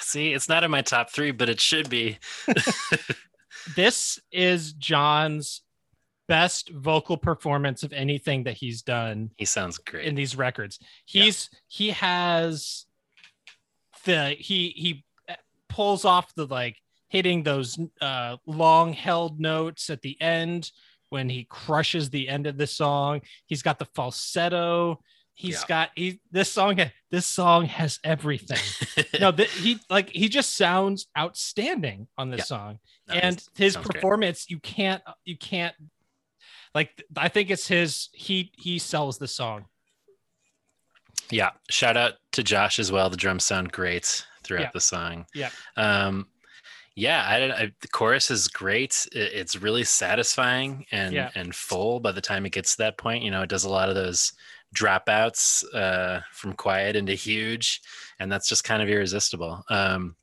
See, it's not in my top three, but it should be. <laughs> This is John's best vocal performance of anything that he's done he sounds great. in these records. He's he has the he he pulls off the like hitting those uh long held notes at the end when he crushes the end of the song. He's got the falsetto. He's Yeah. got he this song this song has everything. <laughs> no, th- he like he just sounds outstanding on this Yeah. song. No, and his sounds great. performance, you can't you can't like I think it's his he he sells the song. Yeah. Shout out to Josh as well. The drums sound great throughout Yeah. the song. Yeah. Um, yeah, I, don't- I, the chorus is great. It- it's really satisfying and Yeah. and full by the time it gets to that point. You know, it does a lot of those dropouts uh, from quiet into huge, and that's just kind of irresistible. Um,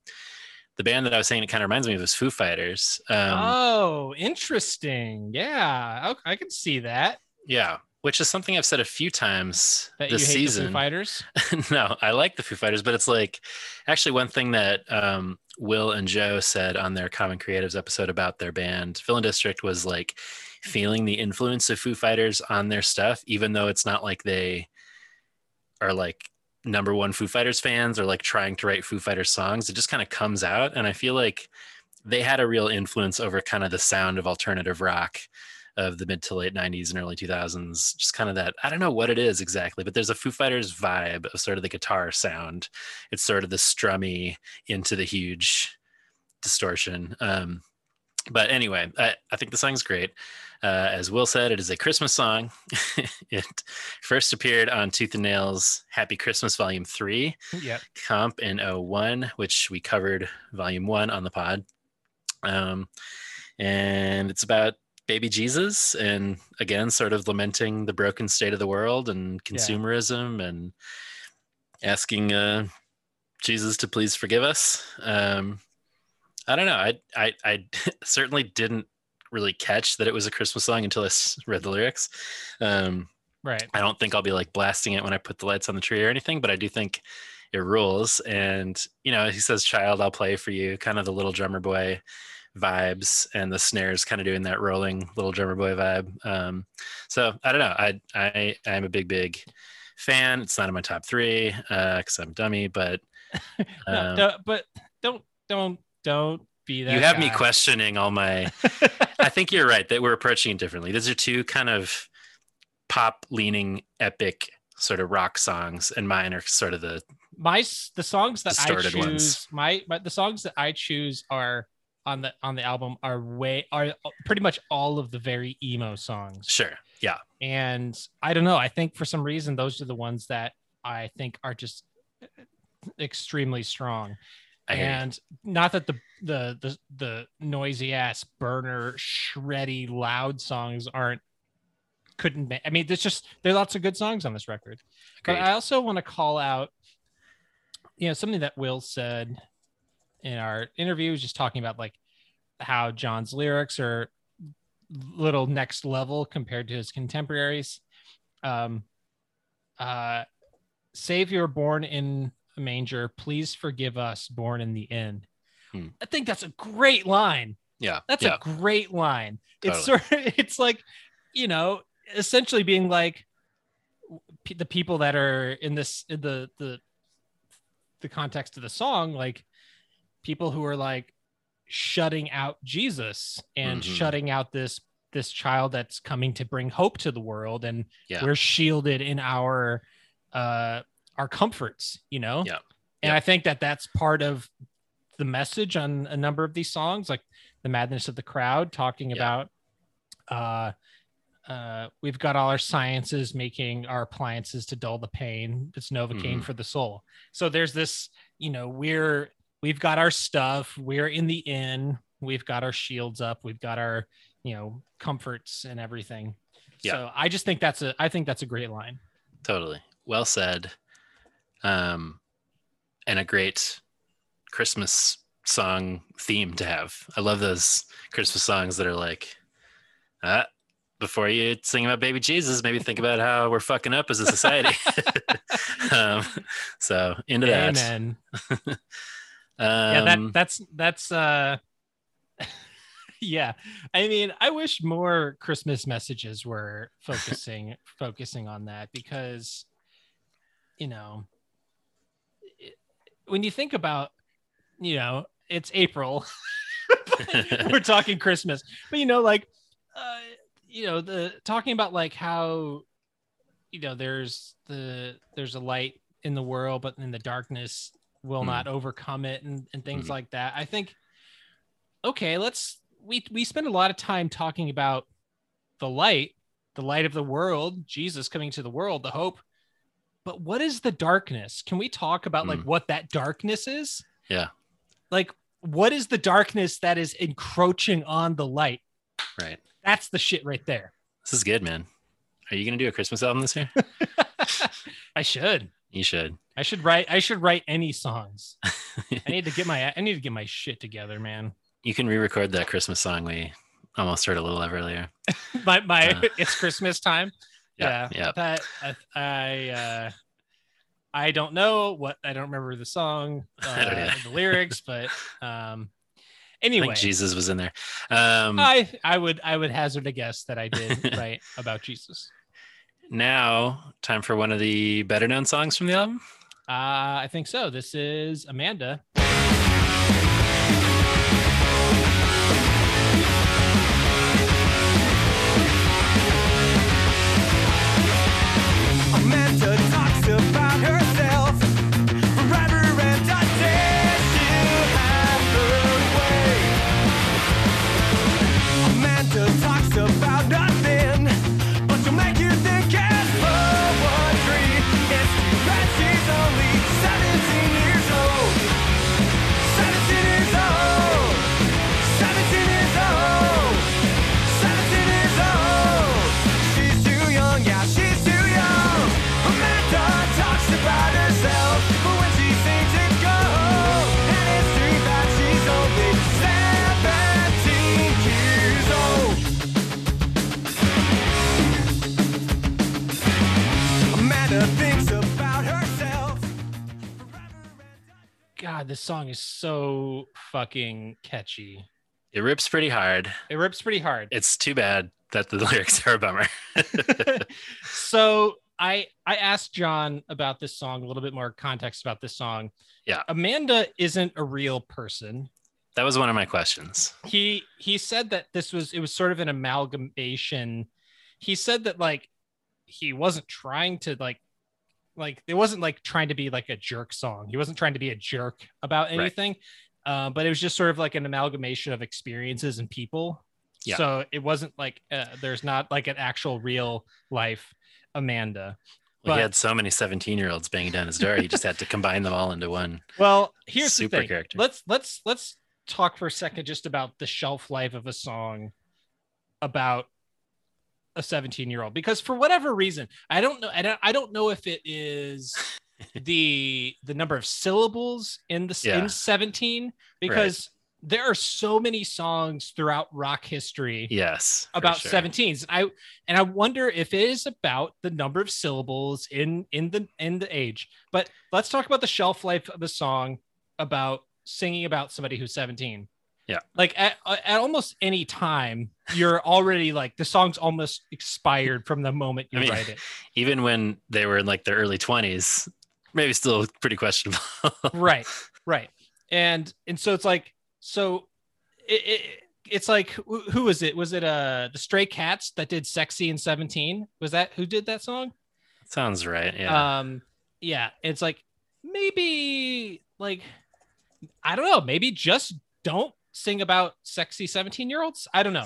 the band that I was saying it kind of reminds me of is Foo Fighters. Um, oh, interesting. Yeah, okay, I can see that. yeah, which is something I've said a few times That this you hate the season. Foo <laughs> Fighters. no, I like the Foo Fighters, but it's like actually one thing that um, Will and Joe said on their Common Creatives episode about their band, Villain District, was like feeling the influence of Foo Fighters on their stuff, even though it's not like they are like number one Foo Fighters fans or like trying to write Foo Fighters songs. It just kind of comes out. And I feel like they had a real influence over kind of the sound of alternative rock of the mid to late 90s and early 2000s just kind of that i don't know what it is exactly but there's a foo fighters vibe of sort of the guitar sound it's sort of the strummy into the huge distortion um, but anyway I, I think the song's great uh, as will said it is a christmas song. <laughs> It first appeared on tooth and nails happy christmas volume 3 Yep. comp in 01 which we covered volume 1 on the pod. Um, and it's about baby jesus and again sort of lamenting the broken state of the world and consumerism and asking uh, jesus to please forgive us. Um, i don't know. I, I i <laughs> certainly didn't really catch that it was a christmas song until I read the lyrics um, Right. I don't think I'll be like blasting it when I put the lights on the tree or anything, but I do think it rules. And you know, he says, "Child, I'll play for you," kind of the little drummer boy vibes, and the snares kind of doing that rolling little drummer boy vibe. Um, so I don't know. I I I'm a big big fan. It's not in my top three because I'm a dummy, but <laughs> um, don't- but don't don't don't be that. you have me questioning all my. <laughs> I think you're right that we're approaching it differently. These are two kind of pop leaning epic sort of rock songs, and mine are sort of the my the songs that I choose ones. my, my the songs that I choose are on the on the album are way are pretty much all of the very emo songs. sure, yeah, And I don't know, I think for some reason those are the ones that I think are just extremely strong. And not that the the the the noisy ass burner shreddy loud songs aren't couldn't be, I mean there's just there's lots of good songs on this record. But I also want to call out you know something that Will said in our interview was just talking about like how John's lyrics are little next level compared to his contemporaries. Um uh Savior born in manger, please forgive us born in the inn. Hmm. I think that's a great line. yeah, That's yeah, a great line. It's sort of, <laughs> it's like, you know, essentially being like p- the people that are in this in the the the context of the song, like people who are like shutting out Jesus and Mhm. shutting out this this child that's coming to bring hope to the world and Yeah. we're shielded in our uh our comforts you know Yeah. and Yeah. i think that that's part of the message on a number of these songs like the madness of the crowd talking Yeah. about uh uh, we've got all our sciences making our appliances to dull the pain. It's Novocaine Mhm. for the soul. So there's this, you know, we're we've got our stuff. We're in the inn. We've got our shields up. We've got our, you know, comforts and everything. Yeah. So I just think that's a I think that's a great line. totally. Well said. Um, and a great Christmas song theme to have. I love those Christmas songs that are like, ah, before you sing about baby Jesus, maybe think about how we're fucking up as a society. <laughs> um, so into that. Amen. <laughs> Um, yeah, that that's that's uh <laughs> yeah. I mean, I wish more Christmas messages were focusing focusing on that because you know, when you think about, you know, it's April. <laughs> <laughs> we're talking Christmas. But you know, like uh you know, the talking about like how you know, there's the there's a light in the world, but in the darkness will Hmm. not overcome it and, and things Mhm. like that. I think okay, let's we we spend a lot of time talking about the light, the light of the world, Jesus coming to the world, the hope. But what is the darkness? Can we talk about like Mm. what that darkness is? Yeah. Like what is the darkness that is encroaching on the light? right. That's the shit right there. This is good, man. Are you gonna do a Christmas album this year? <laughs> I should. you should. I should write I should write any songs. <laughs> I need to get my I need to get my shit together, man. You can re-record that Christmas song we almost heard a little of earlier. <laughs> My my Uh, it's Christmas time. Yeah, yeah. That I I uh I don't know what I don't remember the song, <laughs> uh, the lyrics, but um anyway, Jesus was in there. Um, I I would I would hazard a guess that I did <laughs> write about Jesus. now, time for one of the better known songs from the album. Uh I think so. This is. Amanda God, this song is so fucking catchy. It rips pretty hard. It rips pretty hard. It's too bad that the <laughs> lyrics are a bummer. <laughs> so I I asked John about this song, a little bit more context about this song. Yeah. Amanda isn't a real person. that was one of my questions. He he said that this was it was sort of an amalgamation. He said that like he wasn't trying to like like it wasn't like trying to be like a jerk song. He wasn't trying to be a jerk about Right. anything. Uh, but it was just sort of like an amalgamation of experiences and people. Yeah. So it wasn't like uh, there's not like an actual real life Amanda. Well, But- he had so many 17 year olds banging down his door. He just had to combine them all into one. Well, here's Super the thing. character. Let's let's let's talk for a second just about the shelf life of a song about a 17 year old because for whatever reason I don't know I don't, I don't know if it is <laughs> the the number of syllables in the Yeah. in 17 because there are so many songs throughout rock history Yes. about sure. 17s i and i wonder if it is about the number of syllables in in the in the age but let's talk about the shelf life of a song about singing about somebody who's 17 Yeah. like at, at almost any time you're already like the song's almost expired from the moment you I mean, write it <laughs> Even when they were in like their early 20s, maybe still pretty questionable. <laughs> right right and and so it's like so it, it it's like who, who was it was it uh the stray cats that did sexy in 17 was that who did that song Sounds right. Yeah. um yeah it's like maybe like i don't know maybe just don't sing about sexy 17 year olds i don't know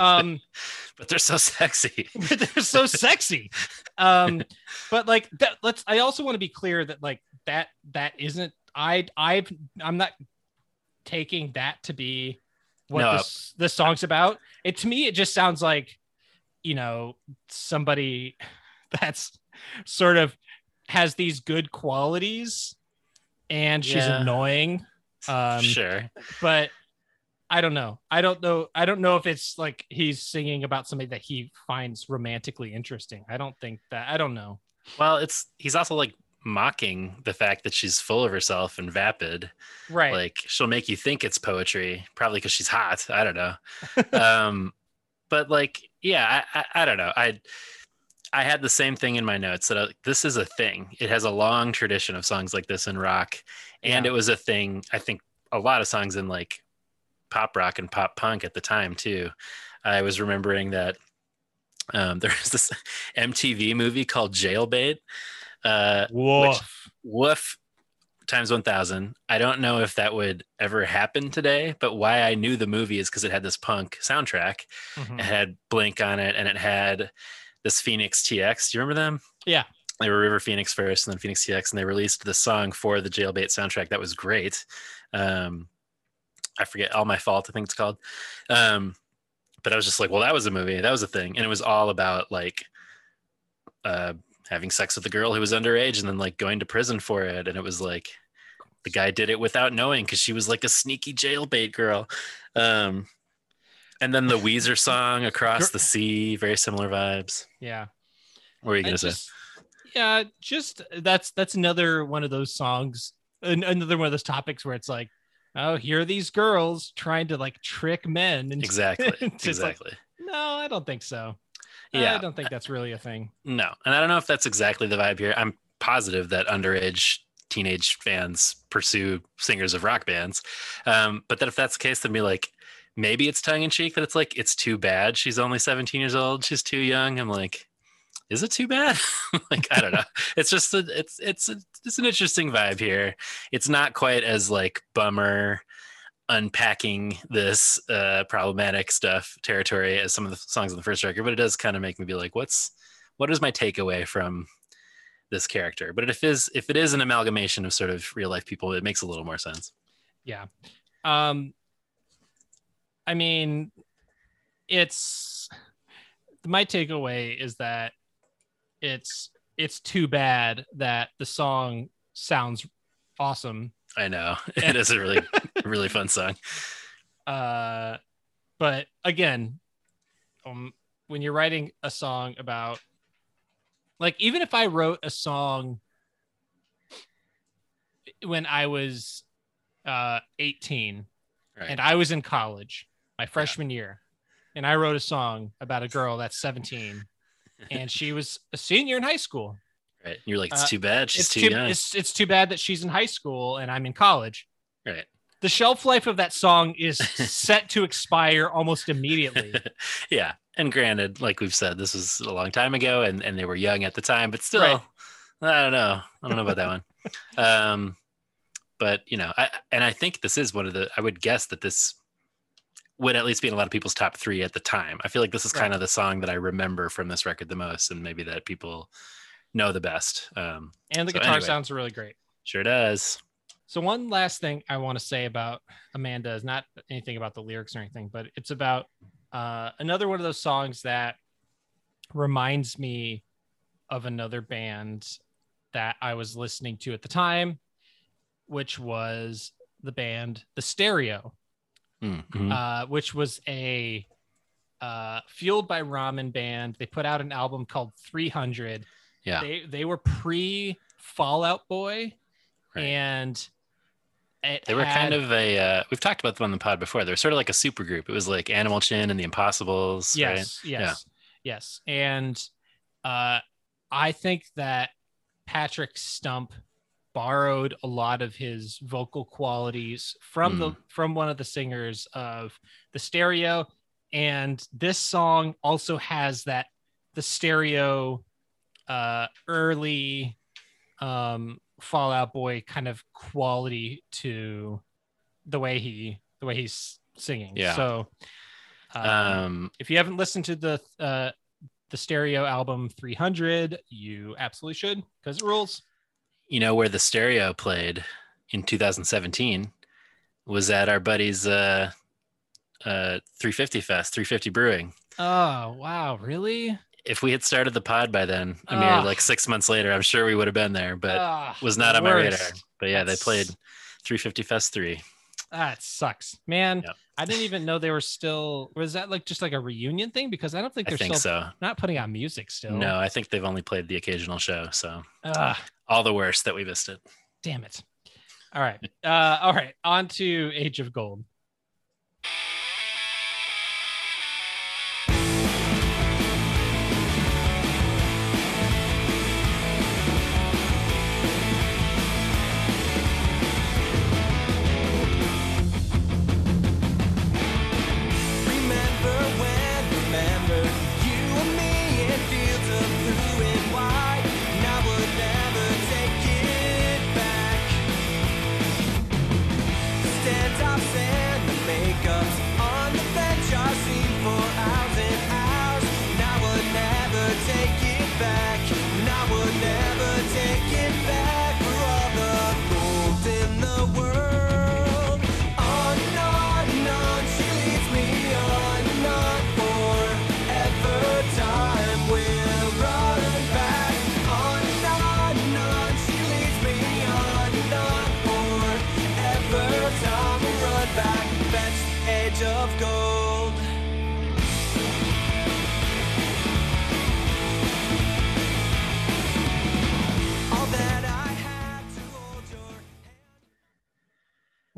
um <laughs> but they're so sexy. <laughs> they're so sexy um but like that let's i also want to be clear that like that that isn't i i've i'm not taking that to be what No. this this song's about it to me it just sounds like you know somebody <laughs> that's sort of has these good qualities and she's Yeah. annoying um sure. but I don't know. I don't know. I don't know if it's like he's singing about somebody that he finds romantically interesting. I don't think that. I don't know. Well, it's he's also like mocking the fact that she's full of herself and vapid. Right. Like she'll make you think it's poetry, probably because she's hot. I don't know. <laughs> um, but like, yeah, I, I, I don't know. I I had the same thing in my notes that I, this is a thing. It has a long tradition of songs like this in rock, and Yeah. it was a thing. I think a lot of songs in like pop rock and pop punk at the time too. I was remembering that um, <laughs> there was this MTV movie called Jailbait. Uh, Woof. which- woof times 1000 i don't know if that would ever happen today but why i knew the movie is because it had this punk soundtrack Mhm. it had blink on it and it had this phoenix tx do you remember them Yeah. they were river phoenix first and then phoenix tx and they released the song for the jailbait soundtrack that was great um i forget all my fault i think it's called. Um but i was just like well that was a movie that was a thing. And it was all about like uh having sex with a girl who was underage and then like going to prison for it. And it was like the guy did it without knowing because she was like a sneaky jailbait girl. Um and then the Weezer song across the sea very similar vibes. Yeah. what were you gonna say? Yeah, just that's that's another one of those songs, an- another one of those topics where it's like, oh, here are these girls trying to like trick men. And exactly <laughs> just like, exactly no, I don't think so. Yeah. I don't think that's really a thing. No, and I don't know if that's exactly the vibe here. I'm positive that underage teenage fans pursue singers of rock bands, um, but that if that's the case, then be like, maybe it's tongue in cheek that it's like it's too bad she's only 17 years old, she's too young. I'm like, is it too bad? <laughs> like I don't know. <laughs> It's just a, it's it's a, it's an interesting vibe here. It's not quite as like bummer unpacking this uh problematic stuff territory as some of the songs on the first record but it does kind of make me be like what's what is my takeaway from this character but if it is if it is an amalgamation of sort of real life people it makes a little more sense Yeah. Um I mean it's my takeaway is that it's it's too bad that the song sounds awesome. i know. <laughs> It is a really really fun song. <laughs> Uh but again, um when you're writing a song about like even if I wrote a song when I was uh 18 right. and I was in college my freshman year, and I wrote a song about a girl that's 17, and she was a senior in high school. right you're like it's uh, too bad she's too, too young it's it's too bad that she's in high school and I'm in college. right The shelf life of that song is <laughs> set to expire almost immediately. <laughs> yeah and granted like we've said this was a long time ago and and they were young at the time but still Right. i don't know i don't know about that one <laughs> um but you know i and i think this is one of the i would guess that this would at least be in a lot of people's top three at the time i feel like this is kind of the song that i remember from this record the most and maybe that people know the best um And the So guitar anyway. sounds really great. sure does So one last thing I want to say about Amanda is not anything about the lyrics or anything, but it's about uh, another one of those songs that reminds me of another band that I was listening to at the time, which was the band The Stereo, Mm, mhm. uh, which was a uh, fueled by ramen band. They put out an album called 300. yeah They they were pre Fallout Boy, Right. and they were kind of a uh, we've talked about them on the pod before They're sort of like a super group it was like animal chin and the impossibles right? yes yes yes and uh i think that patrick stump borrowed a lot of his vocal qualities from the Mm. from one of the singers of the stereo and this song also has that the stereo uh early um fallout boy kind of quality to the way he the way he's singing Yeah. so um, um if you haven't listened to the uh the stereo album 300 you absolutely should because it rules you know where the stereo played in 2017 was at our buddy's uh uh 350 fest 350 brewing. Oh wow. Really? If we had started the pod by then i mean like six months later i'm sure we would have been there but was not on my radar. but yeah That's- they played 350 fest 3 That sucks, man. Yep. I didn't even know they were still. Was that like just like a reunion thing? Because I don't think they're think still so. not putting out music still. No, I think they've only played the occasional show. So Ugh, all the worst that we missed it. damn it. All right. Uh, all right. On to Age of Gold.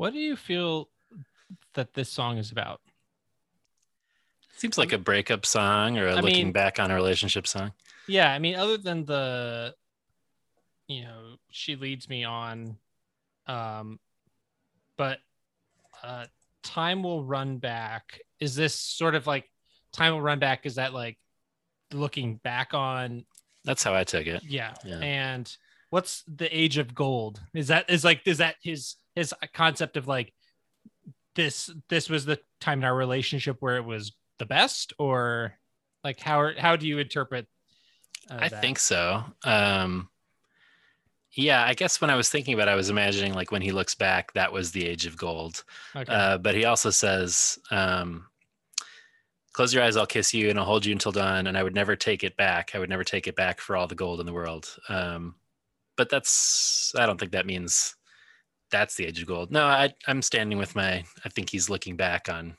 What do you feel that this song is about? Seems like a breakup song or a I looking mean- back on a relationship song. Yeah, I mean, other than the, you know, she leads me on, um, but uh, time will run back. Is this sort of like time will run back? Is that like looking back on? That's how I took it. Yeah. Yeah. And what's the age of gold? Is that is like is that his his concept of like this this was the time in our relationship where it was the best or like how how do you interpret? Uh, I that? think so. Um, yeah, I guess when I was thinking about it, I was imagining like when he looks back, that was the age of gold. Okay. Uh, but he also says, um, close your eyes, I'll kiss you and I'll hold you until dawn. And I would never take it back. I would never take it back for all the gold in the world. Um, but that's, I don't think that means that's the age of gold. No, I, I'm standing with my, I think he's looking back on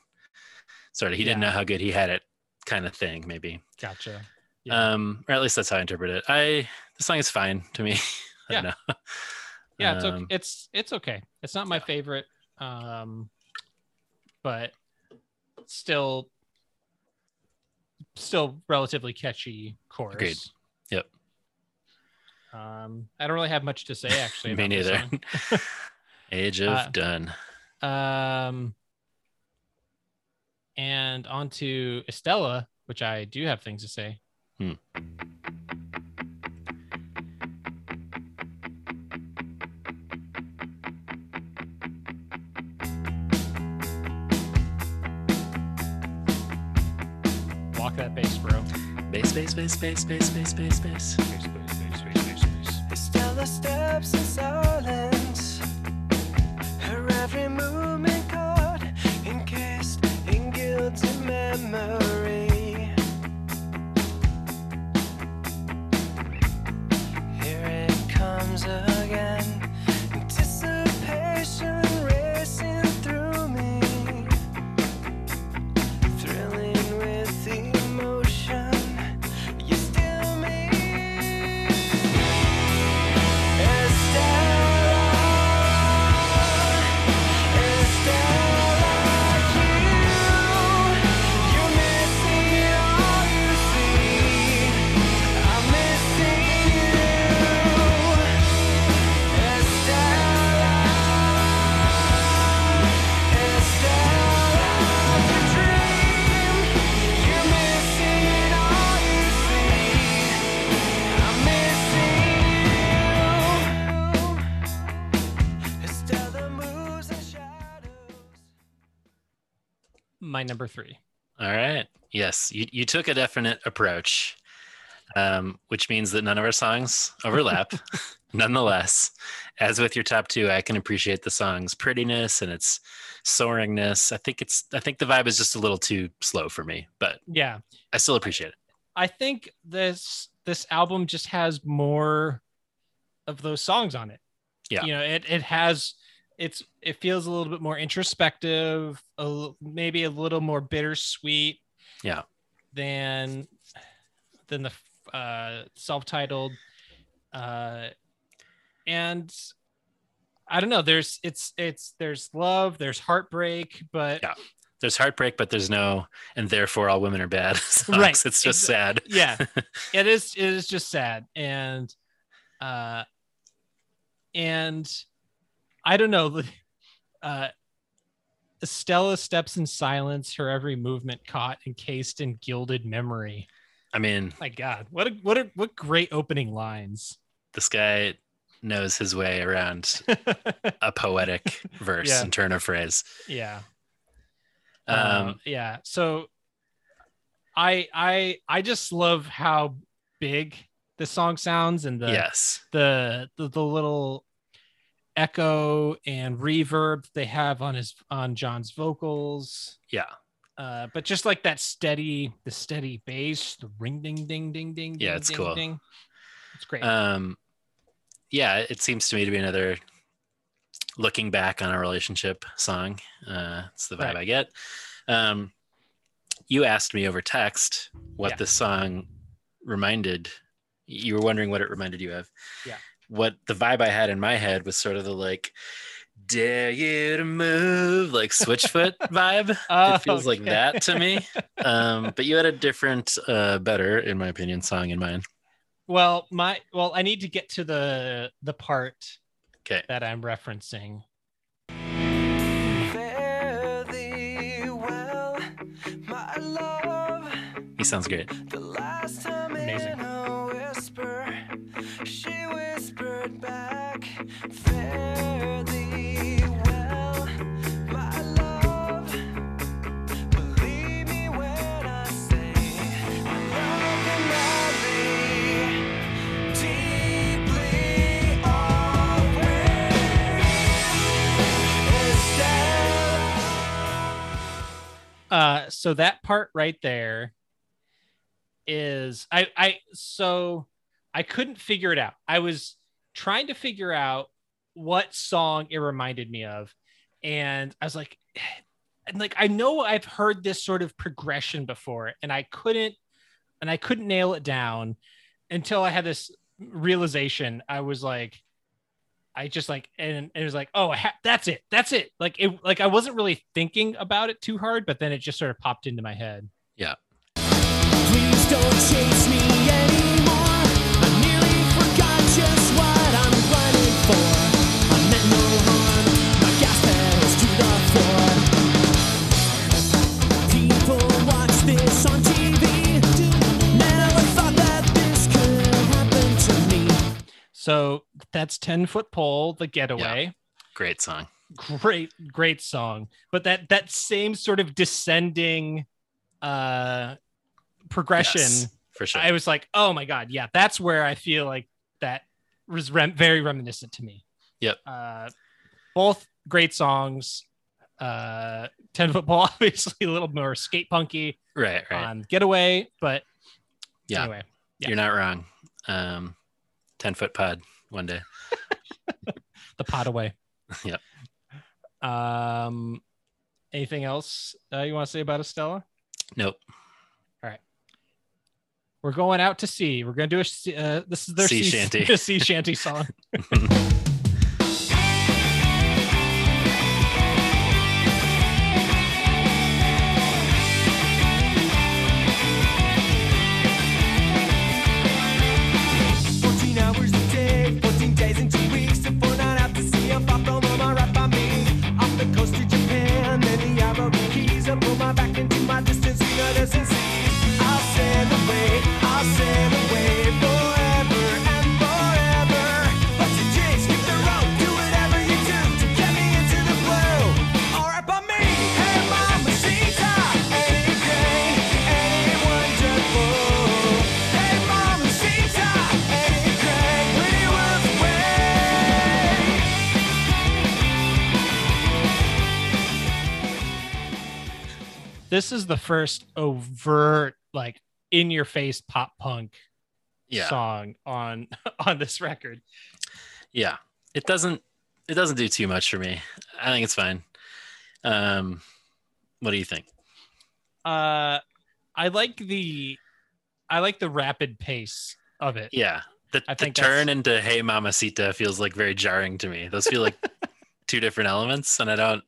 sort of, he didn't know how good he had it kind of thing, maybe. Gotcha. Yeah. Um, or at least that's how I interpret it. I, the song is fine to me. <laughs> I don't know. yeah, it's okay. um, it's it's okay. It's not my favorite, um, but still, still relatively catchy chorus. Agreed. Yep. Um, I don't really have much to say actually. <laughs> Me neither. <laughs> song. Age of Uh, done. Um, and on to Estella, which I do have things to say. Hmm. Walk that bass, bro. Bass, bass, bass, bass, bass, bass, bass, bass. Estella steps in silence. Every movement My number three. All right. Yes, you, you took a definite approach, um, which means that none of our songs overlap. <laughs> Nonetheless, as with your top two, I can appreciate the song's prettiness and its soaringness. I think it's I think the vibe is just a little too slow for me, but Yeah, I still appreciate it. I think this this album just has more of those songs on it. Yeah. You know, it it has it's it feels a little bit more introspective, a, maybe a little more bittersweet. Yeah. Than than the uh, self-titled, uh, and I don't know. There's it's it's there's love, there's heartbreak, but Yeah. There's heartbreak, but there's no, and therefore all women are bad. <laughs> songs. Right. It's just Exa- sad. yeah <laughs> it is it is just sad and uh and i don't know uh Stella steps in silence, her every movement caught, encased in gilded memory. I mean, My God, what a what a what great opening lines. this guy knows his way around <laughs> a poetic verse Yeah. and turn of phrase. Yeah. Um, Uh, yeah. So I I I just love how big the song sounds and the yes. the, the the little echo and reverb they have on his on John's vocals. Yeah. Uh, but just like that steady, the steady bass, the ring ding ding ding ding. Yeah, ding, it's ding, cool. Ding. It's great. Um, yeah, it seems to me to be another looking back on a relationship song. Uh, it's the vibe Right. I get. Um, you asked me over text what Yeah. the song reminded. You were wondering what it reminded you of. Yeah. What the vibe I had in my head was sort of the like, dare you to move, like Switchfoot <laughs> vibe. Oh, it feels like that to me. Um, <laughs> but you had a different, uh, better, in my opinion, song in mind. well, my well, I need to get to the the part Okay. that I'm referencing. Fare thee well, my love. He sounds great. Uh, so that part right there is I I so I couldn't figure it out. I was trying to figure out what song it reminded me of, and I was like, <sighs> and like I know I've heard this sort of progression before, and I couldn't and I couldn't nail it down until I had this realization. I was like. I just like and it was like oh I ha- that's it that's it like it like I wasn't really thinking about it too hard but then it just sort of popped into my head Yeah. Please don't chase me anymore. I nearly forgot just what I'm running for. I meant no harm. My gas pedals to the floor. So that's 10 foot pole the getaway Great song. great great song but that that same sort of descending uh progression Yes, for sure. I was like oh my god yeah that's where I feel like that was rem- very reminiscent to me Yep. uh both great songs uh 10 foot pole <laughs> obviously a little more skate punky right, right. on getaway but yeah, anyway yeah. you're not wrong. Um, 10 foot pod one day. <laughs> the pot away <laughs> Yep. um anything else uh, you want to say about estella Nope. All right. We're going out to sea we're going to do a uh, this is their Sea sea, shanty. <laughs> sea shanty song this is the first overt like in your face pop punk Yeah. song on <laughs> on this record Yeah. It doesn't it doesn't do too much for me. I think it's fine. Um, what do you think? Uh, I like the, I like the rapid pace of it. Yeah, the, the turn into "Hey Mamacita" feels like very jarring to me. Those feel like <laughs> two different elements, and I don't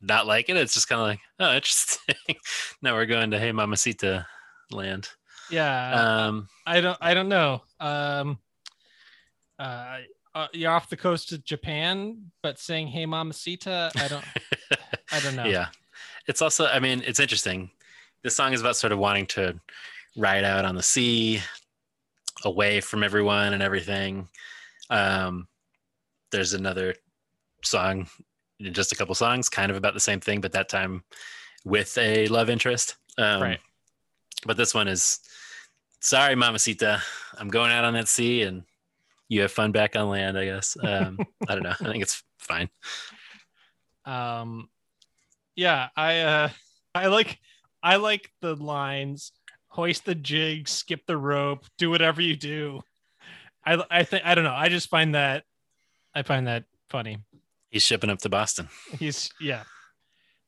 not like it. It's just kind of like, oh, interesting. <laughs> now we're going to "Hey Mamacita" land. Yeah. Um, I don't. I don't know. Um, uh, uh, you're off the coast of Japan, but saying "Hey, Mamacita," I don't. <laughs> I don't know. Yeah. It's also, I mean, it's interesting. This song is about sort of wanting to ride out on the sea, away from everyone and everything. Um, there's another song, just a couple songs, kind of about the same thing, but that time with a love interest. Um, Right. But this one is, sorry, Mamacita, I'm going out on that sea and you have fun back on land, I guess. Um, <laughs> I don't know. I think it's fine. Um, yeah. I. Uh, I like. I like the lines. Hoist the jig, skip the rope, do whatever you do. I. I think. I don't know. I just find that. I find that funny. He's shipping up to Boston. He's yeah.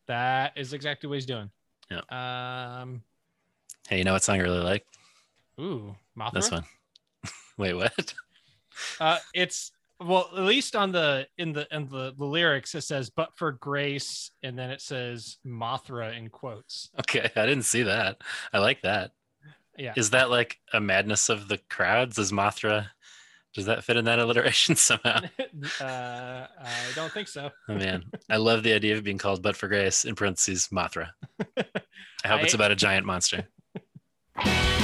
That is exactly what he's doing. Yeah. Um. Hey, you know what song I really like? Ooh, Mothra. This one. <laughs> Wait, what? Uh, it's well, at least on the in the in the, the lyrics, it says "but for grace," and then it says Mothra in quotes. Okay, I didn't see that. I like that. Yeah. Is that like a madness of the crowds? Is Mothra? Does that fit in that alliteration <laughs> somehow? <laughs> uh, I don't think so. Oh man, I love the idea of being called "but for grace" in parentheses Mothra. I hope it's about a giant monster. Reminding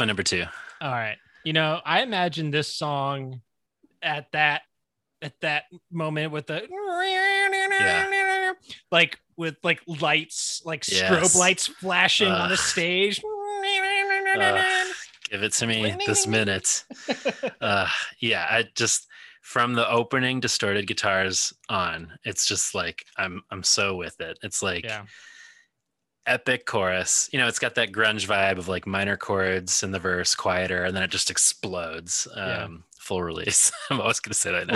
my number two. All right. You know, I imagine this song at that at that moment with the like with like lights, like strobe lights flashing on the stage. Ugh, give it to me this minute. <laughs> Uh, yeah, I just from the opening distorted guitars on, it's just like I'm I'm so with it. It's like Yeah. Epic chorus. You know, it's got that grunge vibe of like minor chords in the verse, quieter, and then it just explodes. Um, Yeah. Full release. <laughs> I'm always going to say that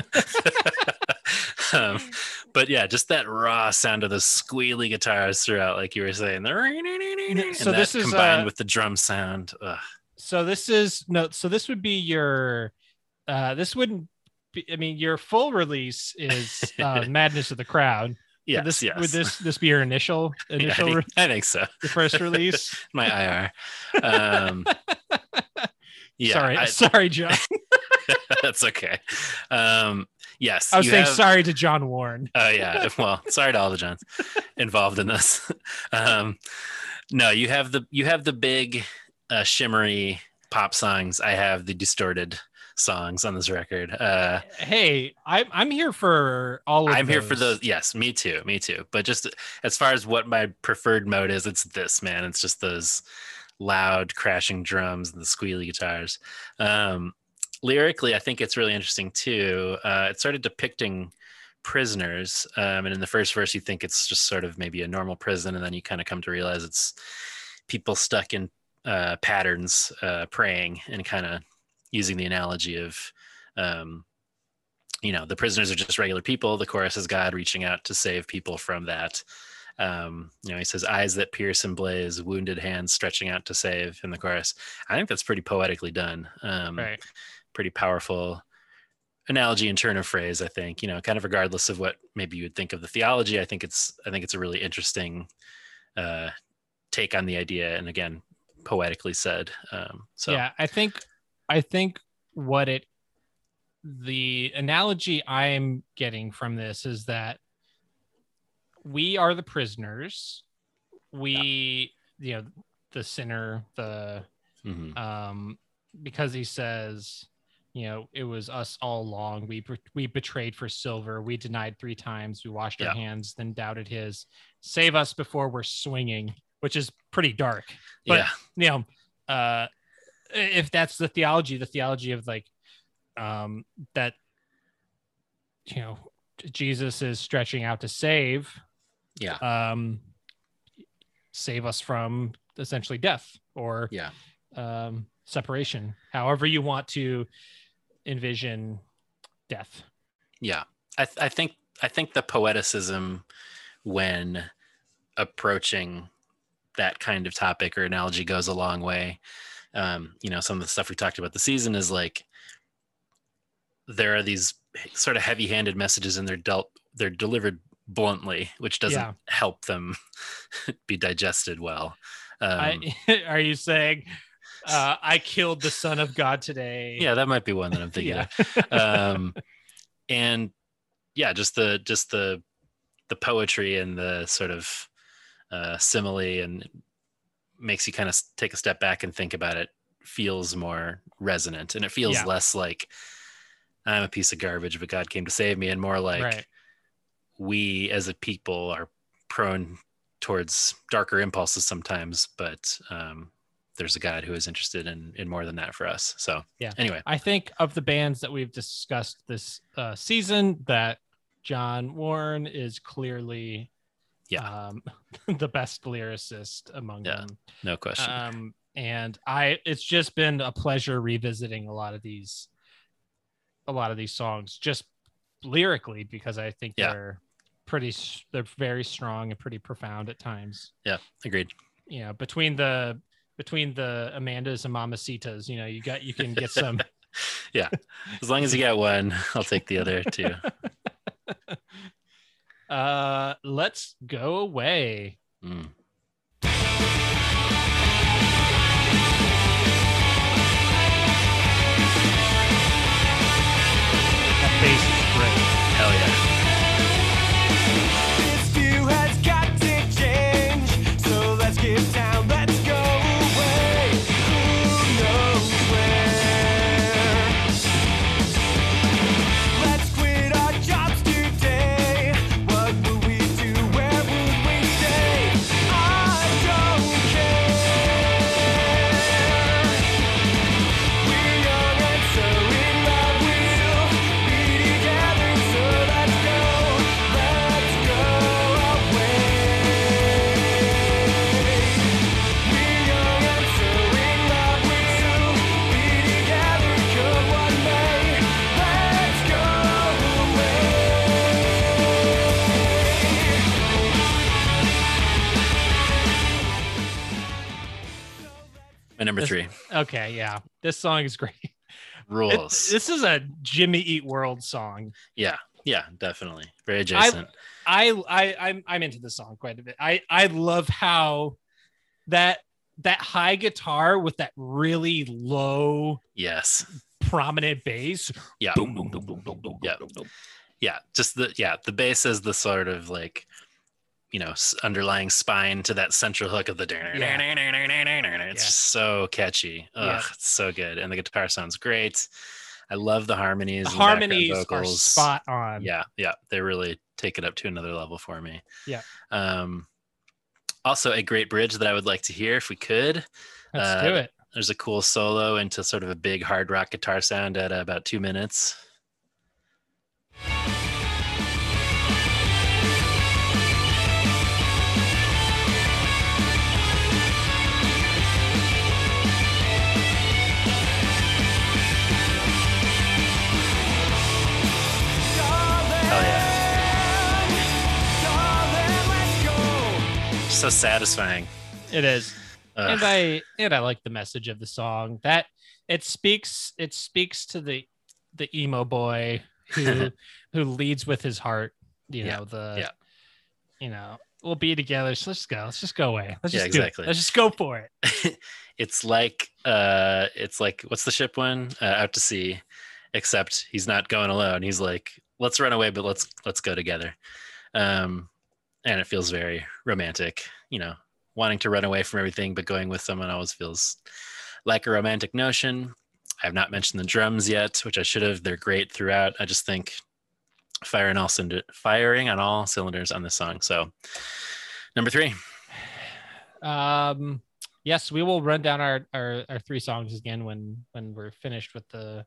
now. <laughs> um, <laughs> but yeah, just that raw sound of the squealy guitars throughout, like you were saying. The and So this is, combined uh, with the drum sound. Ugh. So this is no. So this would be your. Uh, this wouldn't. Be, I mean, your full release is uh, Madness of the Crowd. Yes, this, yes. Would this this be your initial <laughs> Yeah, I, initial think, I think so. the first release? <laughs> My IR. Um, <laughs> yeah, sorry, I- sorry, John. that's okay. Um, yes, I was saying have- sorry to John Warne. Oh yeah. Well, sorry to all the Johns involved in this. Um, no, you have the you have the big uh, shimmery pop songs. I have the distorted songs on this record. Uh, Hey, I'm I'm here for all of I'm here for those. those. Yes, me too. Me too. But just as far as what my preferred mode is, it's this man. It's just those loud crashing drums and the squealy guitars. Um, lyrically, I think it's really interesting too. Uh, it started depicting prisoners, um, and in the first verse, you think it's just sort of maybe a normal prison, and then you kind of come to realize it's people stuck in uh, patterns, uh, praying, and kind of using the analogy of. Um, you know the prisoners are just regular people the chorus is god reaching out to save people from that um you know he says eyes that pierce and blaze wounded hands stretching out to save in the chorus i think that's pretty poetically done um Right. pretty powerful analogy and turn of phrase. I think you know, kind of regardless of what maybe you would think of the theology. I think it's I think it's a really interesting uh, take on the idea, and again, poetically said. Um, so yeah i think i think what it the analogy i'm getting from this is that we are the prisoners. We you know the sinner the mhm. um because he says you know it was us all along. We we betrayed for silver. We denied three times. We washed our hands then doubted his. Save us before we're swinging which is pretty dark. But yeah, you know uh if that's the theology the theology of like um that you know jesus is stretching out to save yeah, um save us from essentially death or yeah, um separation however you want to envision death yeah. I, th- I think I think the poeticism when approaching that kind of topic or analogy goes a long way. Um, you know, some of the stuff we talked about the season is like there are these sort of heavy-handed messages and they're dealt they're delivered bluntly, which doesn't Yeah. help them <laughs> be digested well. Um, I, <laughs> are you saying uh i killed the son of god today yeah, that might be one that I'm thinking yeah of. um <laughs> and yeah just the just the the poetry and the sort of uh simile and makes you kind of take a step back and think about it feels more resonant and it feels Yeah. less like i'm a piece of garbage but god came to save me and more like right we as a people are prone towards darker impulses sometimes but um there's a god who is interested in in more than that for us so Yeah. anyway I think of the bands that we've discussed this uh, season, that John Warne is clearly Yeah. um, <laughs> the best lyricist among Yeah, them. no question Um, and I, it's just been a pleasure revisiting a lot of these, a lot of these songs, just lyrically, because I think Yeah. they're pretty, they're very strong and pretty profound at times. Yeah, agreed. yeah between the between the Amandas and Mamacitas, you know, you got you can get some. <laughs> yeah, as long as you got one, I'll take the other two. <laughs> uh, let's go away. Mm. That bass My number This- three Okay, yeah, this song is great. <laughs> It- rules. this is a Jimmy Eat World song. yeah, yeah, definitely very adjacent. I I I'm I'm into this song quite a bit. I I love how that that high guitar with that really low yes. prominent bass. Yeah. Yeah. Yeah. Just the yeah the bass is the sort of like you know underlying spine to that central hook of the. It's Yeah. so catchy. Ugh, Yeah. it's so good, and the guitar sounds great. I love the harmonies. The harmonies are spot on. yeah yeah they really take it up to another level for me Yeah. um also a great bridge that i would like to hear if we could Let's Uh, do it. there's a cool solo into sort of a big hard rock guitar sound at about two minutes So satisfying. It is. Ugh. and I and I like the message of the song. That it speaks it speaks to the the emo boy who <laughs> who leads with his heart. You Yeah, know the yeah. you know we'll be together. So let's go. Let's just go away. Let's Yeah, just do exactly. Let's just go for it. <laughs> it's like uh it's like what's the ship one uh, out to sea except he's not going alone he's like let's run away but let's let's go together um and it feels very romantic you know wanting to run away from everything but going with someone always feels like a romantic notion i have not mentioned the drums yet which i should have they're great throughout i just think firing all cylinder firing on all cylinders on this song so number three Um, yes, we will run down our, our our three songs again when when we're finished with the.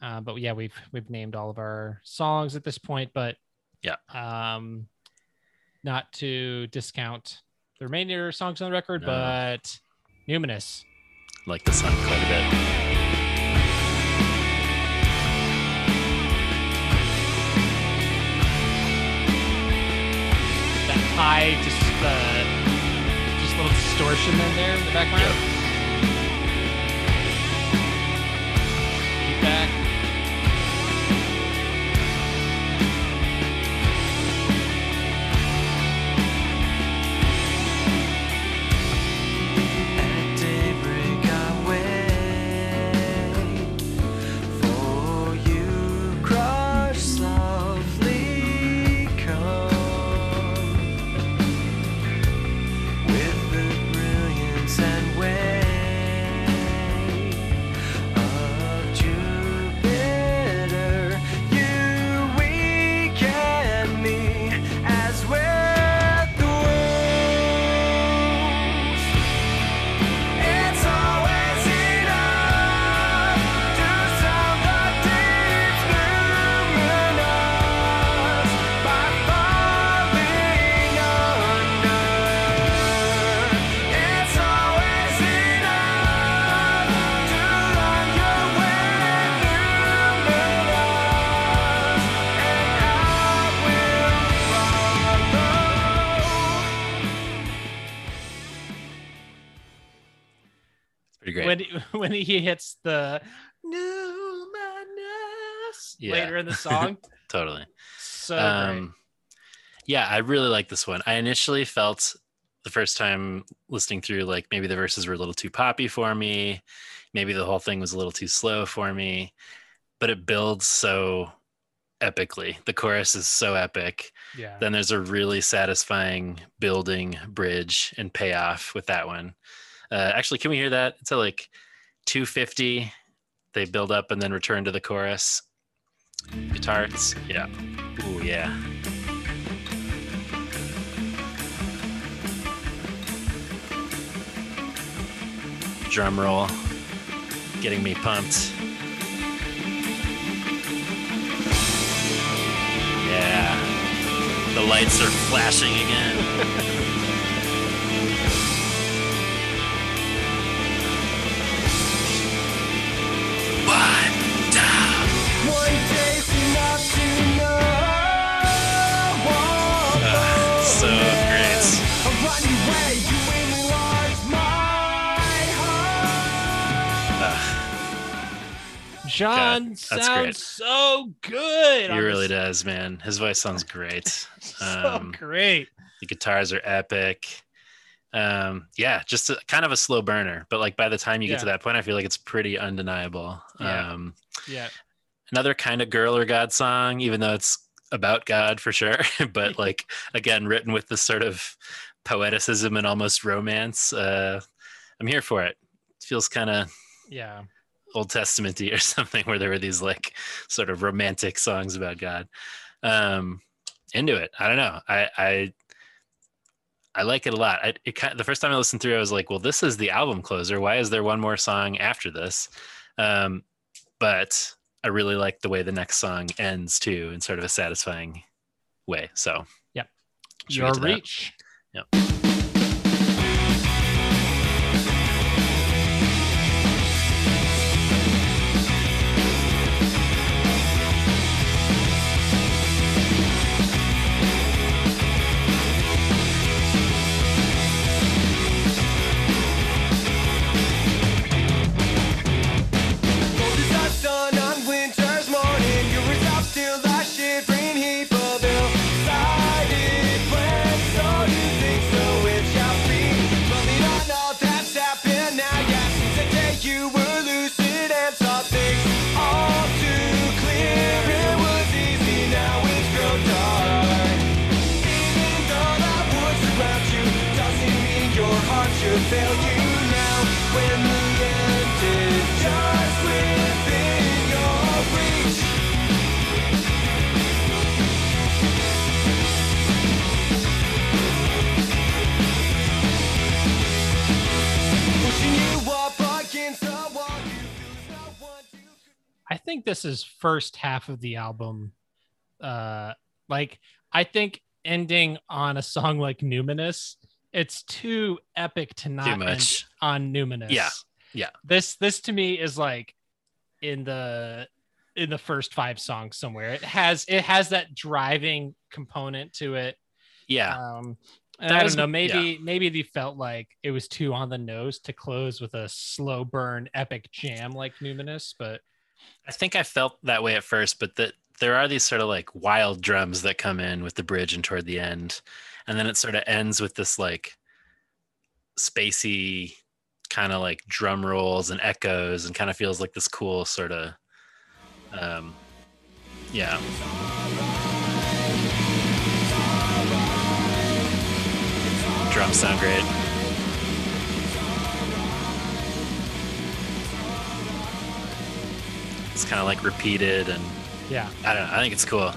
Uh, but yeah, we've we've named all of our songs at this point, but Yeah. um, not to discount the remainder songs on the record, No. but Numinous. like the song quite a bit That high, just uh, just a little distortion in there in the background. Feedback. He hits the numinous Yeah. later in the <laughs> song. totally. So um yeah i really like this one. I initially felt the first time listening through like maybe the verses were a little too poppy for me. Maybe the whole thing was a little too slow for me. But it builds so epically. The chorus is so epic. Yeah. then there's a really satisfying building bridge and payoff with that one. Uh, actually can we hear that? It's at like 250 they build up and then return to the chorus. Guitars yeah. Ooh, yeah. Drum roll getting me pumped. Yeah. The lights are flashing again <laughs> John God, sounds great. so good. he really does man his voice sounds great <laughs> So um, great. the guitars are epic um yeah just a, kind of a slow burner but like by the time you get to that point i feel like it's pretty undeniable Yeah. um Yeah. another kind of girl or god song even though it's about god for sure <laughs> but <laughs> like again written with this sort of poeticism and almost romance uh i'm here for it it feels kind of Yeah. old testamenty <laughs> or something where there were these like sort of romantic songs about god um into it i don't know i i I like it a lot. I, it kind the first time I listened through, I was like, "Well, this is the album closer. Why is there one more song after this?" Um, but I really like the way the next song ends too, in sort of a satisfying way. So, yeah, Your to that? reach. Yep. Think this is first half of the album. Uh, like I think ending on a song like Numinous, it's too epic to not end on Numinous. Yeah, yeah. This this to me is like in the in the first five songs somewhere. It has it has that driving component to it. Yeah. Um, and That I don't know. Maybe maybe they felt like it was too on the nose to close with a slow burn epic jam like Numinous, but I think I felt that way at first, but that there are these sort of like wild drums that come in with the bridge and toward the end, and then it sort of ends with this like spacey kind of like drum rolls and echoes, and kind of feels like this cool sort of, um, yeah. Drums sound great. It's kind of like repeated and yeah. I don't know. I think it's cool.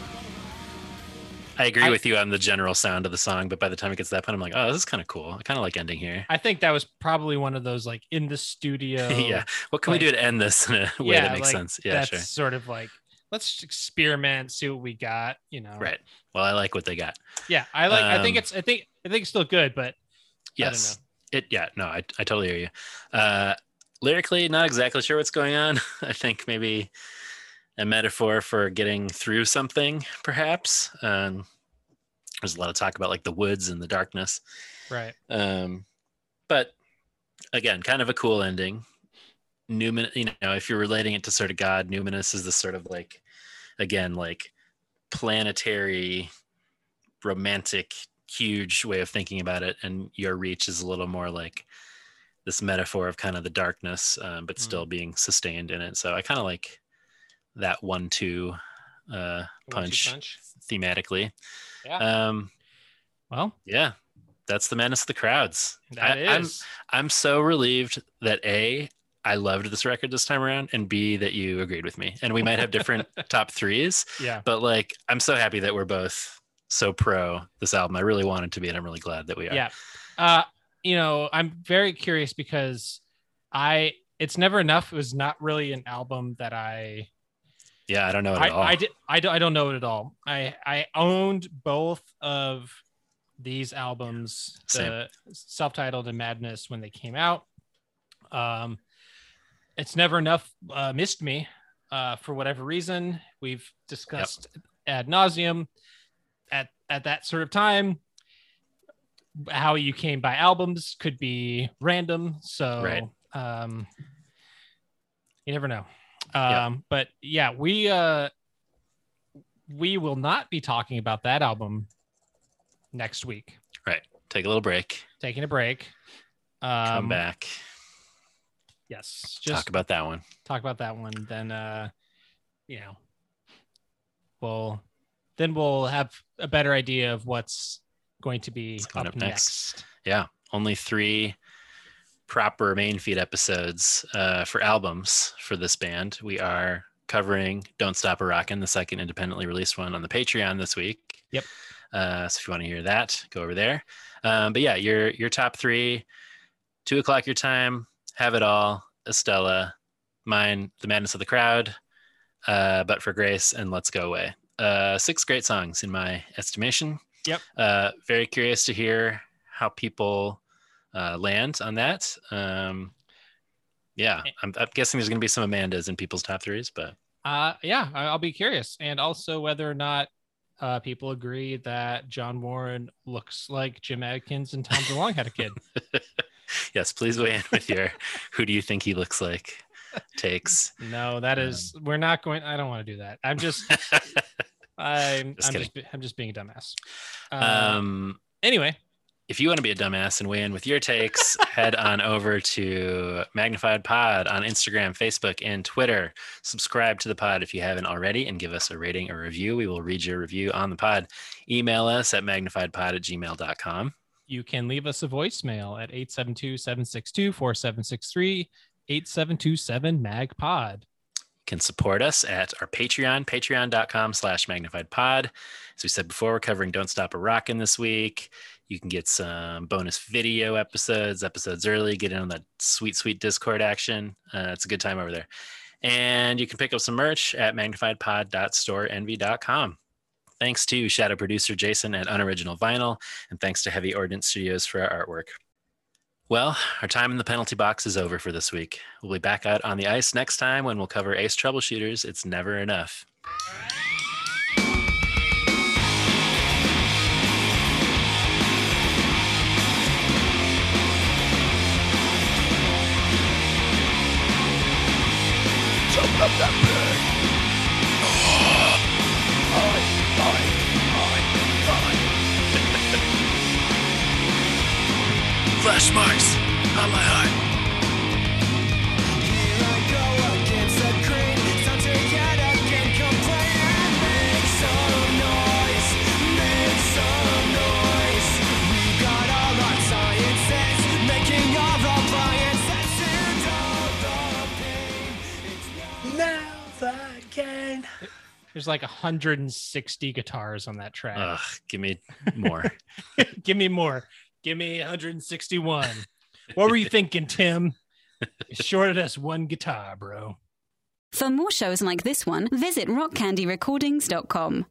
I agree I- with you on the general sound of the song, but by the time it gets to that point, I'm like, oh, this is kind of cool. I kind of like ending here. I think that was probably one of those like in the studio. <laughs> yeah. What can we do to end this in a <laughs> way that makes like, sense? Yeah, that's sure. sort of like let's experiment, see what we got. You know, Right. Well, I like what they got. Yeah, I like. I think Um, it's. I think. I think it's still good, but Yes. It. Yeah. No, I, I totally hear you. Uh, lyrically, not exactly sure what's going on. <laughs> I think maybe a metaphor for getting through something, perhaps. Um, there's a lot of talk about like the woods and the darkness. right. Um, but again, kind of a cool ending. Numin, you know, if you're relating it to sort of God, Numinous is this sort of like, again, like planetary, romantic, huge way of thinking about it. And your reach is a little more like this metaphor of kind of the darkness, um, but still being sustained in it. So I kind of like that one-two uh, punch, punch. thematically. Yeah. Um, well, yeah, that's the madness of the crowds. That I, I'm. I'm so relieved that a I loved this record this time around, and b that you agreed with me. And we might have different <laughs> top threes, Yeah. but like I'm so happy that we're both so pro this album. I really wanted to be, and I'm really glad that we are. Yeah. Uh, you know, I'm very curious because I. It's never enough. It was not really an album that I. yeah. I don't know it I, at all. I did. I don't. I don't know it at all. I I owned both of these albums, Same. the self-titled and Madness, when they came out. Um, it's never enough. Uh, missed me, uh, for whatever reason. We've discussed ad nauseum at at that sort of time. How you came by albums could be random, so Right. um, you never know. Yeah. Um, but yeah, we uh, we will not be talking about that album next week. right. Take a little break. Taking a break. Um, Come back. Yes, just Talk about that one. talk about that one. Then, uh, you know, we'll then we'll have a better idea of what's going to be up up next. next. Yeah, only three proper main feed episodes uh, for albums for this band. We are covering "Don't Stop a Rockin'," the second independently released one on the Patreon this week. Yep. Uh, so if you want to hear that, go over there. Um, but yeah, your your top three, two o'clock your time, have it all, Estella, mine, the madness of the crowd, uh, but for grace and let's go away. Uh, six great songs in my estimation. Yep. Uh, very curious to hear how people uh, land on that. Um, yeah, I'm, I'm guessing there's going to be some Amandas in people's top threes, but Uh, yeah, I'll be curious, and also whether or not uh, people agree that John Warne looks like Jim Adkins and Tom DeLonge had a kid. <laughs> yes, please weigh in with your who do you think he looks like takes. <laughs> No, that is we're not going. I don't want to do that. I'm just. <laughs> I'm. Just I'm just. I'm just being a dumbass. Uh, Um, anyway, if you want to be a dumbass and weigh in with your takes, <laughs> head on over to Magnified Pod on Instagram, Facebook, and Twitter. Subscribe to the pod if you haven't already and give us a rating or review. We will read your review on the pod. Email us at magnifiedpod at gmail.com. you can leave us a voicemail at 872-762-4763, 8727-MAGPOD. You can support us at our Patreon, patreon.com slash magnified pod. As we said before, we're covering Don't Stop a Rockin' this week. You can get some bonus video episodes, episodes early, get in on that sweet, sweet Discord action. Uh, it's a good time over there. And you can pick up some merch at magnifiedpod.storeenvy.com. Thanks to shadow producer Jason at Unoriginal Vinyl, and thanks to Heavy Ordnance Studios for our artwork. Well, our time in the penalty box is over for this week. We'll be back out on the ice next time when we'll cover Ace Troubleshooters. It's never enough. All the pain. Now again. There's like 160 guitars on that track. Ugh, give me more. <laughs> Give me more. Give me 161. what were you thinking, Tim? You shorted us one guitar, bro. For more shows like this one, visit rockcandyrecordings.com.